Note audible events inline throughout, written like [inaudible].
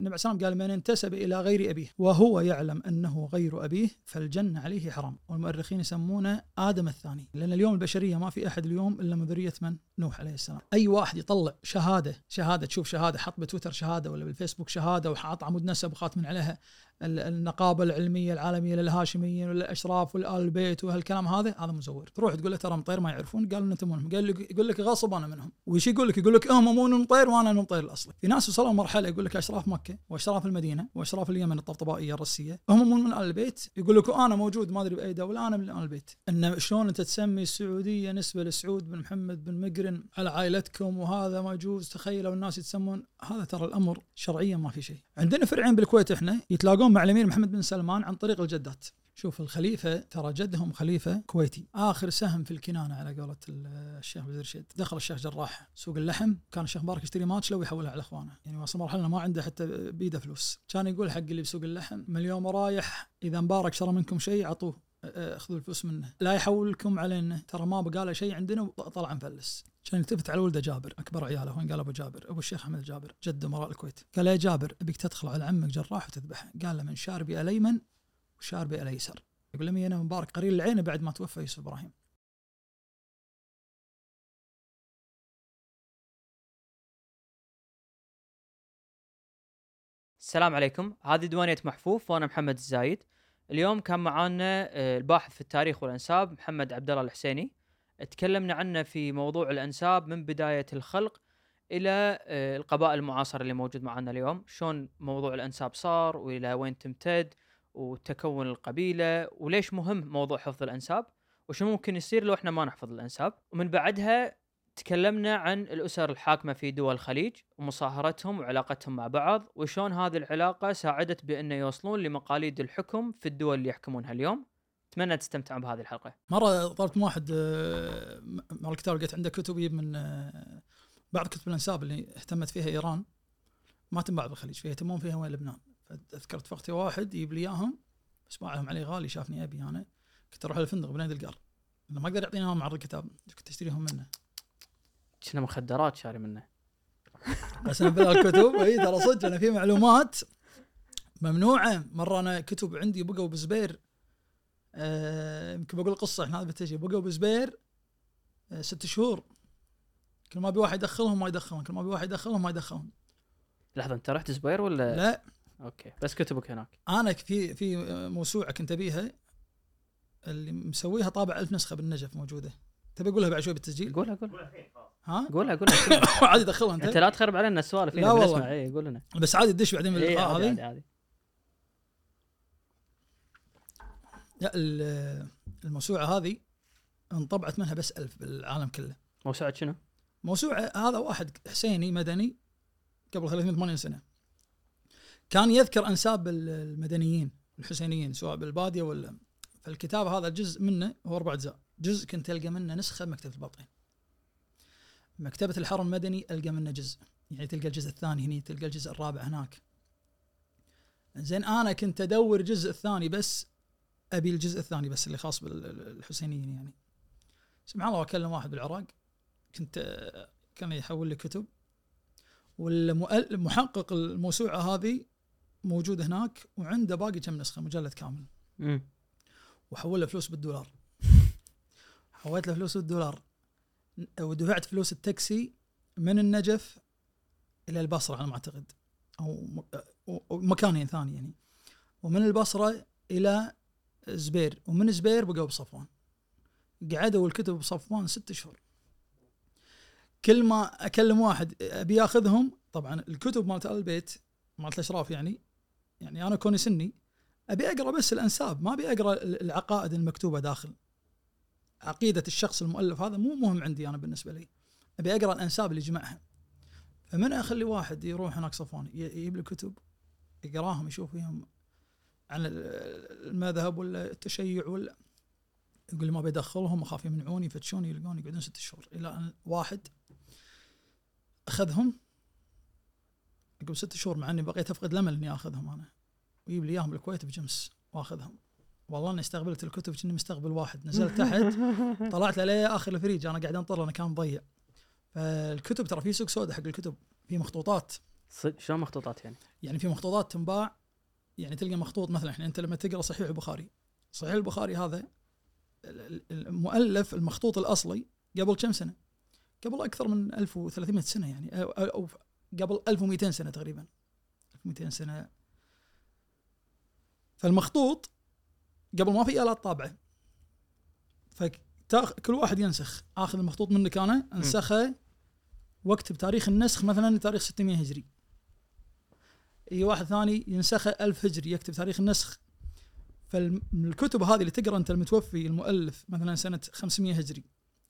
النبي عليه قال من انتسب إلى غير أبيه وهو يعلم أنه غير أبيه فالجنة عليه حرام والمؤرخين يسمونه آدم الثاني لأن اليوم البشرية ما في أحد اليوم إلا من ذرية من؟ نوح عليه السلام أي واحد يطلع شهادة شهادة تشوف شهادة حط بتويتر شهادة ولا بالفيسبوك شهادة وحاط عمود نسب وخاتم عليها النقابة العلمية العالمية للهاشميين والأشراف والال البيت وهالكلام هذا هذا مزور. تروح تقول له ترى مطير ما يعرفون قالوا انت منهم. قال لك يقول لك غصب أنا منهم. وش يقول لك؟ يقول لك هم مو من المطير وأنا المطير الاصلي في ناس وصلوا مرحلة يقول لك أشراف مكة وأشراف المدينة وأشراف اليمن الطبطبائية الروسية هم مو من ال البيت يقول لك أنا موجود ما أدري بأي دولة أنا من ال البيت إن شلون أنت تسمي السعودية نسبة لسعود بن محمد بن مقرن على عائلتكم وهذا ما يجوز تخيلوا الناس يتسمون. هذا ترى الأمر شرعيا ما في شيء. عندنا فرعين بالكويت إحنا يتلاقون مع الأمير محمد بن سلمان عن طريق الجدات. شوف الخليفة ترى جدهم خليفة كويتي. آخر سهم في الكنانة على قولة الشيخ بدر رشيد دخل الشيخ جراح سوق اللحم. كان الشيخ مبارك يشتري ماتش لو يحولها على إخوانه. يعني وصل مرحلة ما عنده حتى بيده فلوس. كان يقول حق اللي بسوق اللحم من اليوم رايح إذا مبارك شرى منكم شيء اعطوه أخذوا الفلوس منه. لا يحول لكم علينا ترى ما بقى له شيء عندنا وطلع مفلس. كان يلتفت على ولده جابر أكبر عياله وين قال أبو جابر؟ أبو الشيخ أحمد الجابر جد امراء الكويت. قال يا جابر أبيك تدخل على عمك جراح وتذبحه. قال له من شاربي الأيمن وشاربي الايسر يقول لي أنا مبارك. قرير العين بعد ما توفى يوسف إبراهيم. السلام عليكم. هذه ديوانية محفوف وأنا محمد الزايد. اليوم كان معانا آه، الباحث في التاريخ والأنساب محمد عبد الله الحسيني. تكلمنا عنه في موضوع الأنساب من بداية الخلق إلى آه، القبائل المعاصرة اللي موجود معانا اليوم. شلون موضوع الأنساب صار وإلى وين تمتد وتكون القبيلة وليش مهم موضوع حفظ الأنساب وشو ممكن يصير لو إحنا ما نحفظ الأنساب. ومن بعدها تكلمنا عن الأسر الحاكمة في دول الخليج ومصاهرتهم وعلاقتهم مع بعض وشون هذه العلاقة ساعدت بأنه يوصلون لمقاليد الحكم في الدول اللي يحكمونها اليوم. أتمنى تستمتعون بهذه الحلقة. مرة طلبت واحد آه، مع الكتاب لقيت عنده كتب من آه، بعض كتب الأنساب اللي اهتمت فيها إيران. ما تنباع بالخليج فيها يهتمون فيها وين؟ لبنان. فاذكر اتفقت ويا واحد يجيب لي إياهم بس باعهم عليه غالي شافني أبي أنا. كنت أروح الفندق بنادي القار انه ما أقدر يعطيني إياهم معرض الكتاب كنت أشتريهم منه. كنا مخدرات شاري منه. بس أنا بالكتب إي ترى صدق أنا في معلومات ممنوعة. مرة أنا كتب عندي بقوا بزبير آه، يمكن بقول قصة إحنا هذا بتجي. بقوا بزبير آه، ست شهور. كل ما أبي واحد يدخلهم ما يدخلهم. كل ما أبي واحد يدخلهم ما يدخلهم. لحظة أنت رحت زبير ولا؟ لا. أوكي. بس كتبك هناك. أنا في في موسوعة كنت أبيها اللي مسويها طابع ألف نسخة بالنجف موجودة. تبي اقولها بعد شوي بالتسجيل؟ قولها قولها. ها؟ قولها قولها. [coughs] عادي دخلها أنت. أنت لا تخرب علينا السوالف لا والله. إيه قول لنا. بس عادي تدش بعدين إيه باللقاء هذه. عادي عادي. لا ال- الموسوعة هذه انطبعت منها بس ألف بالعالم كله. موسوعة شنو؟ موسوعة هذا واحد حسيني مدني قبل 380 سنة. كان يذكر أنساب ال- المدنيين الحسينيين سواء بالبادية ولا فالكتاب هذا جزء منه هو أربع أجزاء. جزء كنت ألقى منه نسخة بمكتبه البطين مكتبة الحرم المدني ألقى منه جزء. يعني تلقى الجزء الثاني هني تلقى الجزء الرابع هناك. زين أنا كنت أدور الجزء الثاني بس أبي الجزء الثاني بس اللي خاص بالحسينيين يعني. سبحان الله اكلم واحد بالعراق. كنت كان يحول لي كتب. والمحقق الموسوعة هذه موجود هناك وعنده باقي كم نسخة مجلد كامل. امم وحول له فلوس بالدولار. حولت له فلوس بالدولار ودفعت فلوس التاكسي من النجف إلى البصرة على ما أعتقد. أو مكانين ثاني يعني. ومن البصرة إلى زبير. ومن زبير بقوا بصفوان. قعدوا الكتب بصفوان ست شهور. كل ما أكلم واحد أبي يأخذهم طبعا الكتب مالت آل البيت مالت الأشراف يعني يعني أنا كوني سني أبي أقرأ بس الأنساب. ما أبي أقرأ العقائد المكتوبة داخل. عقيدة الشخص المؤلف هذا مو مهم عندي أنا بالنسبة لي. أبي أقرأ الأنساب اللي جمعها. فمن أخلي واحد يروح هناك صفوان يجيب له كتب يقراهم يشوف فيهم عن ال- المذهب ولا التشيع ولا يقول لي ما بيدخلهم أخاف يمنعوني يفتشوني يلقوني يقعدون ست شهور. إلى أن واحد أخذهم عقب ست شهور مع أني بقيت أفقد الأمل إني آخذهم أنا. ويجيب لي إياهم بالكويت بجمس وآخذهم. والله أني استقبلت الكتب كني مستقبل واحد. [laughs] نزلت تحت طلعت عليه آخر الفريج. أنا قاعد أنطر أنا كان مضيع فالكتب ترى في سوق سوداء حق الكتب. في مخطوطات. صدق؟ شلون مخطوطات يعني؟ يعني في مخطوطات تنباع. يعني تلقى مخطوط مثلا إحنا أنت لما تقرأ صحيح البخاري. صحيح البخاري هذا ال- ال- المؤلف المخطوط الأصلي قبل كم سنة؟ قبل أكثر من 1300 سنة يعني. أو, قبل 1200 سنة تقريبا. 1200 سنة. فالمخطوط قبل ما في آلات طابعة. فكل واحد ينسخ. آخذ المخطوط منك أنا انسخه واكتب تاريخ النسخ مثلا تاريخ 600 هجري. إي واحد ثاني ينسخه 1000 هجري يكتب تاريخ النسخ. فالكتب هذه اللي تقرأ أنت المتوفي المؤلف مثلا سنة 500 هجري.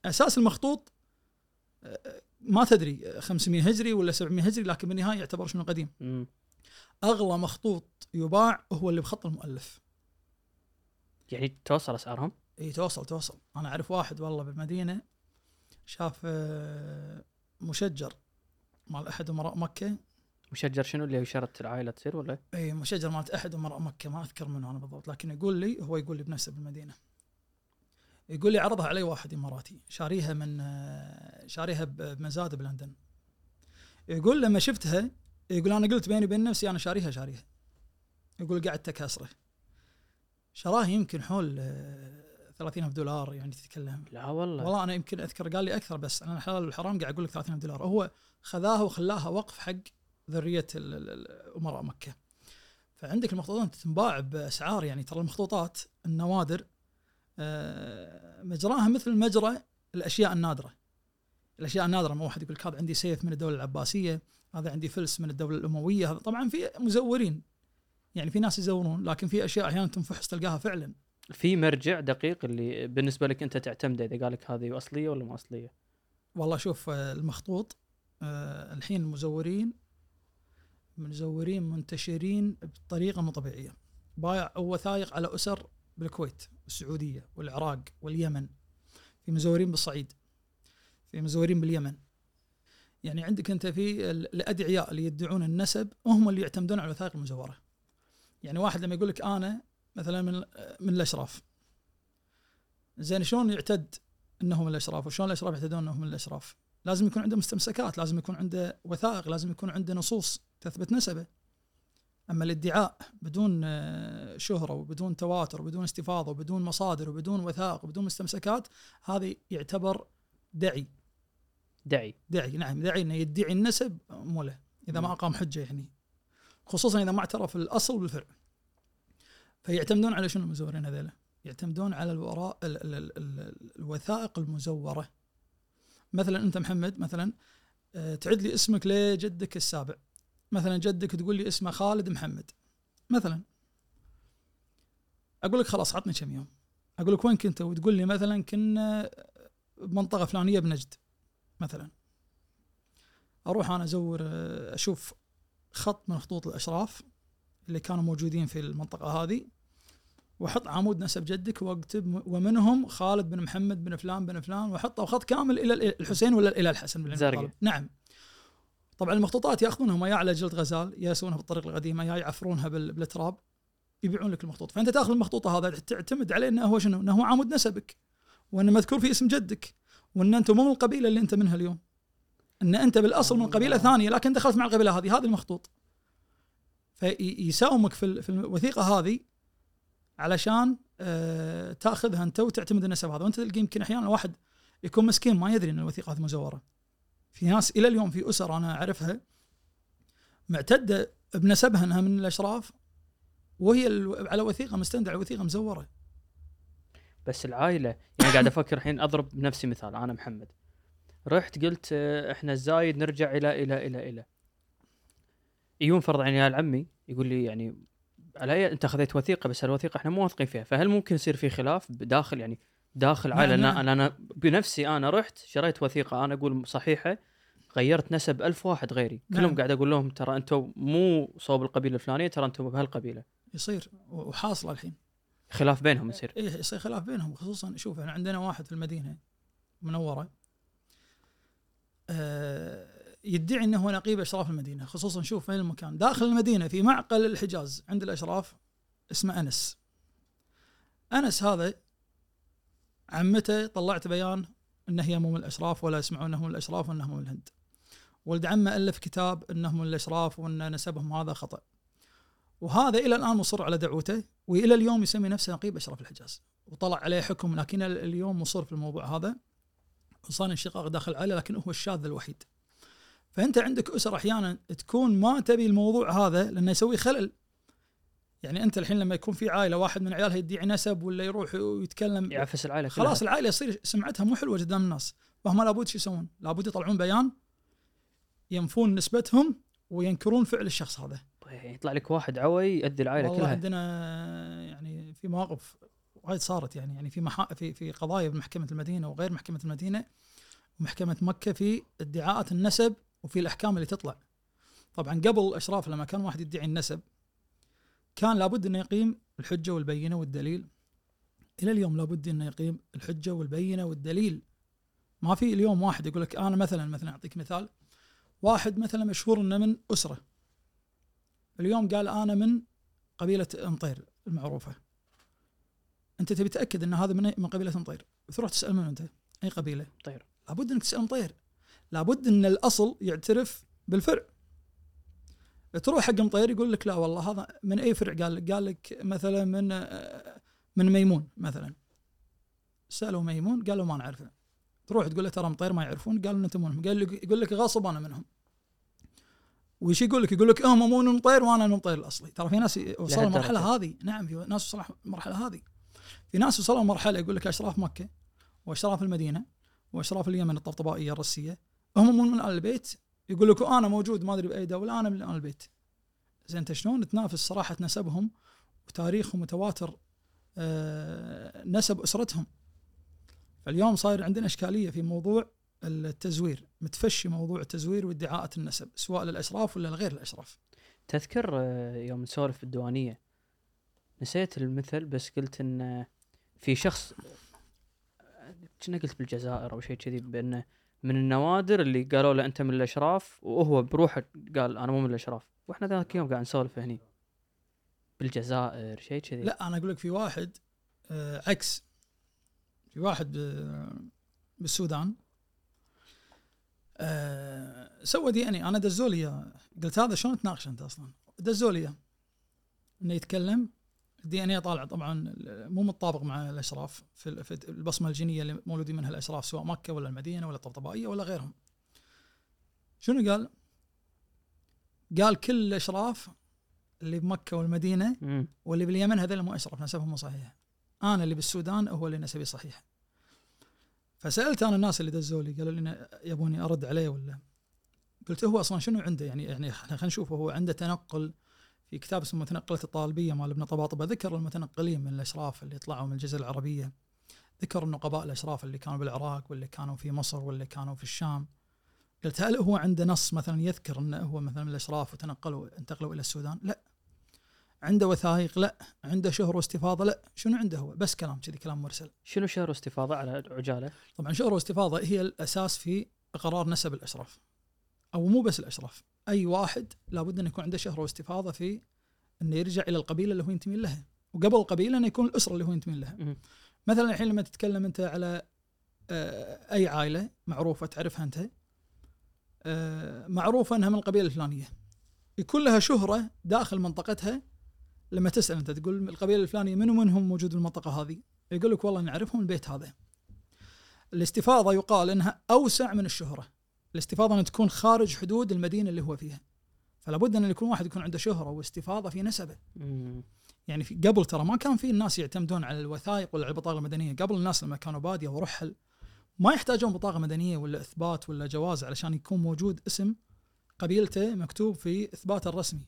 أساس المخطوط ما تدري آه، 500 هجري ولا 700 هجري لكن بالنهاية يعتبر شنو قديم. أغلى مخطوط يباع هو اللي بخط المؤلف. يعني توصل أسعارهم؟ إي توصل توصل. أنا أعرف واحد والله بالمدينة شاف آه، مشجر مال أحد أمراء مكة. مشجر شنو؟ اللي شرت العائلة تصير ولا؟ إي مشجر مالت أحد أمراء مكة ما أذكر منه أنا بالضبط لكن يقول لي هو يقول لي بنفسه بالمدينة. يقول لي عرضها علي واحد إماراتي شاريها من آه، شاريها بمزاد بلندن. يقول لما شفتها يقول أنا قلت بيني وبين نفسي أنا شاريها شاريها. يقول قعدت اكسره شراها يمكن حول آه، 30000 دولار يعني تتكلم. لا والله. والله أنا يمكن أذكر قال لي أكثر بس أنا الحلال والحرام قاعد أقول لك 30000 دولار. هو خذاها وخلاها وقف حق ذرية أمراء مكة. فعندك المخطوطات تنباع بأسعار يعني ترى المخطوطات النوادر آه، مجراها مثل مجرى الأشياء النادرة. الأشياء النادرة ما واحد يقول لك هذا عندي سيف من الدولة العباسية هذا عندي فلس من الدولة الأموية هذا طبعا في مزورين. يعني في ناس يزورون لكن في أشياء أحيانا تنفحص تلقاها فعلا. في مرجع دقيق اللي بالنسبة لك أنت تعتمده إذا قال لك هذه أصلية ولا مو أصلية؟ والله شوف آه، المخطوط آه، الحين المزورين مزورين منتشرين بطريقة مو طبيعية. بايع وثائق على أسر بالكويت والسعوديه والعراق واليمن. في مزورين بالصعيد في مزورين باليمن. يعني عندك أنت في ال- الأدعياء اللي يدعون النسب هم اللي يعتمدون على الوثائق المزورة. يعني واحد لما يقول لك أنا مثلا من من الأشراف. زين شلون يعتد انه من الأشراف؟ وشلون الأشراف يعتدون انه من الأشراف؟ لازم يكون عنده مستمسكات لازم يكون عنده وثائق لازم يكون عنده نصوص تثبت نسبه. أما الإدعاء بدون آه، شهرة وبدون تواتر وبدون استفاضة وبدون مصادر وبدون وثائق وبدون مستمسكات هذه يعتبر دعي. دعي. دعي نعم دعي إنه يدعي النسب مو له إذا ما. أقام حجة يعني. خصوصا إذا ما اعترف الأصل بالفرع فيعتمدون على شنو المزورين هذيلا؟ يعتمدون على الوراء ال ال ال ال الوثائق المزورة. مثلا أنت محمد مثلا آه، تعد لي اسمك لجدك السابع. مثلا جدك تقول لي اسمه خالد محمد. مثلا. أقول لك خلاص عطني كم يوم. أقول لك وين كنت؟ وتقول لي مثلا كنا بمنطقة فلانية بنجد. مثلا. أروح أنا أزور آه، أشوف خط من خطوط الأشراف اللي كانوا موجودين في المنطقة هذه واحط عمود نسب جدك واكتب ومنهم خالد بن محمد بن فلان بن فلان واحطه خط كامل إلى ال- الحسين ولا إلى الحسن بن. طالب. نعم طبعا المخطوطات يأخذونها يا على جلد غزال يا يسوونها بالطريقة القديمة يا يعفرونها بال- بالتراب يبيعون لك المخطوط فأنت تأخذ المخطوطة هذا تعتمد عليه إنه هو شنو؟ إنه هو عمود نسبك وإنه مذكور في اسم جدك وإن انت مو من القبيلة اللي أنت منها اليوم أن أنت بالأصل من قبيلة ثانية لكن دخلت مع القبيلة هذه هذا المخطوط. فيساومك في في الوثيقة هذه علشان آه تأخذها أنت وتعتمد النسب هذا. وأنت تلقى يمكن أحيانا واحد يكون مسكين ما يدري أن الوثيقة هذه مزورة. في ناس إلى اليوم في أسر أنا أعرفها معتدة بنسبها أنها من الأشراف وهي على وثيقة مستندة على وثيقة مزورة. بس العائلة يعني قاعد أفكر الحين أضرب بنفسي مثال أنا محمد. رحت قلت إحنا الزايد نرجع إلى إلى إلى إلى. يجون فرض عين عيال عمي يقول لي يعني على أي أنت خذيت وثيقة بس الوثيقة إحنا مو واثقين فيها. فهل ممكن يصير في خلاف داخل يعني داخل نعم. أنا, أنا بنفسي أنا رحت شريت وثيقة أنا أقول صحيحة غيرت نسب ألف واحد غيري. كلهم نعم. قاعد أقول لهم ترى أنتم مو صوب القبيلة الفلانية ترى أنتم بهالقبيلة. يصير وحاصله الحين. خلاف بينهم يصير. إيه يصير خلاف بينهم خصوصا شوف إحنا عندنا واحد في المدينة منورة. يدعي إنه هو نقيب أشراف المدينة خصوصا شوف وين المكان. داخل المدينة في معقل الحجاز عند الأشراف اسمه أنس. أنس هذا عمته طلعت بيان إنه هي مو من الأشراف ولا يسمعون إنه من الأشراف وإنه من الهند؟ ولد عمه ألف كتاب انهم الأشراف وإن نسبهم هذا خطأ. وهذا إلى الآن مصر على دعوته وإلى اليوم يسمي نفسه نقيب أشراف الحجاز. وطلع عليه حكم لكن اليوم مصر في الموضوع هذا وصار انشقاق داخل العائله لكن هو الشاذ الوحيد. فأنت عندك أسر أحيانا تكون ما تبي الموضوع هذا لأنه يسوي خلل. يعني أنت الحين لما يكون في عائلة واحد من عيالها يدعي نسب ولا يروح ويتكلم يعفس العائلة كلها. خلاص العائلة يصير سمعتها مو حلوة قدام الناس. فهم لابد شو يسوون؟ لابد يطلعون بيان ينفون نسبتهم وينكرون فعل الشخص هذا. طيب يطلع لك واحد عوي يؤدي العائلة والله كلها. عندنا يعني في مواقف وايد صارت يعني يعني في محا في في قضايا بمحكمة المدينة وغير محكمة المدينة ومحكمة مكة في ادعاءات النسب وفي الأحكام اللي تطلع. طبعا قبل الاشراف لما كان واحد يدعي النسب كان لابد إنه يقيم الحجة والبينة والدليل. إلى اليوم لابد إنه يقيم الحجة والبينة والدليل. ما في اليوم واحد يقول لك أنا مثلا مثلا أعطيك مثال واحد مثلا مشهور إنه من أسرة اليوم قال أنا من قبيلة مطير المعروفة أنت تبي تأكد إن هذا من من قبيلة مطير تروح تسأل من أنت؟ أي قبيلة؟ طير. لابد إنك تسأل مطير لابد إن الأصل يعترف بالفرع. تروح حق مطير يقول لك لا والله هذا من أي فرع؟ قال لك قال لك مثلا من آه، من ميمون مثلا. سألوا ميمون قالوا ما نعرفه. تروح تقول له ترى مطير ما يعرفون قالوا أنتم منهم قال لك يقول لك غصب أنا منهم. وش يقول لك؟ يقول لك هم مو من مطير وأنا من مطير الأصلي، ترى في ناس وصلوا. المرحله هذه، نعم في ناس وصلوا المرحله هذه. في ناس وصلوا مرحلة يقول لك أشراف مكة وأشراف المدينة وأشراف اليمن الطبطبائية الروسيه هم من آل البيت يقول لك أنا موجود ما أدري بأي دولة أنا من آل البيت. زين أنت شلون تنافس صراحة نسبهم وتاريخهم متواتر آه نسب أسرتهم. فاليوم صاير عندنا إشكالية في موضوع التزوير، متفشي موضوع التزوير وادعاءات النسب سواء للأشراف ولا لغير الأشراف. تذكر آه، يوم نسولف في الديوانيه نسيت المثل بس قلت إن آه، في شخص آه، كنا قلت بالجزائر أو شيء كذي بانه من النوادر اللي قالوا له أنت من الأشراف وهو بروحه قال أنا مو من الأشراف. وإحنا ذاك اليوم قاعد نسولف هني. بالجزائر شيء كذي. لا أنا أقول لك في واحد آه عكس. في واحد ب- بالسودان. آه سوى دي اني أنا دزوا لي إياه. قلت هذا شلون تناقش أنت أصلا؟ دزوا لي إياه. إنه يتكلم الدي ان اي طالع طبعا مو متطابق مع الأشراف في ال- في البصمة الجينية اللي مولودين منها الأشراف سواء مكة ولا المدينة ولا الطبطبائية ولا غيرهم شنو قال؟ قال كل الأشراف اللي بمكة والمدينة. واللي باليمن هذول مو اشرف نسبهم مو صحيحه أنا اللي بالسودان هو اللي نسبي صحيح فسألت أنا الناس اللي دزوا لي قالوا لي يبوني أرد عليه ولا قلت هو أصلا شنو عنده يعني يعني خلينا نشوف هو عنده تنقل في كتاب اسمه متنقلة الطالبية مال ابن طباطبة ذكر المتنقلين من الأشراف اللي طلعوا من الجزيرة العربية. ذكر النقباء الأشراف اللي كانوا بالعراق واللي كانوا في مصر واللي كانوا في الشام. قلت هل هو عنده نص مثلا يذكر إنه هو مثلا من الأشراف وتنقلوا انتقلوا إلى السودان؟ لا. عنده وثائق؟ لا. عنده شهر واستفاضة؟ لا. شنو عنده هو؟ بس كلام كذي كلام مرسل. شنو شهر استفاضه على عجالة؟ طبعا شهر واستفاضة هي الأساس في قرار نسب الأشراف. أو مو بس الأشراف أي واحد لابد أن يكون عنده شهر واستفاضة في انه يرجع إلى القبيلة اللي هو ينتمي لها وقبل القبيلة انه يكون الأسرة اللي هو ينتمي لها. مثلا الحين لما تتكلم أنت على آه، أي عائلة معروفة تعرفها أنت آه، معروفة أنها من القبيلة الفلانية يكون لها شهرة داخل منطقتها لما تسأل أنت تقول القبيلة الفلانية منو منهم موجود بالمنطقة هذه؟ يقول لك والله نعرفهم البيت هذا. الاستفاضة يقال إنها أوسع من الشهرة. الاستفاضة أن تكون خارج حدود المدينة اللي هو فيها. فلا بد أن يكون واحد يكون عنده شهرة واستفاضة في نسبة. يعني في قبل ترى ما كان في الناس يعتمدون على الوثائق ولا على البطاقة المدنية، قبل الناس لما كانوا بادية ورحل ما يحتاجون بطاقة مدنية ولا إثبات ولا جواز علشان يكون موجود اسم قبيلته مكتوب في إثباته الرسمي.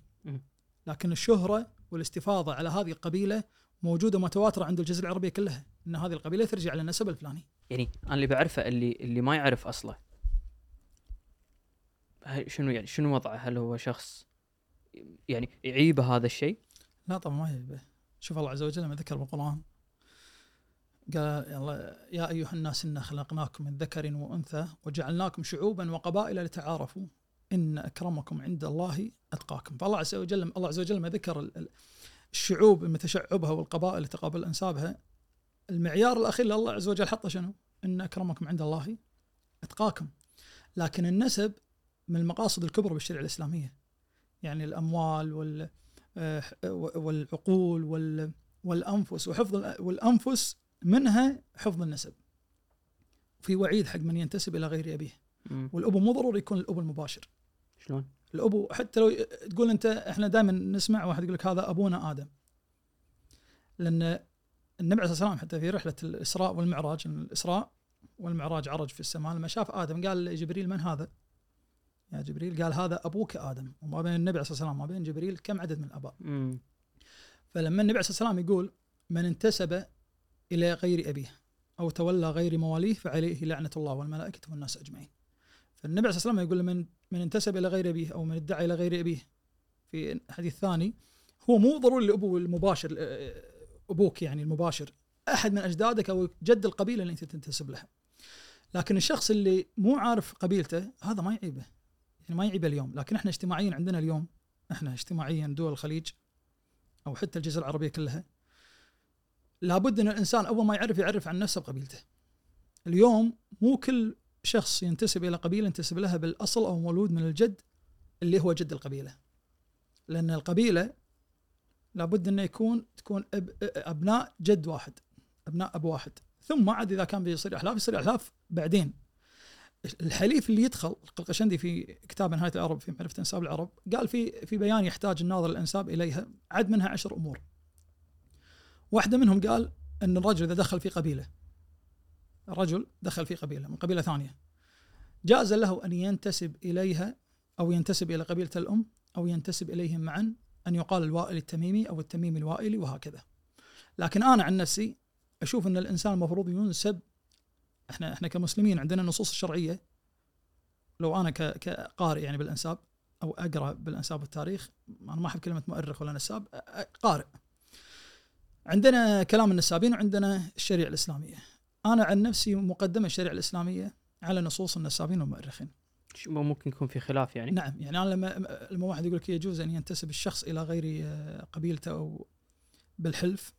لكن الشهرة والاستفاضة على هذه القبيلة موجودة متواتره عند الجزيرة العربية كلها، إن هذه القبيلة ترجع للنسب الفلاني. يعني أنا اللي بعرفه اللي اللي ما يعرف أصله شنو يعني شنو وضعه؟ هل هو شخص يعني يعيبه هذا الشيء؟ لا طبعا ما يبه. شوف الله عز وجل لما ذكر بالقرآن قال يلا يا أيها الناس إنا خلقناكم من ذكر وأنثى وجعلناكم شعوبا وقبائل لتعارفوا إن أكرمكم عند الله أتقاكم فالله عز وجل الله عز وجل لما ذكر ال- ال- الشعوب من تشعبها والقبائل تقابل أنسابها المعيار الأخير الله عز وجل حطه شنو؟ إن أكرمكم عند الله أتقاكم لكن النسب من المقاصد الكبرى بالشريعة الإسلامية. يعني الأموال وال آه، والعقول وال والأنفس وحفظ والأنفس منها حفظ النسب. في وعيد حق من ينتسب إلى غير أبيه. والأبو مو ضروري يكون الاب المباشر. شلون؟ الأبو حتى لو تقول أنت إحنا دائما نسمع واحد يقول لك هذا أبونا آدم. لأن النبي عليه الصلاة والسلام حتى في رحلة الإسراء والمعراج الإسراء والمعراج عرج في السماء لما شاف آدم قال لجبريل من هذا؟ يا جبريل قال هذا أبوك آدم وما بين النبي عليه الصلاة والسلام وما بين جبريل كم عدد من الأباء؟ فلما النبي عليه الصلاة والسلام يقول من انتسب إلى غير أبيه أو تولى غير مواليه فعليه لعنة الله والملائكة والناس أجمعين. فالنبي عليه الصلاة والسلام يقول من من انتسب إلى غير أبيه أو من ادعى إلى غير أبيه في الحديث الثاني هو مو ضروري الابو المباشر أبوك يعني المباشر أحد من أجدادك أو جد القبيلة اللي أنت تنتسب لها. لكن الشخص اللي مو عارف قبيلته هذا ما يعيبه. يعني ما يعيبه اليوم، لكن إحنا اجتماعيا عندنا اليوم إحنا اجتماعيا دول الخليج أو حتى الجزيرة العربية كلها لابد إن الإنسان أول ما يعرف يعرف عن نفسه بقبيلته. اليوم مو كل شخص ينتسب إلى قبيلة ينتسب لها بالأصل أو مولود من الجد اللي هو جد القبيلة. لأن القبيلة لابد إنه يكون تكون أب أبناء جد واحد أبناء أب واحد ثم عاد إذا كان بيصير أحلاف يصير أحلاف بعدين الحليف اللي يدخل القرقشندي في كتاب نهاية العرب في معرفة أنساب العرب قال في في بيان يحتاج الناظر الأنساب إليها عد منها عشر أمور واحدة منهم قال أن الرجل إذا دخل في قبيلة الرجل دخل في قبيلة من قبيلة ثانية جاز له أن ينتسب إليها أو ينتسب إلى قبيلة الأم أو ينتسب إليهم معا أن يقال الوائل التميمي أو التميمي الوائلي وهكذا. لكن أنا عن نفسي أشوف أن الإنسان المفروض ينسب إحنا إحنا كمسلمين عندنا النصوص الشرعيه لو أنا كقارئ يعني بالأنساب أو أقرأ بالأنساب والتاريخ أنا ما أحب كلمة مؤرخ ولا نساب قارئ. عندنا كلام النسابين وعندنا الشريعة الإسلامية. أنا عن نفسي مقدمه الشريعة الإسلامية على نصوص النسابين والمؤرخين. ممكن يكون في خلاف يعني نعم يعني أنا لما لما واحد يقول لك يجوز أن ينتسب الشخص إلى غير آه، قبيلته أو بالحلف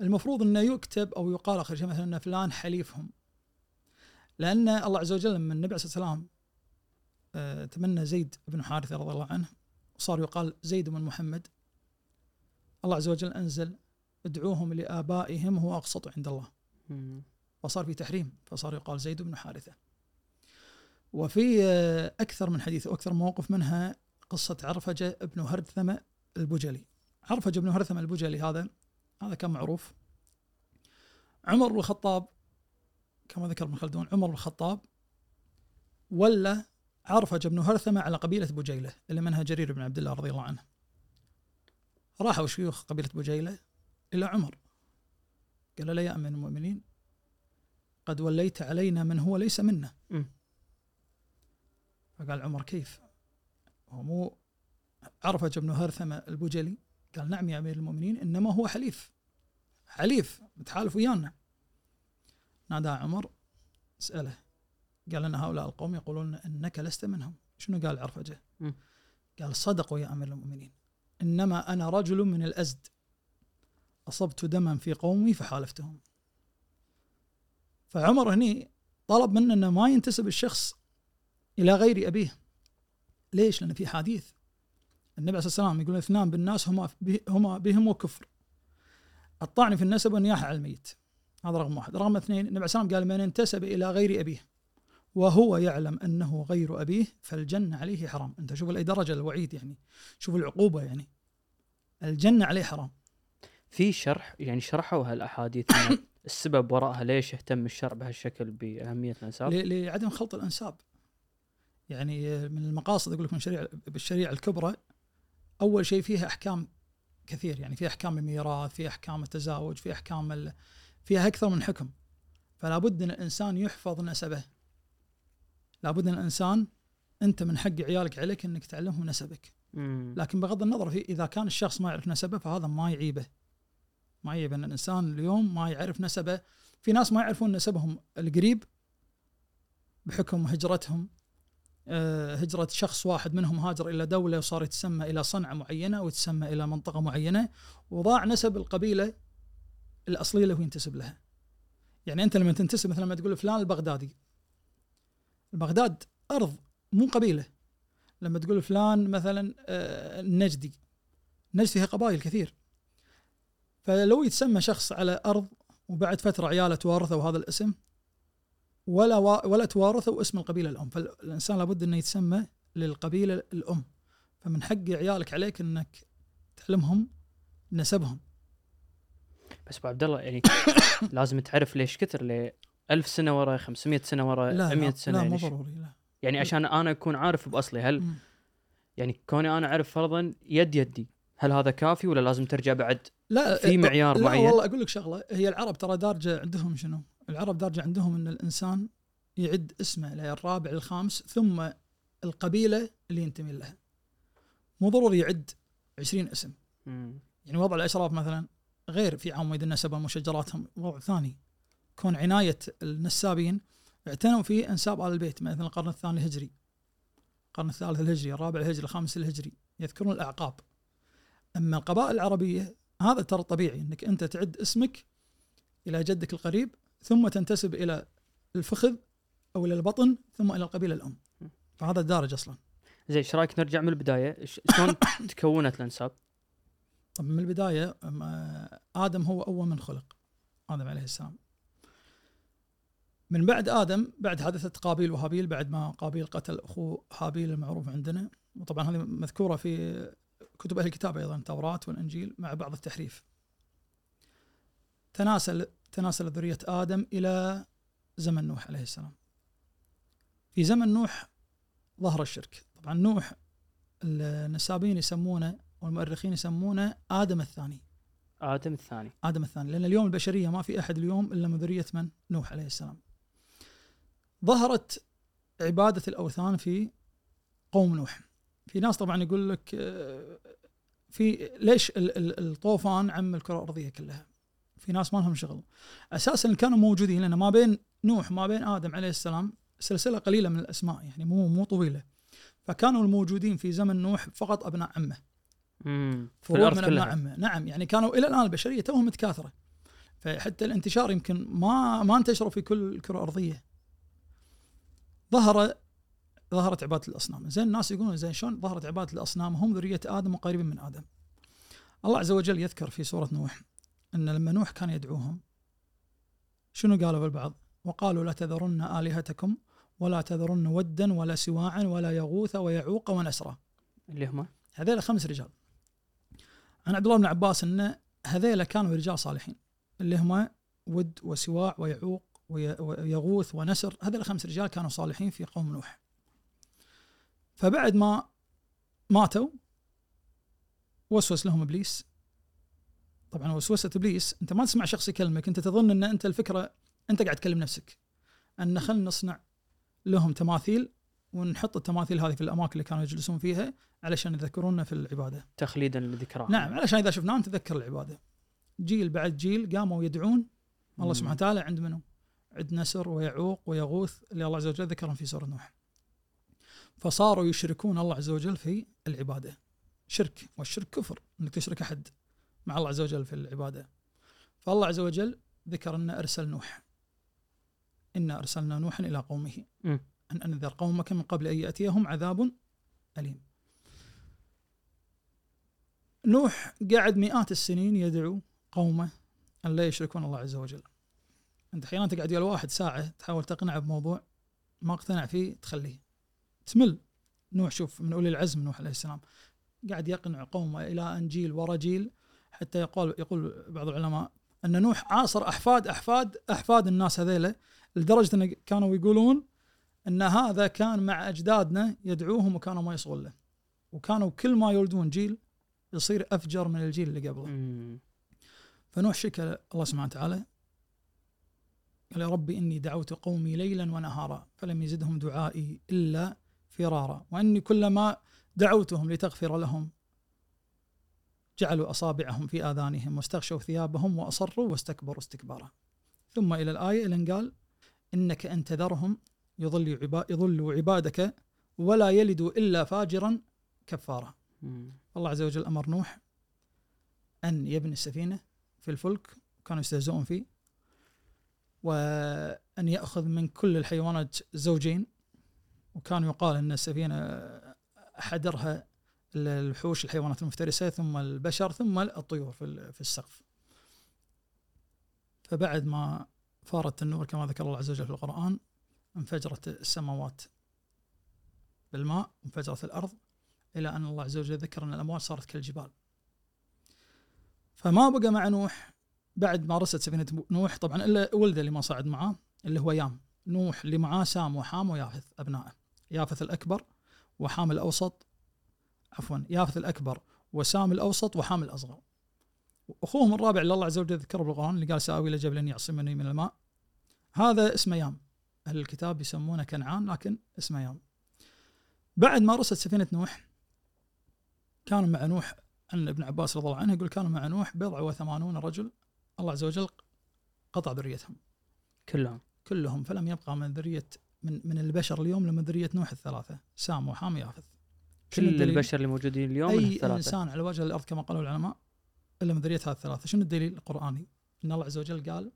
المفروض أنه يكتب أو يقال آخر شيء مثلا أن فلان حليفهم لأن الله عز وجل لما النبي عليه الصلاة والسلام آه، تمنى زيد بن حارثة رضي الله عنه وصار يقال زيد بن محمد الله عز وجل أنزل ادعوهم لآبائهم هو أقسط عند الله. وصار في تحريم فصار يقال زيد بن حارثة. وفي آه، أكثر من حديث وأكثر من موقف منها قصة عرفجة ابن هرثمة البجلي. عرفجة ابن هرثمة البجلي هذا هذا كان معروف. عمر بن الخطاب كما ذكر ابن خلدون عمر بن الخطاب ولا عرفجة بن هرثمة على قبيلة بجيلة اللي منها جرير بن عبد الله رضي الله عنه. راحوا شيوخ قبيلة بجيلة إلى عمر. قال له يا أمين المؤمنين قد وليت علينا من هو ليس منا. م. فقال عمر كيف؟ هو مو عرفة بن هرثمة البجلي؟ قال نعم يا أمير المؤمنين إنما هو حليف. حليف متحالف ويانا. نادى عمر سأله. قال أن هؤلاء القوم يقولون أنك لست منهم. شنو قال عرفجة قال صدقوا يا أمير المؤمنين. إنما أنا رجل من الأزد. أصبت دما في قومي فحالفتهم. فعمر هني طلب منه أنه ما ينتسب الشخص إلى غير أبيه. ليش؟ لأن في حديث النبي عليه الصلاة والسلام يقول إثنان بالناس هما هما بهم وكفر. الطعن في النسب والنياحة على الميت. هذا رقم واحد. رقم اثنين النبي عليه الصلاه والسلام قال من انتسب إلى غير أبيه وهو يعلم أنه غير أبيه فالجنة عليه حرام. أنت شوف لاي درجه الوعيد يعني شوف العقوبة يعني. الجنة عليه حرام. في شرح يعني شرحوا هالأحاديث [coughs] السبب وراءها ليش يهتم الشرع بهالشكل بأهمية الأنساب؟ لعدم خلط الأنساب. يعني من المقاصد يقول لك من شريعة بالشريعة الكبرى أول شيء فيها أحكام كثير يعني في أحكام الميراث في أحكام التزاوج في أحكام فيها أكثر من حكم. فلا بد أن الإنسان يحفظ نسبه. لابد أن الإنسان أنت من حق عيالك عليك أنك تعلمهم نسبك. لكن بغض النظر في إذا كان الشخص ما يعرف نسبه فهذا ما يعيبه. ما يعيب أن الإنسان اليوم ما يعرف نسبه. في ناس ما يعرفون نسبهم القريب بحكم هجرتهم. آه، هجرة شخص واحد منهم هاجر إلى دولة وصار يتسمى إلى صنعة معينة ويتسمى إلى منطقة معينة. وضاع نسب القبيلة الأصلية اللي هو ينتسب لها. يعني أنت لما تنتسب مثلا لما تقول فلان البغدادي. البغداد أرض مو قبيلة. لما تقول فلان مثلا آه، النجدي نجد فيها قبائل كثير. فلو يتسمى شخص على أرض وبعد فترة عياله توارثوا هذا الاسم ولا ولا توارثوا اسم القبيلة الأم. فالإنسان لابد أنه يتسمى للقبيلة الأم. فمن حق عيالك عليك أنك تعلمهم نسبهم. بس ابو عبد الله يعني [coughs] لازم تعرف ليش كثر ل 1000 سنة ورا 500 سنة ورا لا 100 لا, سنة لا يعني مو ش- ضروري لا يعني عشان أنا أكون عارف بأصلي هل. يعني كوني أنا أعرف فرضا يد يدي هل هذا كافي ولا لازم ترجع بعد لا في معيار لا معين؟ والله أقول لك شغلة هي العرب ترى دارجة عندهم شنو؟ العرب دارجة عندهم إن الإنسان يعد اسمه للرابع الخامس ثم القبيلة اللي ينتمي لها. مو ضروري يعد 20 اسم،. يعني وضع الأشراف مثلا غير في عواميد النسب ومشجراتهم وضع ثاني. كون عناية النسابين اعتنوا في انساب آل البيت مثلا القرن الثاني الهجري. القرن الثالث الهجري، الرابع الهجري، الخامس الهجري، يذكرون الأعقاب. أما القبائل العربية هذا ترى طبيعي إنك أنت تعد اسمك إلى جدك القريب ثم تنتسب إلى الفخذ أو إلى البطن ثم إلى القبيلة الأم. فهذا الدارج أصلا. زين إيش رأيك نرجع من البداية شلون [coughs] تكونت الأنساب؟ طب من البداية آدم هو أول من خلق. آدم عليه السلام. من بعد آدم بعد حادثة قابيل وهابيل بعد ما قابيل قتل اخوه هابيل المعروف عندنا وطبعا هذه مذكورة في كتب أهل الكتاب أيضا التوراة والإنجيل مع بعض التحريف. تناسل تناسل ذرية آدم إلى زمن نوح عليه السلام. في زمن نوح ظهر الشرك، طبعا نوح النسابين يسمونه والمؤرخين يسمونه آدم الثاني. آدم الثاني آدم الثاني لأن اليوم البشرية ما في أحد اليوم إلا من ذرية من؟ نوح عليه السلام. ظهرت عبادة الأوثان في قوم نوح. في ناس طبعا يقول لك آه، في ليش ال- ال- الطوفان عم الكرة الأرضية كلها؟ في ناس ما لهم شغل. أساسا كانوا موجودين لأن ما بين نوح ما بين آدم عليه السلام سلسلة قليلة من الأسماء يعني مو مو طويلة. فكانوا الموجودين في زمن نوح فقط أبناء عمه. امم في فروع الأرض من كلها. عمه نعم. يعني كانوا إلى الآن البشرية توهم متكاثرة. فحتى الانتشار يمكن ما ما انتشروا في كل الكرة الأرضية. ظهر ظهرت عبادة الأصنام. زين الناس يقولون زين شلون ظهرت عبادة الأصنام؟ هم ذرية آدم وقريبين من آدم. الله عز وجل يذكر في سورة نوح إن لما نوح كان يدعوهم شنو قالوا البعض وقالوا لا تذرن آلهتكم ولا تذرن ودا ولا سواعا ولا يغوث ويعوق ونسرا. اللي هم؟ هذيلا خمس رجال. عن عبد الله بن عباس ان هذيلا كانوا رجال صالحين. اللي هم ود وسواع ويعوق وي- ويغوث ونسر. هذول خمس رجال كانوا صالحين في قوم نوح. فبعد ما ماتوا وسوس لهم إبليس. طبعا وسوسة إبليس أنت ما تسمع شخص يكلمك. أنت تظن إن أنت الفكرة أنت قاعد تكلم نفسك. أن خلينا نصنع لهم تماثيل ونحط التماثيل هذه في الأماكن اللي كانوا يجلسون فيها علشان يذكرونا في العبادة تخليدا لذكراه نعم علشان إذا شفناه نتذكر العبادة جيل بعد جيل قاموا يدعون الله. سبحانه وتعالى عند منو؟ عند نسر ويعوق ويغوث اللي الله عز وجل ذكرهم في سورة نوح. فصاروا يشركون الله عز وجل في العبادة. شرك والشرك كفر إنك تشرك أحد مع الله عز وجل في العبادة. فالله عز وجل ذكر ان أرسل نوح. إنا أرسلنا نوحا إلى قومه مم. أن انذر قومك من قبل أن يأتيهم عذاب أليم. نوح قعد مئات السنين يدعو قومه أن لا يشركون الله عز وجل. أنت أحيانا تقعد ويا الواحد ساعة تحاول تقنعه بموضوع ما اقتنع فيه تخليه. تمل. نوح شوف من أولي العزم نوح عليه السلام قاعد يقنع قومه إلى ان جيل ورا جيل حتى يقول يقول بعض العلماء أن نوح عاصر احفاد احفاد أحفاد الناس هذيلا لدرجة أن كانوا يقولون أن هذا كان مع أجدادنا يدعوهم وكانوا ما يصغون له. وكانوا كل ما يولدون جيل يصير أفجر من الجيل اللي قبله. مم. فنوح شكى الله سبحانه وتعالى قال يا ربي إني دعوت قومي ليلا ونهارا فلم يزدهم دعائي إلا فرارا وإني كلما دعوتهم لتغفر لهم جعلوا أصابعهم في آذانهم واستغشوا ثيابهم وأصروا واستكبروا استكبارا ثم إلى الآية إلى أن قال إنك إن تذرهم يضل عبا يضلوا عبادك ولا يلدوا إلا فاجرا كفارا. الله عز وجل أمر نوح أن يبني السفينة في الفلك كانوا يستهزئون فيه وأن يأخذ من كل الحيوانات زوجين وكان يقال أن السفينة حدرها الوحوش الحيوانات المفترسة ثم البشر ثم الطيور في ال- في السقف. فبعد ما فارت النور كما ذكر الله عز وجل في القرآن انفجرت السماوات بالماء انفجرت الأرض إلى أن الله عز وجل ذكر أن الأموال صارت كالجبال. فما بقى مع نوح بعد ما رست سفينة نوح. طبعا إلا ولده اللي ما صعد معاه اللي هو يام. نوح اللي معاه سام وحام ويافث أبنائه. يافث الأكبر وحام الأوسط عفوا يافث الأكبر وسام الأوسط وحام الأصغر. أخوهم الرابع اللي الله عز وجل ذكره بالقرآن اللي قال سآوي إلى جبل يعصمني من الماء هذا اسمه يام. أهل الكتاب يسمونه كنعان لكن اسمه يام بعد ما رست سفينة نوح كان مع نوح عن ابن عباس رضي الله عنه يقول كانوا مع نوح بضع وثمانون رجل. الله عز وجل قطع ذريتهم. كلهم. كلهم فلم يبقى من ذرية من من البشر اليوم لمن ذرية نوح الثلاثة. سام وحام يافث. كل؟ البشر اللي موجودين اليوم أي الثلاثة. إنسان على وجه الأرض كما قالوا العلماء إلا من ذرية هذه الثلاثة. شنو الدليل القرآني؟ إن الله عز وجل قال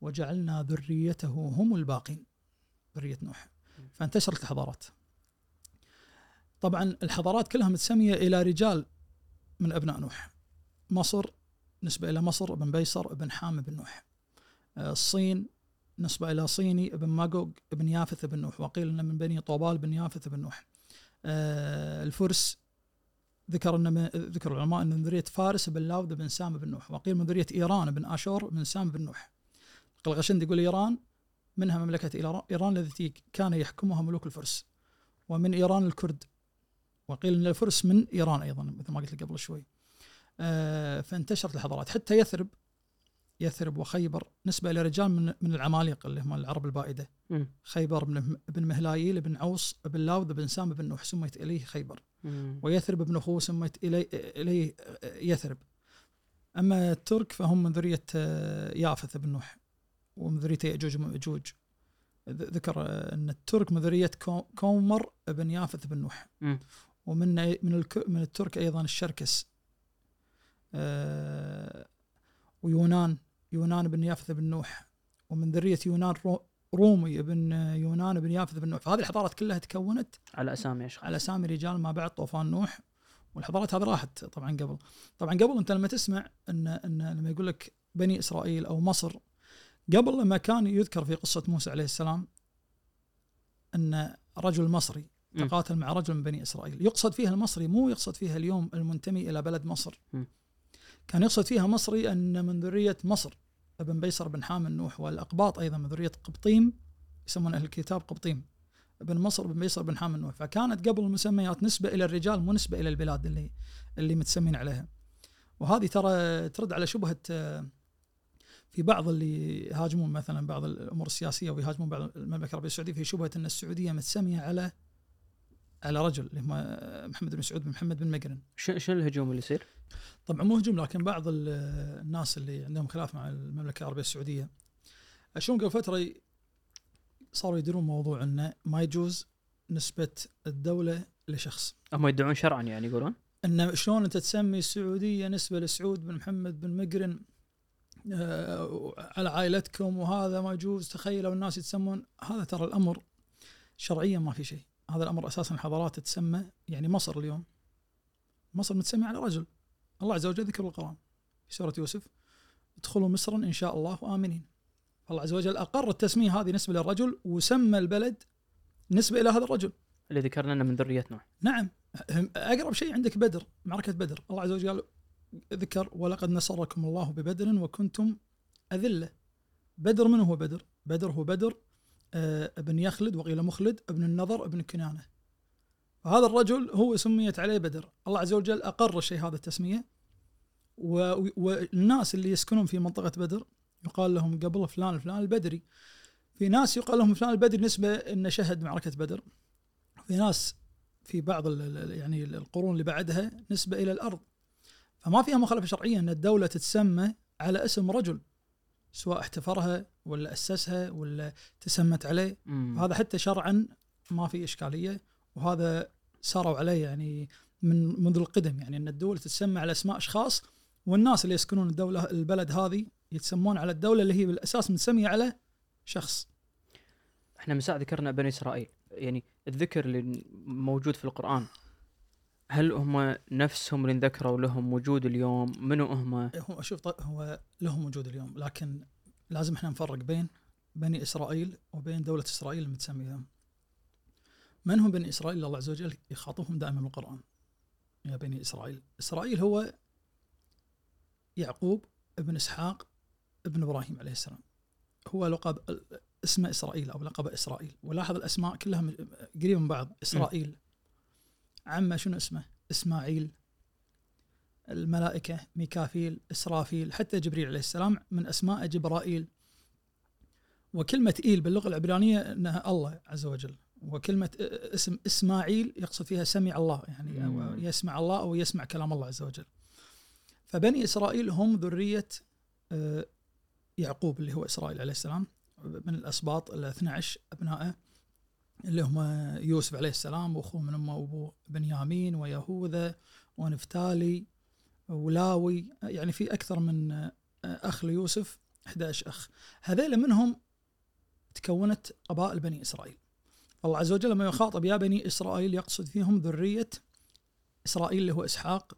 وجعلنا ذريته هم الباقين. ذرية نوح. فانتشرت الحضارات. طبعا الحضارات كلها متسمية إلى رجال من أبناء نوح. مصر نسبة إلى مصر ابن بيصر ابن حام بن نوح. آه، الصين نسبة إلى صيني ابن ماجوج ابن يافث بن نوح. وقيل أنه من بني طوبال بن يافث بن نوح. آه، الفرس ذكر ان ذكر العلماء ان من ذرية فارس بن لاود بن سام بن نوح. وقيل من ذرية إيران بن آشور بن سام بن نوح. القلغشند يقول إيران منها مملكة إيران- إيران التي كان يحكمها ملوك الفرس ومن إيران الكرد وقيل إن الفرس من إيران أيضا مثل ما قلت لك قبل شوي. آه، فانتشرت الحضارات. حتى يثرب يثرب وخيبر نسبة إلى رجال من من العمالقة اللي هم العرب البائدة. مم. خيبر بن بن مهلايل بن عوص بن لاود بن سام بن نوح سميت إليه خيبر. ويثرب ابن أخوه سميت إلي إليه يثرب. أما الترك فهم من ذرية آه، يافث بن نوح. ومن ذريه ياجوج وماجوج ذكر أن الترك من ذريه كو- كومر بن يافث بن نوح. ومن من من الترك أيضا الشركس. آه، ويونان يونان بن يافث بن نوح. ومن ذرية يونان رو- رومي بن يونان بن يافث بن نوح. فهذه الحضارات كلها تكونت على أسامي أشخاص. على أسامي رجال ما بعد طوفان نوح. والحضارات هذه راحت طبعا قبل. طبعا قبل أنت لما تسمع ان أن لما يقول لك بني إسرائيل أو مصر قبل لما كان يذكر في قصة موسى عليه السلام أن رجل مصري. تقاتل مع رجل من بني إسرائيل يقصد فيها المصري مو يقصد فيها اليوم المنتمي إلى بلد مصر. كان يقصد فيها مصري أن من ذرية مصر ابن بيصر بن حام نوح والأقباط أيضا من ذرية قبطيم يسمون أهل الكتاب قبطيم بن مصر بن بيصر بن حام نوح فكانت قبل المسميات نسبة إلى الرجال مو نسبة إلى البلاد اللي اللي متسمين عليها وهذه ترى ترد على شبهة آه، في بعض اللي يهاجمون مثلا بعض الأمور السياسية ويهاجمون بعض المملكة العربية السعودية في شبهة أن السعودية متسمية على على رجل اللي هو محمد بن سعود بن محمد بن مقرن. شنو الهجوم اللي يصير؟ طبعا مو هجوم لكن بعض ال- الناس اللي عندهم خلاف مع المملكة العربية السعودية. اشوفهم قبل فترة صاروا يديرون موضوع انه ما يجوز نسبة الدولة لشخص. هم يدعون شرعا يعني يقولون؟ إن شلون أنت تسمي السعودية نسبة لسعود بن محمد بن مقرن؟ على عائلتكم وهذا ما يجوز. تخيلوا الناس يتسمون هذا ترى الأمر شرعيا ما في شيء. هذا الأمر أساسا الحضارات تتسمى يعني مصر اليوم. مصر متسمية على رجل. الله عز وجل ذكر القرآن في سورة يوسف ادخلوا مصرا إن شاء الله امنين الله عز وجل أقر التسمية هذه نسبة للرجل وسمى البلد نسبة إلى هذا الرجل. اللي ذكرنا إنه من ذريه نوح نعم أقرب شيء عندك بدر معركة بدر. الله عز وجل قال ذكر ولقد نصركم الله ببدر وكنتم أذلة. بدر من هو بدر؟ بدر هو بدر آه، ابن يخلد وقيل مخلد ابن النضر ابن كنانة. فهذا الرجل هو سميت عليه بدر. الله عز وجل أقر الشيء هذا التسمية. و- والناس اللي يسكنون في منطقة بدر يقال لهم قبل فلان الفلان البدري. في ناس يقال لهم فلان البدري نسبة انه شهد معركة بدر. في ناس في بعض يعني القرون اللي بعدها نسبة إلى الأرض. فما فيها مخالفة شرعية أن الدولة تتسمى على اسم رجل سواء احتفرها ولا أسسها ولا تسمت عليه. هذا حتى شرعا ما في إشكالية وهذا ساروا عليه يعني من منذ القدم يعني أن الدول تتسمى على أسماء أشخاص والناس اللي يسكنون الدولة البلد هذه يتسمون على الدولة اللي هي بالأساس متسمية على شخص. إحنا من ساعه ذكرنا بني إسرائيل يعني الذكر اللي موجود في القرآن. هل هم نفسهم اللي ذكروا لهم وجود اليوم؟ منو هم؟ هو شوف طيب هو لهم وجود اليوم لكن لازم إحنا نفرق بين بني إسرائيل وبين دولة إسرائيل المتسميه من هم بني إسرائيل؟ الله عز وجل يخاطبهم دائما بالقرآن. يا بني إسرائيل. إسرائيل هو يعقوب ابن إسحاق ابن إبراهيم عليه السلام. هو لقب اسمه إسرائيل أو لقب إسرائيل. ولاحظ الأسماء كلها قريبة من بعض. إسرائيل عمه شنو اسمه؟ إسماعيل الملائكة ميكافيل إسرافيل حتى جبريل عليه السلام من أسماء جبرائيل. وكلمة إيل باللغة العبرانية إنها الله عز وجل. وكلمة اسم إسماعيل يقصد فيها سمع الله يعني أو. يسمع الله أو يسمع كلام الله عز وجل. فبني إسرائيل هم ذرية آه، يعقوب اللي هو إسرائيل عليه السلام من الأسباط ال 12 أبنائه. اللي هم يوسف عليه السلام وأخوه من امه وابوه بنيامين ويهوذا ونفتالي ولاوي يعني في أكثر من أخ ليوسف 11 أخ. هذيل منهم تكونت قبائل بني إسرائيل. الله عز وجل لما يخاطب يا بني إسرائيل يقصد فيهم ذرية إسرائيل اللي هو إسحاق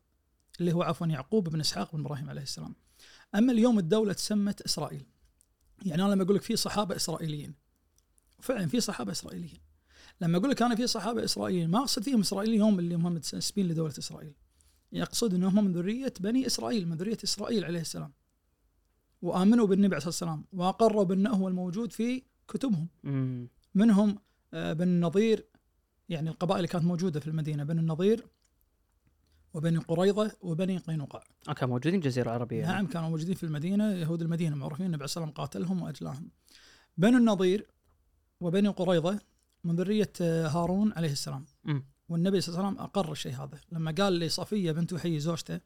اللي هو عفوا يعقوب بن إسحاق بن إبراهيم عليه السلام. أما اليوم الدولة تسمت إسرائيل. يعني أنا لما أقول لك في صحابة إسرائيليين فعلا في صحابة إسرائيليين. لما أقول لك أنا في صحابة إسرائيليين ما أقصد فيهم إسرائيليين هم اللي هم متسبين لدولة إسرائيل. يقصد انهم من ذرية بني إسرائيل من ذرية إسرائيل عليه السلام. وآمنوا بالنبي عليه الصلاة والسلام وأقروا بأنه هو الموجود في كتبهم. منهم آه، بني النضير يعني القبائل اللي كانت موجودة في المدينة بني النضير وبني قريظة وبني قينقاع. أوكي موجودين الجزيرة العربية. يعني. نعم كانوا موجودين في المدينة يهود المدينة معروفين النبي عليه الصلاة والسلام قاتلهم وأجلاهم. بنو النضير وبني قريظة من ذرية آه، هارون عليه السلام. مم. والنبي صلى الله عليه وسلم أقر الشيء هذا. لما قال لصفية بنت وحي زوجته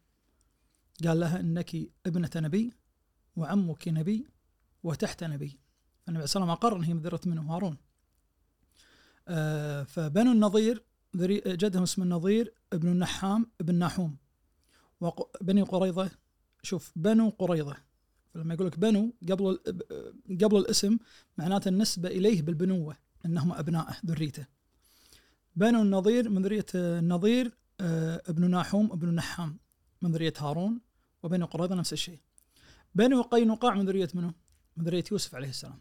قال لها إنك ابنة نبي وعمك نبي وتحت نبي. فالنبي صلى الله عليه وسلم أقر إن هي من منه هارون. آه فبنو النضير ذري جدهم اسمه النضير ابن النحام ابن ناحوم. وبني قريظة شوف بنو قريظة. فلما يقول لك بنو قبل ال- قبل الاسم معناته النسبة إليه بالبنوة. إنهم ابنائه ذريته. بنو النضير من ذرية النضير آه، ابن ناحوم ابن النحام من ذرية هارون وبني قريظة نفس الشيء. بنو قينقاع من ذرية منه؟ من ذرية يوسف عليه السلام.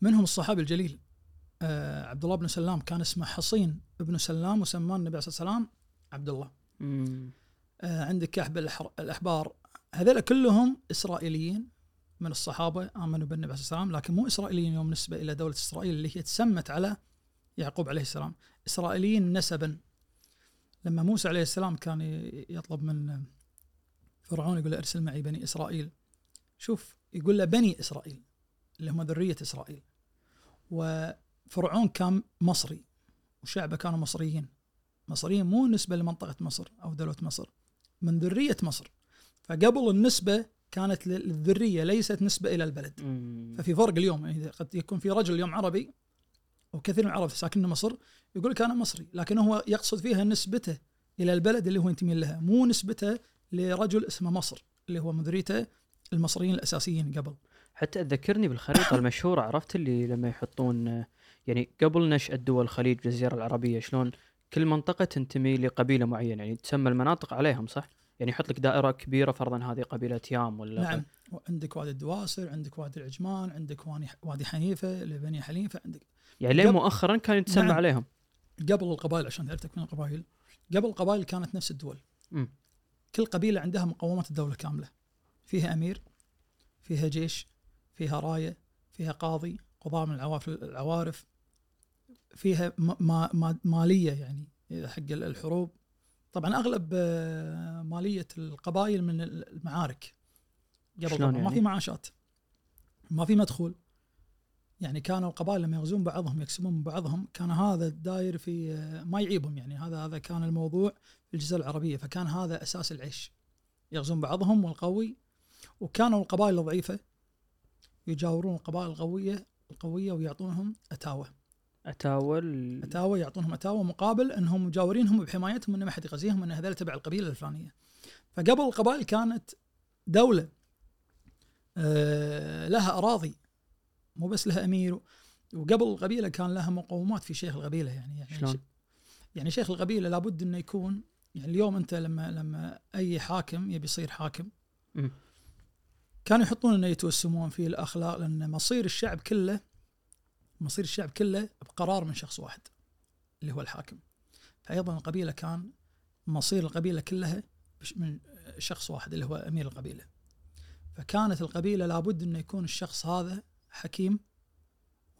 منهم الصحابي الجليل آه عبد الله بن سلام كان اسمه حصين ابن سلام وسماه النبي عليه الصلاه والسلام عبد الله. آه عندك كعب الأحر- الأحبار. هذول كلهم إسرائيليين من الصحابة آمنوا بالنبي عليه الصلاة والسلام لكن مو إسرائيليين يوم نسبة إلى دولة إسرائيل اللي هي تسمت على يعقوب عليه السلام. إسرائيليين نسبا. لما موسى عليه السلام كان يطلب من فرعون يقول له أرسل معي بني إسرائيل. شوف يقول له بني إسرائيل اللي هم ذرية إسرائيل. وفرعون كان مصري وشعبه كانوا مصريين. مصريين مو نسبة لمنطقة مصر أو دولة مصر من ذرية مصر. فقبل النسبة كانت للذرية ليست نسبة إلى البلد مم. ففي فرق اليوم يعني قد يكون في رجل اليوم عربي وكثير من العرب ساكنين مصر يقول لك أنا مصري لكن هو يقصد فيها نسبته إلى البلد اللي هو ينتمي لها مو نسبته لرجل اسمه مصر اللي هو من ذريته المصريين الأساسيين قبل حتى تذكرني بالخريطة [coughs] المشهورة عرفت اللي لما يحطون يعني قبل نشأة دول الخليج الجزيره العربية شلون كل منطقة تنتمي لقبيلة معينة يعني تسمى المناطق عليهم صح؟ يعني يحط لك دائرة كبيرة فرضا هذه قبيلة يام ولا نعم. وعندك وادي الدواسر عندك وادي العجمان عندك وادي حنيفة لبني حنيفة عندك يعني لين مؤخرا كان يتسمى نعم. عليهم؟ قبل القبائل عشان تعرف من القبائل قبل القبائل كانت نفس الدول. مم. كل قبيلة عندها مقومات الدولة كاملة. فيها أمير فيها جيش فيها راية فيها قاضي قضاة من العوارف العوارف. فيها ما ما مالية يعني حق الحروب. طبعا أغلب آه، مالية القبائل من المعارك قبل طبعاً. ما يعني؟ في معاشات ما في مدخول. يعني كانوا القبائل لما يغزون بعضهم يقسمون من بعضهم كان هذا الداير في آه، ما يعيبهم يعني. هذا هذا كان الموضوع في الجزيرة العربية فكان هذا أساس العيش. يغزون بعضهم والقوي وكانوا القبائل الضعيفة يجاورون القبائل القوية القوية ويعطونهم أتاوة. اتاول اتاوه يعطونهم اتاوه مقابل أنهم مجاورينهم بحمايتهم ان ما حد يغزيهم ان هذول تبع القبيلة الفلانية فقبل القبائل كانت دولة آه، لها أراضي مو بس لها أمير وقبل القبيلة كان لها مقومات في شيخ القبيلة يعني يعني شلون؟ يعني شيخ القبيلة لابد إنه يكون يعني اليوم أنت لما لما أي حاكم يبي يصير حاكم مم. كانوا يحطون إنه يتوسمون في الأخلاق لأن مصير الشعب كله مصير الشعب كله بقرار من شخص واحد اللي هو الحاكم. فايضا القبيلة كان مصير القبيلة كلها من شخص واحد اللي هو أمير القبيلة. فكانت القبيلة لابد إنه يكون الشخص هذا حكيم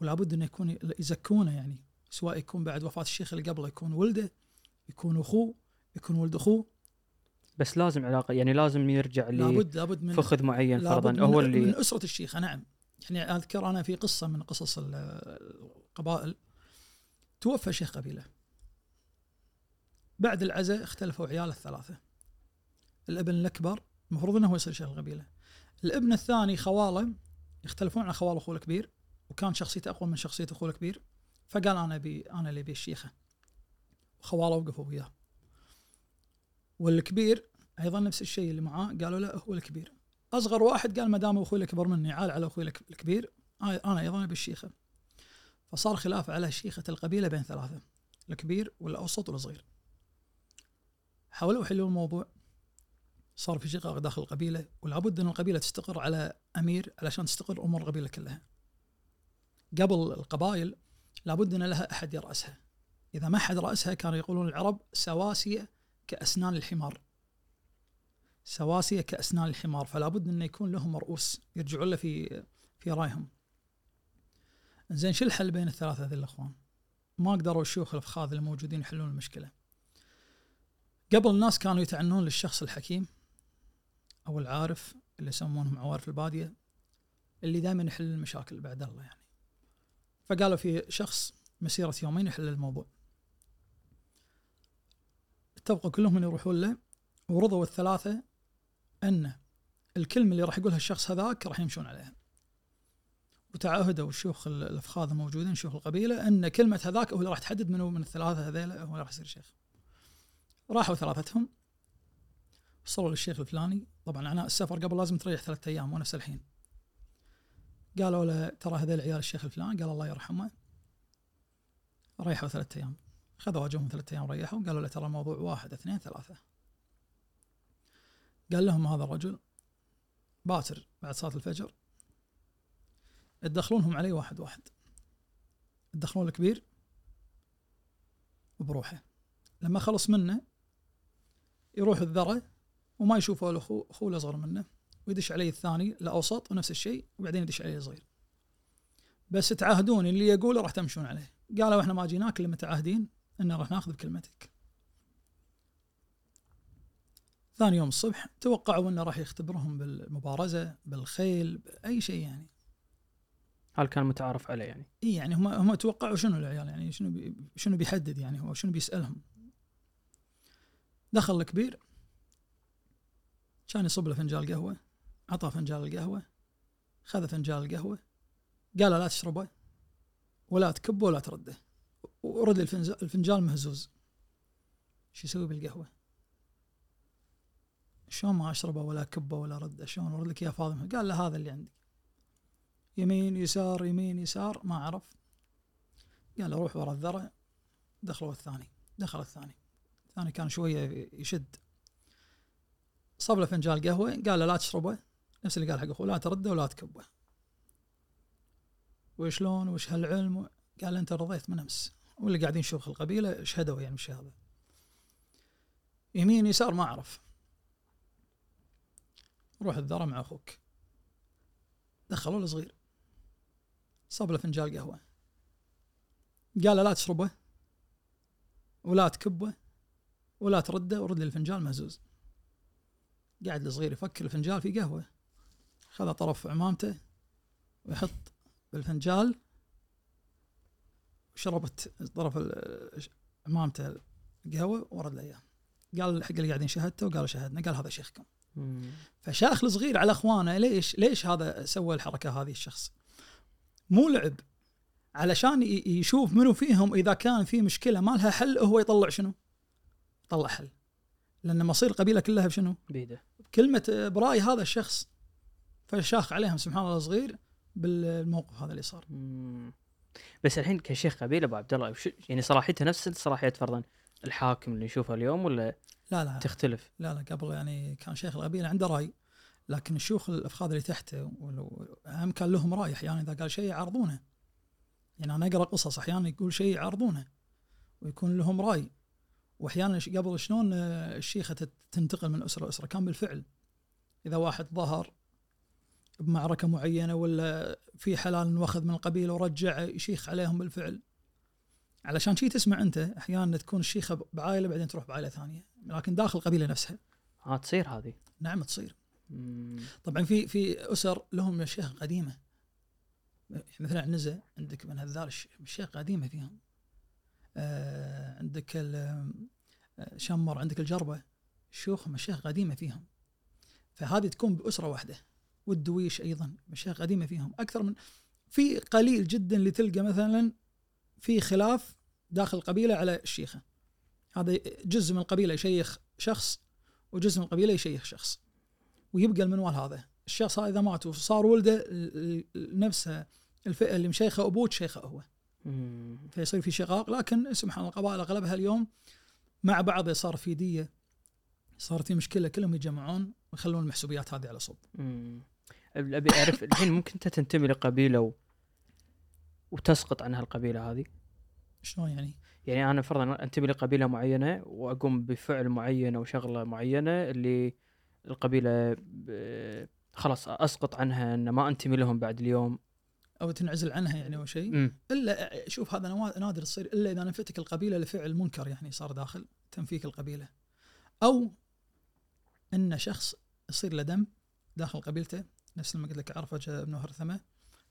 ولابد إنه يكون يزكونه يعني سواء يكون بعد وفاة الشيخ اللي قبله يكون ولده يكون أخوه يكون ولد أخوه. بس لازم علاقه يعني لازم يرجع لابد لابد من لفخذ معين فرضا. من, هو من اللي أسرة الشيخة نعم. يعني أذكر أنا في قصة من قصص ال- القبائل. توفى شيخ قبيلة. بعد العزاء اختلفوا عيال الثلاثة. الابن الأكبر المفروض إنه هو يصير شيخ القبيلة. الابن الثاني خواله يختلفون عن خوال أخوه الكبير وكان شخصيته أقوى من شخصية أخوه الكبير فقال أنا ابي أنا اللي أبي الشيخة. وخواله وقفوا وياه. والكبير أيضا نفس الشيء اللي معاه قالوا لا هو الكبير. أصغر واحد قال ما دام أخوي الأكبر مني عال على أخوي الك- الكبير آه، أنا أيضا أبي الشيخة. فصار خلاف على شيخة القبيلة بين ثلاثة الكبير والأوسط والصغير. حاولوا يحلوا الموضوع. صار في شقاق داخل القبيلة ولابد أن القبيلة تستقر على أمير علشان تستقر أمور القبيلة كلها. قبل القبائل لابد أن لها أحد يرأسها. إذا ما حد رأسها كانوا يقولون العرب سواسية كأسنان الحمار. سواسية كأسنان الحمار فلا بد انه يكون لهم مرؤوس يرجعون له في في رأيهم. زين شو الحل بين الثلاثة ذي الأخوان؟ ما قدروا الشيوخ الأفخاذ الموجودين يحلون المشكلة. قبل الناس كانوا يتعنون للشخص الحكيم أو العارف اللي يسمونهم عوارف البادية اللي دائما يحل المشاكل بعد الله يعني. فقالوا في شخص مسيرة يومين يحل الموضوع. اتفقوا كلهم ان يروحون له ورضوا الثلاثة أن الكلمة اللي راح يقولها الشخص هذاك راح يمشون عليها. وتعهدوا الشيوخ ال- الأفخاذ الموجودين شيوخ القبيلة أن كلمة هذاك هو اللي راح تحدد منه من الثلاثة هذيلا هو اللي راح يصير شيخ. راحوا ثلاثتهم وصلوا للشيخ الفلاني. طبعا عناء السفر قبل لازم تريح ثلاثة أيام مو نفس الحين. قالوا له ترى هذول عيال الشيخ الفلاني قال الله يرحمه. ريحوا ثلاثة أيام. خذوا أجرهم ثلاثة أيام ريحوا. قالوا له ترى الموضوع واحد اثنين ثلاثة. قال لهم هذا الرجل باكر بعد صلاة الفجر. تدخلونهم عليه واحد واحد. تدخلون الكبير وبروحه. لما خلص منه يروح الذرة وما يشوفه الاخو أخوه الأصغر منه ويدش عليه الثاني الأوسط ونفس الشيء وبعدين يدش عليه الصغير. بس تعاهدون اللي يقوله راح تمشون عليه. قالوا إحنا ما جيناك إلا متعاهدين إن راح ناخذ بكلمتك. ثاني يوم الصبح توقعوا انه راح يختبرهم بالمبارزة بالخيل بأي شيء يعني. هل كان متعارف عليه يعني؟ إي يعني هم هم توقعوا شنو العيال يعني شنو بي شنو بيحدد يعني هو شنو بيسألهم. دخل الكبير كان يصب له فنجان قهوه عطى فنجان القهوة خذ فنجان القهوة قال لا تشربه ولا تكبه ولا ترده ورد الفنج- الفنجان مهزوز. شو يسوي بالقهوة؟ شلون ما أشربه ولا كبه ولا رده؟ شلون ارد لك يا فاطمه قال له هذا اللي عندي. يمين يسار يمين يسار ما عرف قال له روح ورا الذرة. دخلوا الثاني. دخل الثاني. الثاني كان شوية يشد. صب له فنجان قهوة. قال له لا تشربه. نفس اللي قال حق أخوه لا ترده ولا تكبه. وشلون؟ وش هالعلم؟ قال أنت رضيت من أمس. واللي قاعدين شيوخ القبيلة شهدوا يعني هذا يمين يسار ما أعرف. روح الذرة مع أخوك. دخلوا الصغير صب له فنجان قهوة. قال لا تشربه ولا تكبه ولا ترده ورد لي الفنجان مهزوز. قاعد الصغير يفكر الفنجان في قهوة. خذ طرف عمامته ويحط بالفنجال وشربت طرف عمامته القهوة ورد له إياه. قال حق اللي قاعدين شهدته وقالوا شهدنا قال هذا شيخكم. فشاخ الصغير على اخوانه ليش ليش هذا سوى الحركة هذه الشخص؟ مو لعب علشان يشوف منو فيهم إذا كان في مشكلة ما لها حل هو يطلع شنو؟ يطلع حل. لأن مصير القبيله كلها بشنو؟ بيده. كلمه براي هذا الشخص. فشاخ عليهم سبحان الله صغير بالموقف هذا اللي صار. مم. بس الحين كشيخ قبيلة أبو عبد الله يعني صلاحيته نفس صلاحيه فرضا الحاكم اللي نشوفه اليوم ولا لا لا. تختلف؟ لا لا قبل يعني كان شيخ القبيله عنده رأي لكن الشيوخ الأفخاذ اللي تحته هم كان لهم رأي أحيانا إذا قال شيء يعارضونه. يعني أنا أقرأ قصص أحيانا يقول شيء يعارضونه ويكون لهم رأي. وأحيانا قبل شلون الشيخة تنتقل من أسرة لأسرة؟ كان بالفعل. إذا واحد ظهر بمعركة معينة ولا في حلال واخذ من القبيله ورجع يشيخ عليهم بالفعل. علشان شي تسمع انت أحيانا تكون الشيخة بعائلة بعدين تروح بعائلة ثانية. لكن داخل القبيله نفسها. ها تصير هذه. نعم تصير. مم. طبعا في في أسر لهم مشايخ قديمه مثلا عنزه عندك من هذول الش- مشايخ قديمه فيهم. آه عندك آه، شمر عندك الجربة. شيوخ مشايخ قديمه فيهم. فهذه تكون بأسرة واحدة. والدويش أيضا مشايخ قديمه فيهم. أكثر من في قليل جدا اللي تلقى مثلا في خلاف داخل القبيلة على الشيخة. هذا جزء من القبيلة يشيخ شخص وجزء من القبيلة يشيخ شخص. ويبقى المنوال هذا. الشخص هذا إذا مات وصار ولده نفسها الفئه اللي مشيخه أبوه تشيخه هو. فيصير في شقاق. لكن سبحان الله القبائل أغلبها اليوم مع بعض صار في دية صارت في مشكلة كلهم يتجمعون ويخلون المحسوبيات هذه على صوب. أبي أعرف الحين ممكن أنت تنتمي لقبيلة و... وتسقط عن هالقبيله هذه. شلون يعني؟ يعني أنا فرضا انتمي لقبيله معينة وأقوم بفعل معين أو شغله معينة اللي القبيلة ب... خلاص أسقط عنها ان ما أنتمي لهم بعد اليوم. أو تنعزل عنها يعني أو شيء. إلا شوف هذا نادر تصير إلا إذا نفتك القبيلة لفعل منكر يعني صار داخل تنفيك القبيلة. أو إن شخص يصير له دم داخل قبيلته نفس ما قلت لك عرفج بن هرثمه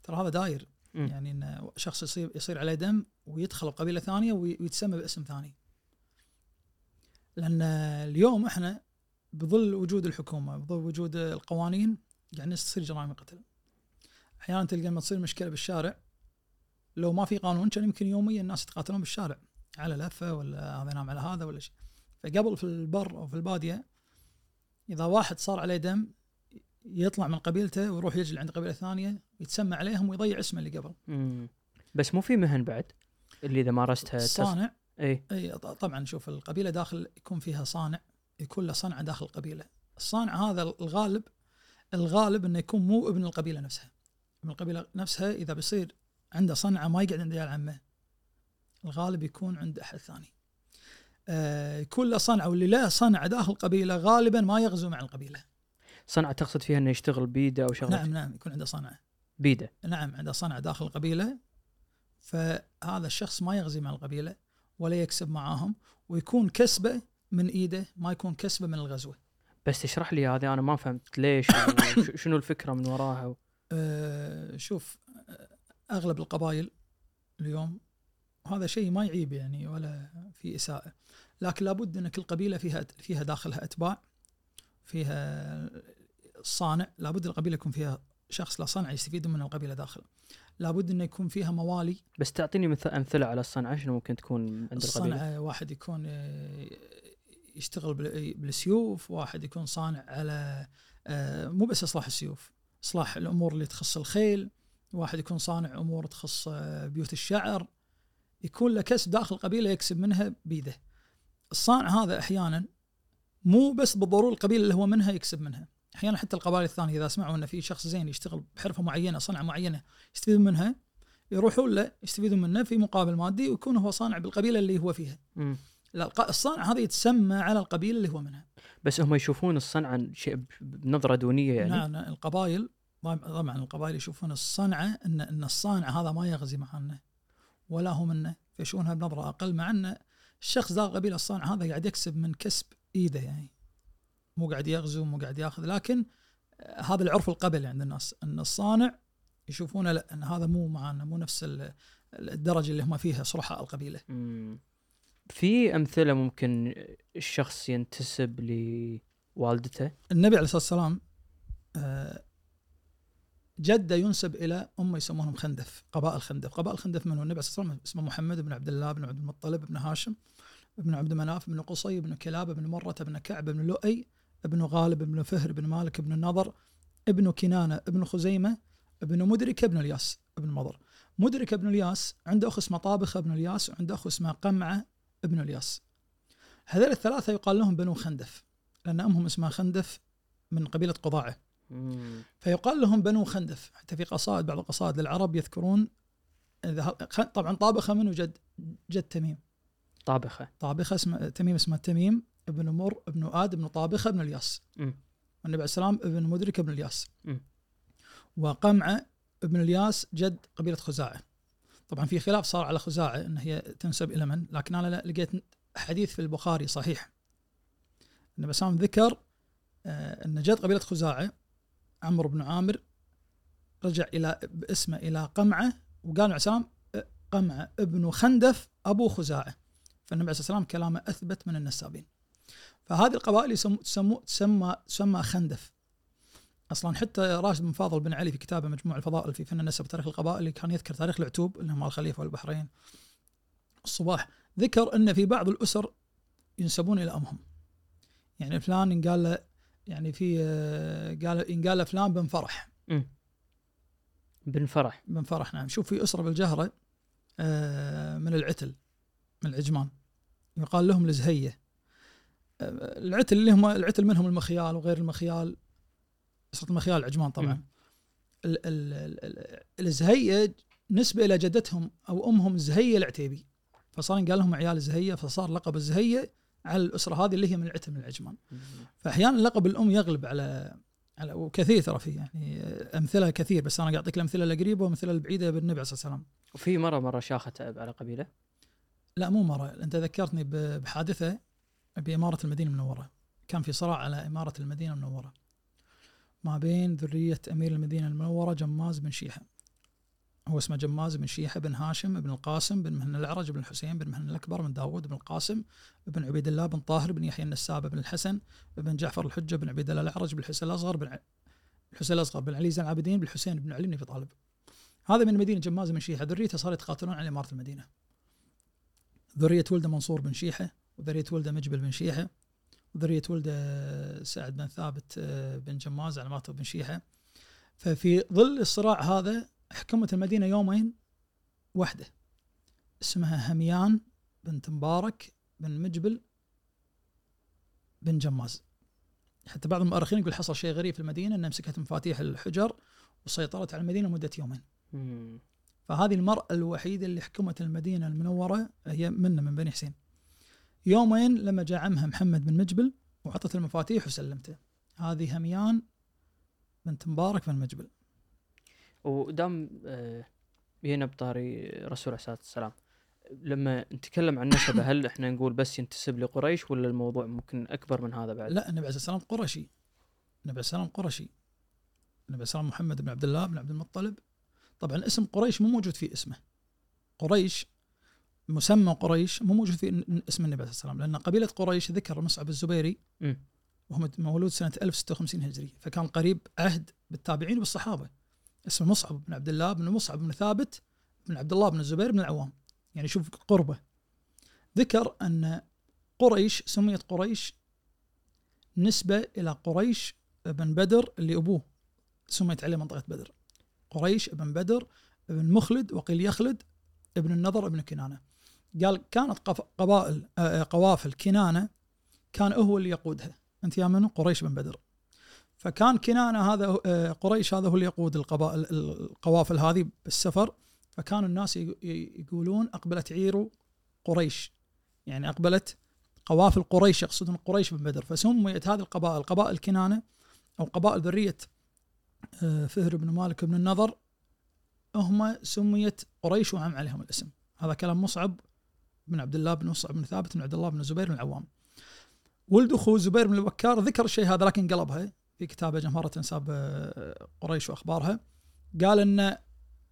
ترى هذا داير. مم. يعني إن شخص يصير يصير عليه دم ويدخل بقبيلة ثانية وي- ويتسمى باسم ثاني. لأن اليوم إحنا بظل وجود الحكومة بظل وجود القوانين قاعد تصير جرائم القتل أحيانا تلقى لما تصير مشكلة بالشارع. لو ما في قانون كان يمكن يوميا الناس يتقاتلون بالشارع. على لفة ولا هذا ينام على هذا ولا شيء. فقبل في البر أو في البادية إذا واحد صار عليه دم يطلع من قبيلته ويروح يجي عند قبيلة ثانية يتسمى عليهم ويضيع اسمه اللي قبل. مم. بس مو في مهن بعد؟ اللي إذا مارستها تص... الصانع إي. إي طبعا شوف القبيلة داخل يكون فيها صانع يكون له صنعة داخل القبيلة. الصانع هذا الغالب الغالب إنه يكون مو ابن القبيلة نفسها. ابن القبيلة نفسها إذا بيصير عنده صنعة ما يقعد عند عيال عمه. الغالب يكون عند أحد ثاني. آه يكون له صنعة واللي له صنعة داخل القبيلة غالبا ما يغزو مع القبيلة. صنعة تقصد فيها إنه يشتغل بيده أو شغلة؟ نعم نعم يكون عنده صنعة. بيده. نعم عنده صنعة داخل القبيلة فهذا الشخص ما يغزي مع القبيلة ولا يكسب معاهم ويكون كسبة من إيده ما يكون كسبة من الغزوة. بس تشرح لي هذه أنا ما فهمت ليش وشنو [coughs] الفكرة من وراها أه شوف آه، أغلب القبائل اليوم وهذا شيء ما يعيب يعني ولا في إساءة. لكن لابد إن كل قبيلة فيها فيها داخلها أتباع فيها صانع لابد القبيلة يكون فيها شخص له صنعة يستفيد من القبيلة داخل. لابد إنه يكون فيها موالي. بس تعطيني مثل أمثلة على الصنعة شنو ممكن تكون عند القبيلة؟ الصنعة واحد يكون آه، يشتغل بال- بالسيوف واحد يكون صانع على آه، مو بس إصلاح السيوف إصلاح الأمور اللي تخص الخيل واحد يكون صانع أمور تخص آه، بيوت الشعر يكون له كسب داخل القبيله يكسب منها بيده. الصانع هذا أحيانا مو بس بالضرورة القبيلة اللي هو منها يكسب منها. أحيانا حتى القبائل الثانية إذا سمعوا إن في شخص زين يشتغل بحرفة معينة صنعة معينة يستفيدون منها يروحون له يستفيدون منه في مقابل مادي ويكون هو صانع بالقبيلة اللي هو فيها. الصانع هذا يتسمى على القبيلة اللي هو منها. بس هم يشوفون الصنعة شيء بنظرة دونية يعني؟ نعم نعم، القبائل طبعا القبائل يشوفون الصنعة إن إن الصانع هذا ما يغزي معنا ولا هو منه فيشوفونها بنظرة أقل مع إن الشخص ذا القبيلة الصانع هذا قاعد يكسب من كسب إيده يعني. مو قاعد يغزو مو قاعد ياخذ. لكن آه، هذا العرف القبلي عند الناس إن الصانع يشوفونه لا إن هذا مو معنا مو نفس ال- الدرجة اللي هم فيها صرحاء القبيلة. مم. في أمثلة ممكن الشخص ينتسب لوالدته؟ النبي عليه الصلاة والسلام آه، جدة ينسب إلى أمه يسمونهم خندف قبائل خندف قبائل خندف من هو النبي عليه الصلاة والسلام اسمه محمد بن عبد الله بن عبد المطلب بن هاشم بن عبد مناف بن قصي بن كلاب بن مرة بن كعب بن لؤي بن غالب بن فهر بن مالك بن النضر ابن كنانة ابن خزيمة ابن مدركة بن الياس ابن مضر. مدركة بن الياس عنده أخ اسمه طابخة بن الياس وعنده أخ اسمه قمعة ابن الياس. هذول الثلاثة يقال لهم بنو خندف لأن أمهم اسمها خندف من قبيلة قضاعة. مم. فيقال لهم بنو خندف حتى في قصائد بعض القصائد للعرب يذكرون طبعا طابخة منه جد جد تميم. طابخة. طابخة اسمه تميم اسمه تميم. ابن مر ابن آد ابن طابخه ابن الياس. مم. والنبي عليه السلام ابن مدرك ابن الياس. مم. وقمعه ابن الياس جد قبيلة خزاعة. طبعا في خلاف صار على خزاعة إن هي تنسب إلى من لكن أنا لا- لقيت حديث في البخاري صحيح. النبي عليه وسلم ذكر آه، أن جد قبيلة خزاعة عمرو بن عامر رجع إلى باسمه إلى قمعة وقال عليه السلام قمعه ابن خندف أبو خزاعة. فالنبي عليه الصلاه والسلام كلامه أثبت من النسابين. فهذه القبائل تسمو تسمى تسمى خندف. أصلا حتى راشد بن فاضل بن علي في كتابه مجموع الفضائل في فن النسب وتاريخ القبائل اللي كان يذكر تاريخ العتوب اللي هم الخليفة والبحرين. الصباح ذكر أن في بعض الأسر ينسبون إلى أمهم. يعني فلان ينقال له يعني في آه، قال ينقال فلان بن فرح. بن فرح. بن فرح نعم. شوف في أسرة بالجهرة آه، من العتل من العجمان. يقال لهم الزهيه آه، العتل اللي هم العتل منهم المخيال وغير المخيال اسره المخيال العجمان طبعا. ال- ال- ال- ال- الزهية نسبة إلى جدتهم أو أمهم زهية العتيبي. فصار ينقال لهم عيال الزهيه فصار لقب الزهية على الأسرة هذه اللي هي من العتل من العجمان. فاحيانا لقب الأم يغلب على على وكثير ترى فيه يعني أمثلة كثير بس أنا قاعد اعطيك الامثله القريبة والامثله البعيدة بالنبي عليه الصلاه والسلام وفي مرة مرة شاخت على قبيلة؟ لا مو مرة. أنت ذكرتني بحادثة بإمارة المدينة المنورة. كان في صراع على إمارة المدينة المنورة. ما بين ذرية أمير المدينة المنورة جماز بن شيحة. هو اسمه جماز بن شيحة بن هاشم بن القاسم بن مهن الأعرج بن الحسين بن مهن الأكبر بن داود بن القاسم بن عبيد الله بن طاهر بن يحيى النسابة بن الحسن بن جعفر الحجة بن عبيد الله الأعرج بن الحسين الأصغر بن الحسين الأصغر بن علي زين العابدين بن الحسين بن علي بن أبي طالب. هذا من مدينة جماز بن شيحة. ذريته صاروا يتقاتلون على إمارة المدينة. ذرية ولده منصور بن شيحة وذرية ولده مجبل بن شيحة. وذرية ولده سعد بن ثابت آه، بن جماز على ماتوا بن شيحة. ففي ظل الصراع هذا حكمت المدينة يومين وحدة اسمها هميان بنت مبارك بن مجبل بن جماز. حتى بعض المؤرخين يقول حصل شيء غريب في المدينة أنها مسكت مفاتيح الحجر وسيطرت على المدينة مدة يومين. فهذه المرأة الوحيدة اللي حكمت المدينة المنورة هي منا من بني حسين. يومين لما جاء عمها محمد بن مجبل وعطت المفاتيح وسلمته. هذه هميان بنت مبارك بن مجبل. ودام آه، جينا بطاري رسول عليه الصلاة والسلام لما نتكلم عن نسبة هل إحنا نقول بس ينتسب لقريش ولا الموضوع ممكن أكبر من هذا بعد؟ لا النبي عليه الصلاة والسلام قرشي. النبي عليه والسلام قرشي. النبي عليه محمد بن عبد الله بن عبد المطلب. طبعا اسم قريش مو موجود في اسمه. قريش مسمى قريش مو موجود في اسم النبي عليه الصلاة والسلام لأن قبيلة قريش ذكر مصعب الزبيري. وهو مولود سنة 1056 هجري فكان قريب عهد بالتابعين وبالصحابة اسمه مصعب بن عبد الله بن مصعب بن ثابت بن عبد الله بن الزبير بن العوام. يعني شوف قربة. ذكر أن قريش سميت قريش نسبة إلى قريش بن بدر اللي أبوه سميت عليه منطقة بدر. قريش بن بدر بن مخلد وقيل يخلد ابن النضر ابن كنانة. قال كانت قبائل آه، قوافل كنانة كان هو اللي يقودها. أنت يا منو؟ قريش بن بدر. فكان كنانة هذا آه، قريش هذا هو اللي يقود القبائل القوافل هذه بالسفر. فكان الناس يقولون أقبلت عير قريش. يعني أقبلت قوافل قريش يقصدون قريش بن بدر. فسميت هذه القبائل قبائل كنانة أو قبائل ذرية آه، فهر بن مالك بن النضر هم سميت قريش وعم عليهم الاسم. هذا كلام مصعب. بن عبد الله بن مصعب بن ثابت بن عبد الله بن الزبير بن العوام. ولد اخوه زبير بن البكار ذكر الشيء هذا لكن قلبها في كتابه جمهرة أنساب آه، قريش وأخبارها. قال إن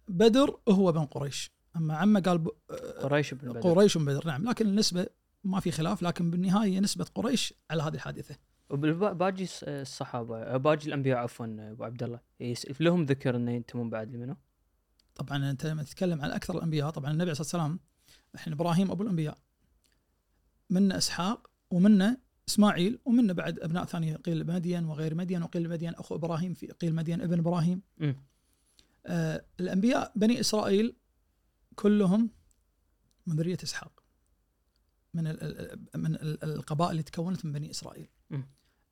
بدر هو بن قريش. أما عمه قال ب- آه، قريش بن بدر. قريش بن بدر نعم. لكن النسبة ما في خلاف لكن بالنهاية نسبة قريش على هذه الحادثة. وباقي الصحابة باقي الأنبياء عفوا أبو عبد الله. يس- لهم ذكر انه ينتمون بعد لمنو؟ طبعا أنت لما تتكلم عن أكثر الأنبياء طبعا النبي عليه الصلاه والسلام الحين إبراهيم أبو الأنبياء منا إسحاق ومنا إسماعيل ومنا بعد أبناء ثانية قيل مدين وغير مدين وقيل مدين أخو إبراهيم في قيل مدين ابن إبراهيم. آه الأنبياء بني إسرائيل كلهم من ذرية إسحاق من ال- ال- من ال- القبائل اللي تكونت من بني إسرائيل م.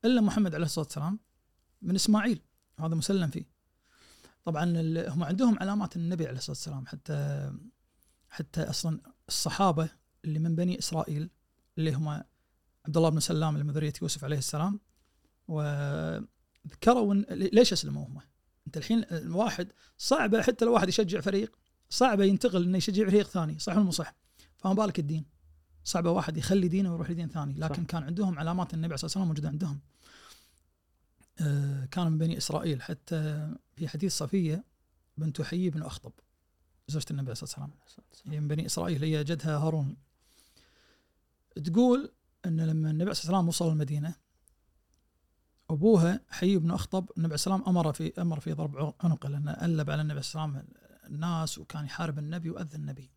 إلا محمد عليه الصلاة والسلام من إسماعيل هذا مسلم فيه طبعا هم عندهم علامات النبي عليه الصلاة والسلام حتى حتى أصلا الصحابة اللي من بني إسرائيل اللي هم عبد الله بن سلام اللي من ذريه يوسف عليه السلام وذكروا إن- ليش أسلموا هم؟ أنت الحين الواحد صعبه حتى لو واحد يشجع فريق صعبه ينتقل إنه يشجع فريق ثاني صح ولا مو صح؟ فما بالك الدين صعبه واحد يخلي دينه ويروح لدين ثاني لكن صح. كان عندهم علامات النبي عليه الصلاه والسلام موجودة عندهم آه، كان من بني إسرائيل حتى في حديث صفية بنت حيي بن أخطب زوجة النبي عليه الصلاه والسلام هي من بني إسرائيل هي جدها هارون تقول إن لما النبي عليه الصلاه والسلام وصل المدينة أبوها حي بن أخطب النبي عليه السلام أمر في أمر في ضرب عنقه لأنه الب على النبي عليه السلام الناس وكان يحارب النبي واذى النبي.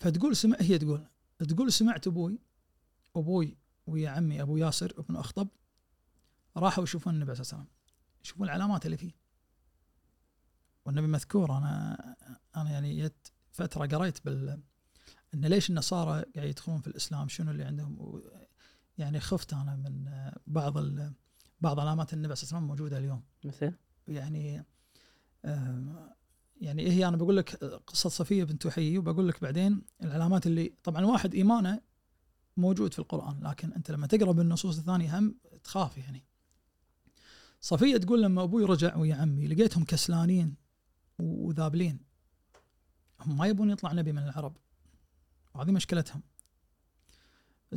فتقول سمع هي تقول تقول سمعت أبوي أبوي ويا عمي أبو ياسر بن أخطب راحوا يشوفون النبي عليه الصلاه والسلام يشوفون العلامات اللي فيه. والنبي مذكور. أنا أنا يعني جت فترة قريت بال إن ليش النصارى قاعد يدخلون في الإسلام؟ شنو اللي عندهم؟ و- يعني خفت أنا من بعض ال- بعض علامات النبي صلى الله عليه وسلم موجودة اليوم. مثل؟ يعني آه، يعني هي أنا بقول لك قصة صفية بنت حيي وبقول لك بعدين العلامات اللي طبعا واحد إيمانه موجود في القرآن لكن أنت لما تقرأ بالنصوص الثانية هم تخاف يعني. صفية تقول لما أبوي رجع ويا عمي لقيتهم كسلانين وذابلين. هم ما يبون يطلع نبي من العرب. وهذه مشكلتهم.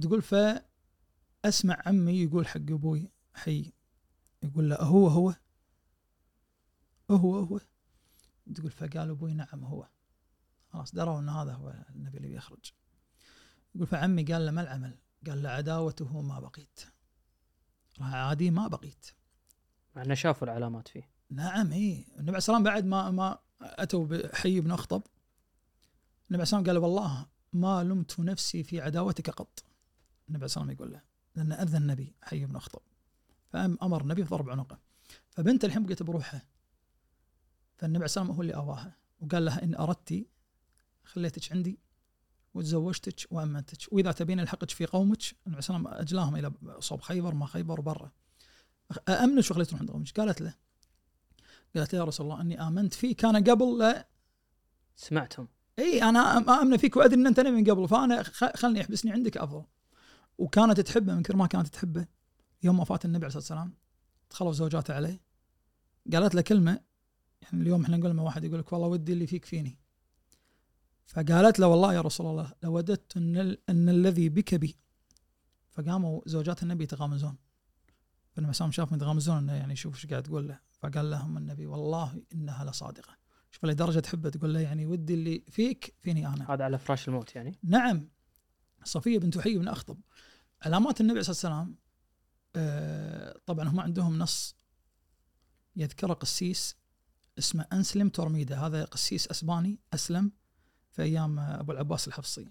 تقول فاسمع عمي يقول حق أبوي حي يقول له هو هو هو هو تقول فقال أبوي نعم هو خلاص دروا إن هذا هو النبي اللي بيخرج. يقول فعمي قال له ما العمل؟ قال له عداوته ما بقيت. راح عادي ما بقيت. مع إنه شافوا العلامات فيه. نعم إي. النبي عليه السلام بعد ما ما أتوا بحي بن أخطب النبي عليه السلام قال والله ما لمت نفسي في عداوتك قط. النبي عليه السلام يقول له لأن أذى النبي حي بن أخطب فامر النبي بضرب عنقه. فبنت الحين بقت بروحها. فالنبي عليه السلام هو اللي أواها وقال لها إن أردت خليتك عندي وتزوجتك وامنتك وإذا تبين الحقك في قومك. النبي عليه السلام أجلاهم إلى صوب خيبر ما خيبر وبره امنك وخليتهم عند قومك. قالت له قالت يا رسول الله إني آمنت فيه كان قبل لا سمعتهم. إي أنا آمن فيك وأدري إن أنت نبي من قبل فأنا خلني احبسني عندك أفضل. وكانت تحبه من كثر ما كانت تحبه يوم وفاة النبي عليه الصلاة والسلام دخلوا زوجاته عليه قالت له كلمة يعني اليوم إحنا نقول لما واحد يقول لك والله ودي اللي فيك فيني. فقالت له والله يا رسول الله لوددت إن ال- إن الذي بك بي. فقاموا زوجات النبي يتغامزون. فلما سام شافهم يتغامزون إنه يعني شوف إيش قاعد تقول له. فقال لهم النبي والله إنها لصادقه شوف لدرجة تحبه تقول له يعني ودي اللي فيك فيني أنا. هذا على فراش الموت يعني؟ نعم. صفية بنت حي بن أخطب. علامات النبي صلى الله عليه وسلم آه، طبعا هم عندهم نص يذكره قسيس اسمه أنسلم تورميدا. هذا قسيس أسباني أسلم في أيام أبو العباس الحفصي.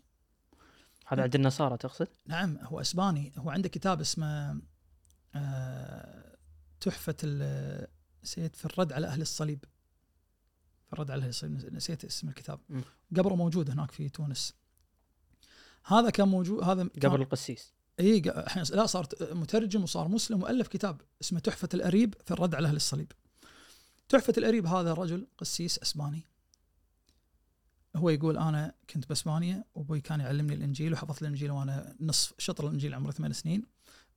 هذا عند النصارى تقصد؟ نعم هو أسباني. هو عنده كتاب اسمه تحفة ال- نسيت في الرد على أهل الصليب في الرد على أهل الصليب نسيت اسم الكتاب. قبره موجود هناك في تونس هذا كان موجود هذا قبل القسيس إي الحين لا صار مترجم وصار مسلم وألف كتاب اسمه تحفة الأريب في الرد على أهل الصليب. تحفة الأريب هذا رجل قسيس أسباني. هو يقول أنا كنت بأسبانيا وأبوي كان يعلمني الإنجيل وحفظت الإنجيل وأنا نصف شطر الإنجيل عمري ثمان سنين.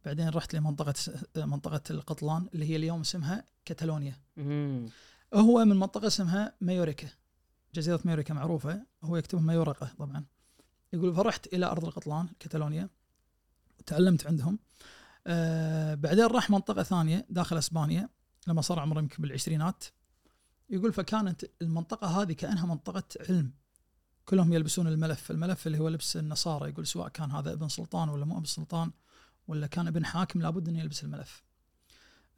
بعدين رحت لمنطقة منطقة القطلان اللي هي اليوم اسمها كتالونيا. مم. هو من منطقة اسمها مايوريكا. جزيرة مايوريكا معروفة هو يكتبها مايورقه طبعا. يقول فرحت إلى أرض القطلان كتالونيا وتعلمت عندهم آه بعدين راح منطقة ثانية داخل إسبانيا لما صار عمره يمكن بالعشرينات يقول فكانت المنطقة هذه كأنها منطقة علم كلهم يلبسون الملف الملف اللي هو لبس النصارى يقول سواء كان هذا ابن سلطان ولا مو ابن سلطان ولا كان ابن حاكم لابد انه يلبس الملف.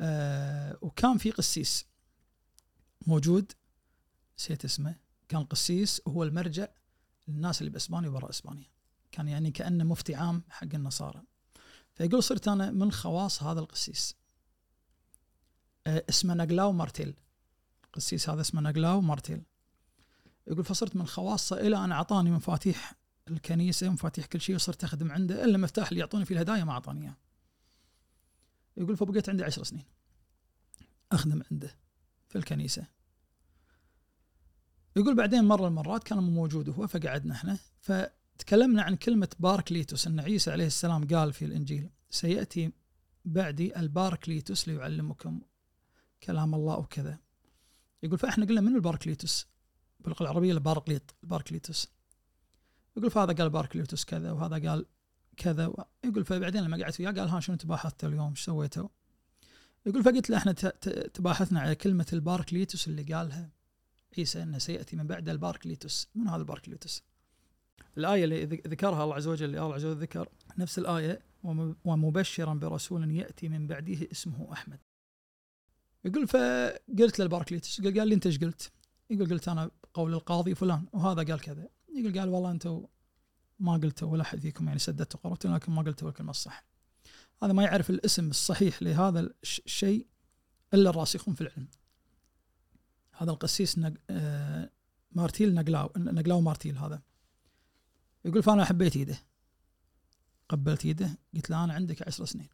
آه وكان في قسيس موجود نسيت اسمه كان قسيس هو المرجع للناس اللي بأسبانيا وبرا أسبانيا. كان يعني كأنه مفتي عام حق النصارى. فيقول صرت أنا من خواص هذا القسيس. آه، اسمه نقلاو مارتيل. القسيس هذا اسمه نقلاو مارتيل. يقول فصرت من خواصة إلى أن أعطاني مفاتيح الكنيسة ومفاتيح كل شيء وصرت أخدم عنده إلا المفتاح اللي يعطوني فيه الهدايا ما أعطاني إياه. يقول فبقيت عندي عشر سنين أخدم عنده في الكنيسة. يقول بعدين مرة المرات كان موجود هو فقعدنا إحنا فتكلمنا عن كلمة باركليتوس. إن عيسى عليه السلام قال في الإنجيل سيأتي بعدي الباركليتوس ليعلمكم كلام الله وكذا. يقول فإحنا قلنا من الباركليتوس؟ باللغة العربية الباركليت الباركليتوس. يقول فهذا قال باركليتوس كذا وهذا قال كذا يقول فبعدين لما قعدت وياه قال ها شنو تباحثتوا اليوم إيش سويتوا؟ يقول فقلت له إحنا تباحثنا على كلمة الباركليتوس اللي قالها عيسى إنه سيأتي من بعد الباركليتوس من هذا الباركليتوس؟ الآية اللي ذكرها الله عز وجل اللي الله عز وجل ذكر نفس الآية ومبشرا برسول يأتي من بعده اسمه أحمد. يقول فقلت للباركليتوس قال لي انت إيش قلت؟ يقول قلت أنا قول القاضي فلان وهذا قال كذا يقول قال والله أنتم ما قلتوا ولا احد فيكم يعني سددتوا قررتوا لكن ما قلتوا الكلمة الصح. هذا ما يعرف الاسم الصحيح لهذا الشيء إلا الراسخون في العلم. هذا القسيس نج... آه مارتيل نقلاو نقلاو مارتيل هذا. يقول فانا حبيت ايده قبلت ايده قلت له أنا عندك عشر سنين.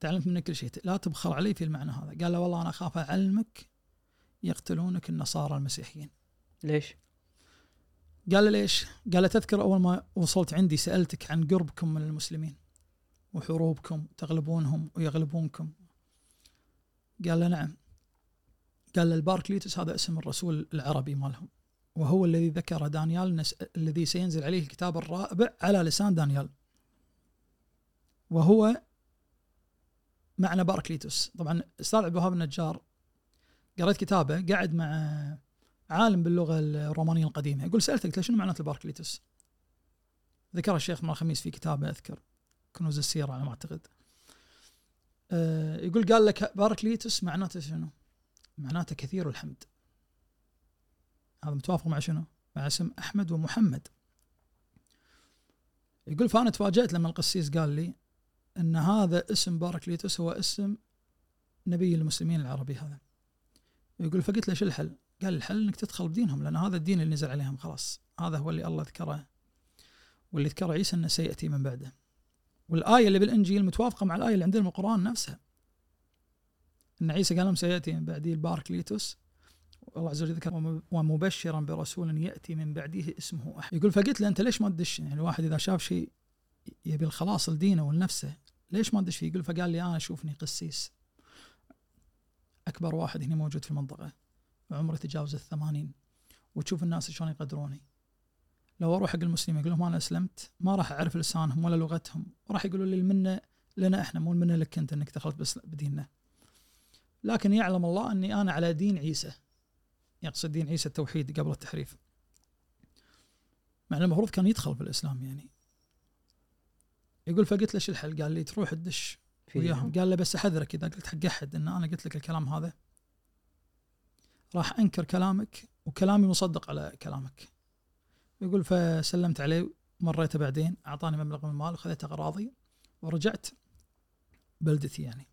تعلمت منك كل شيء. لا تبخل علي في المعنى هذا. قال له والله أنا أخاف اعلمك يقتلونك النصارى المسيحيين. ليش؟ قال له ليش؟ قال له تذكر أول ما وصلت عندي سألتك عن قربكم من المسلمين وحروبكم تغلبونهم ويغلبونكم. قال له نعم. قال له الباركليتوس هذا اسم الرسول العربي مالهم. وهو الذي ذكر دانيال الذي سينزل عليه الكتاب الرابع على لسان دانيال. وهو معنى باركليتوس طبعا أستاذ عبد الوهاب النجار قريت كتابه قاعد مع عالم باللغة الرومانية القديمة يقول سالته قلت له شنو معناته الباركليتوس؟ ذكر الشيخ مال الخميس في كتابه أذكر كنوز السيرة على ما أعتقد. أه يقول قال لك باركليتوس معناته شنو؟ معناته كثير الحمد. هذا متوافق مع شنو؟ مع اسم أحمد ومحمد. يقول فأنا تفاجأت لما القسيس قال لي إن هذا اسم باركليتوس هو اسم نبي المسلمين العربي هذا. يقول فقلت له شو الحل؟ قال الحل إنك تدخل بدينهم لأن هذا الدين اللي نزل عليهم خلاص. هذا هو اللي الله ذكره واللي ذكره عيسى إنه سيأتي من بعده. والآية اللي بالإنجيل متوافقة مع الآية اللي عندنا بالقران نفسها. إن عيسى قال لهم سيأتي من بعدي الباركليتوس. الله عز وجل ذكر ومبشرا برسول يأتي من بعده اسمه أحد. يقول فقلت له أنت ليش ما تدش؟ يعني الواحد إذا شاف شيء يبي الخلاص لدينه ولنفسه ليش ما تدش فيه؟ يقول فقال لي أنا شوفني قسيس. أكبر واحد هنا موجود في المنطقة. عمره تجاوز الثمانين. وتشوف الناس شلون يقدروني. لو أروح حق المسلمين أقول لهم أنا أسلمت ما راح أعرف لسانهم ولا لغتهم. وراح يقولوا لي المنه لنا إحنا مو المنه لك أنت إنك دخلت بس بديننا. لكن يعلم الله إني أنا على دين عيسى. يقصد دين عيسى التوحيد قبل التحريف. مع المفروض كان يدخل في الإسلام يعني. يقول فقلت له شو الحل؟ قال لي تروح تدش وياهم. قال له بس أحذرك إذا قلت حق أحد إن أنا قلت لك الكلام هذا. راح أنكر كلامك وكلامي مصدق على كلامك. يقول فسلمت عليه مريته بعدين أعطاني مبلغ من المال وخذيت أغراضي ورجعت بلدتي يعني.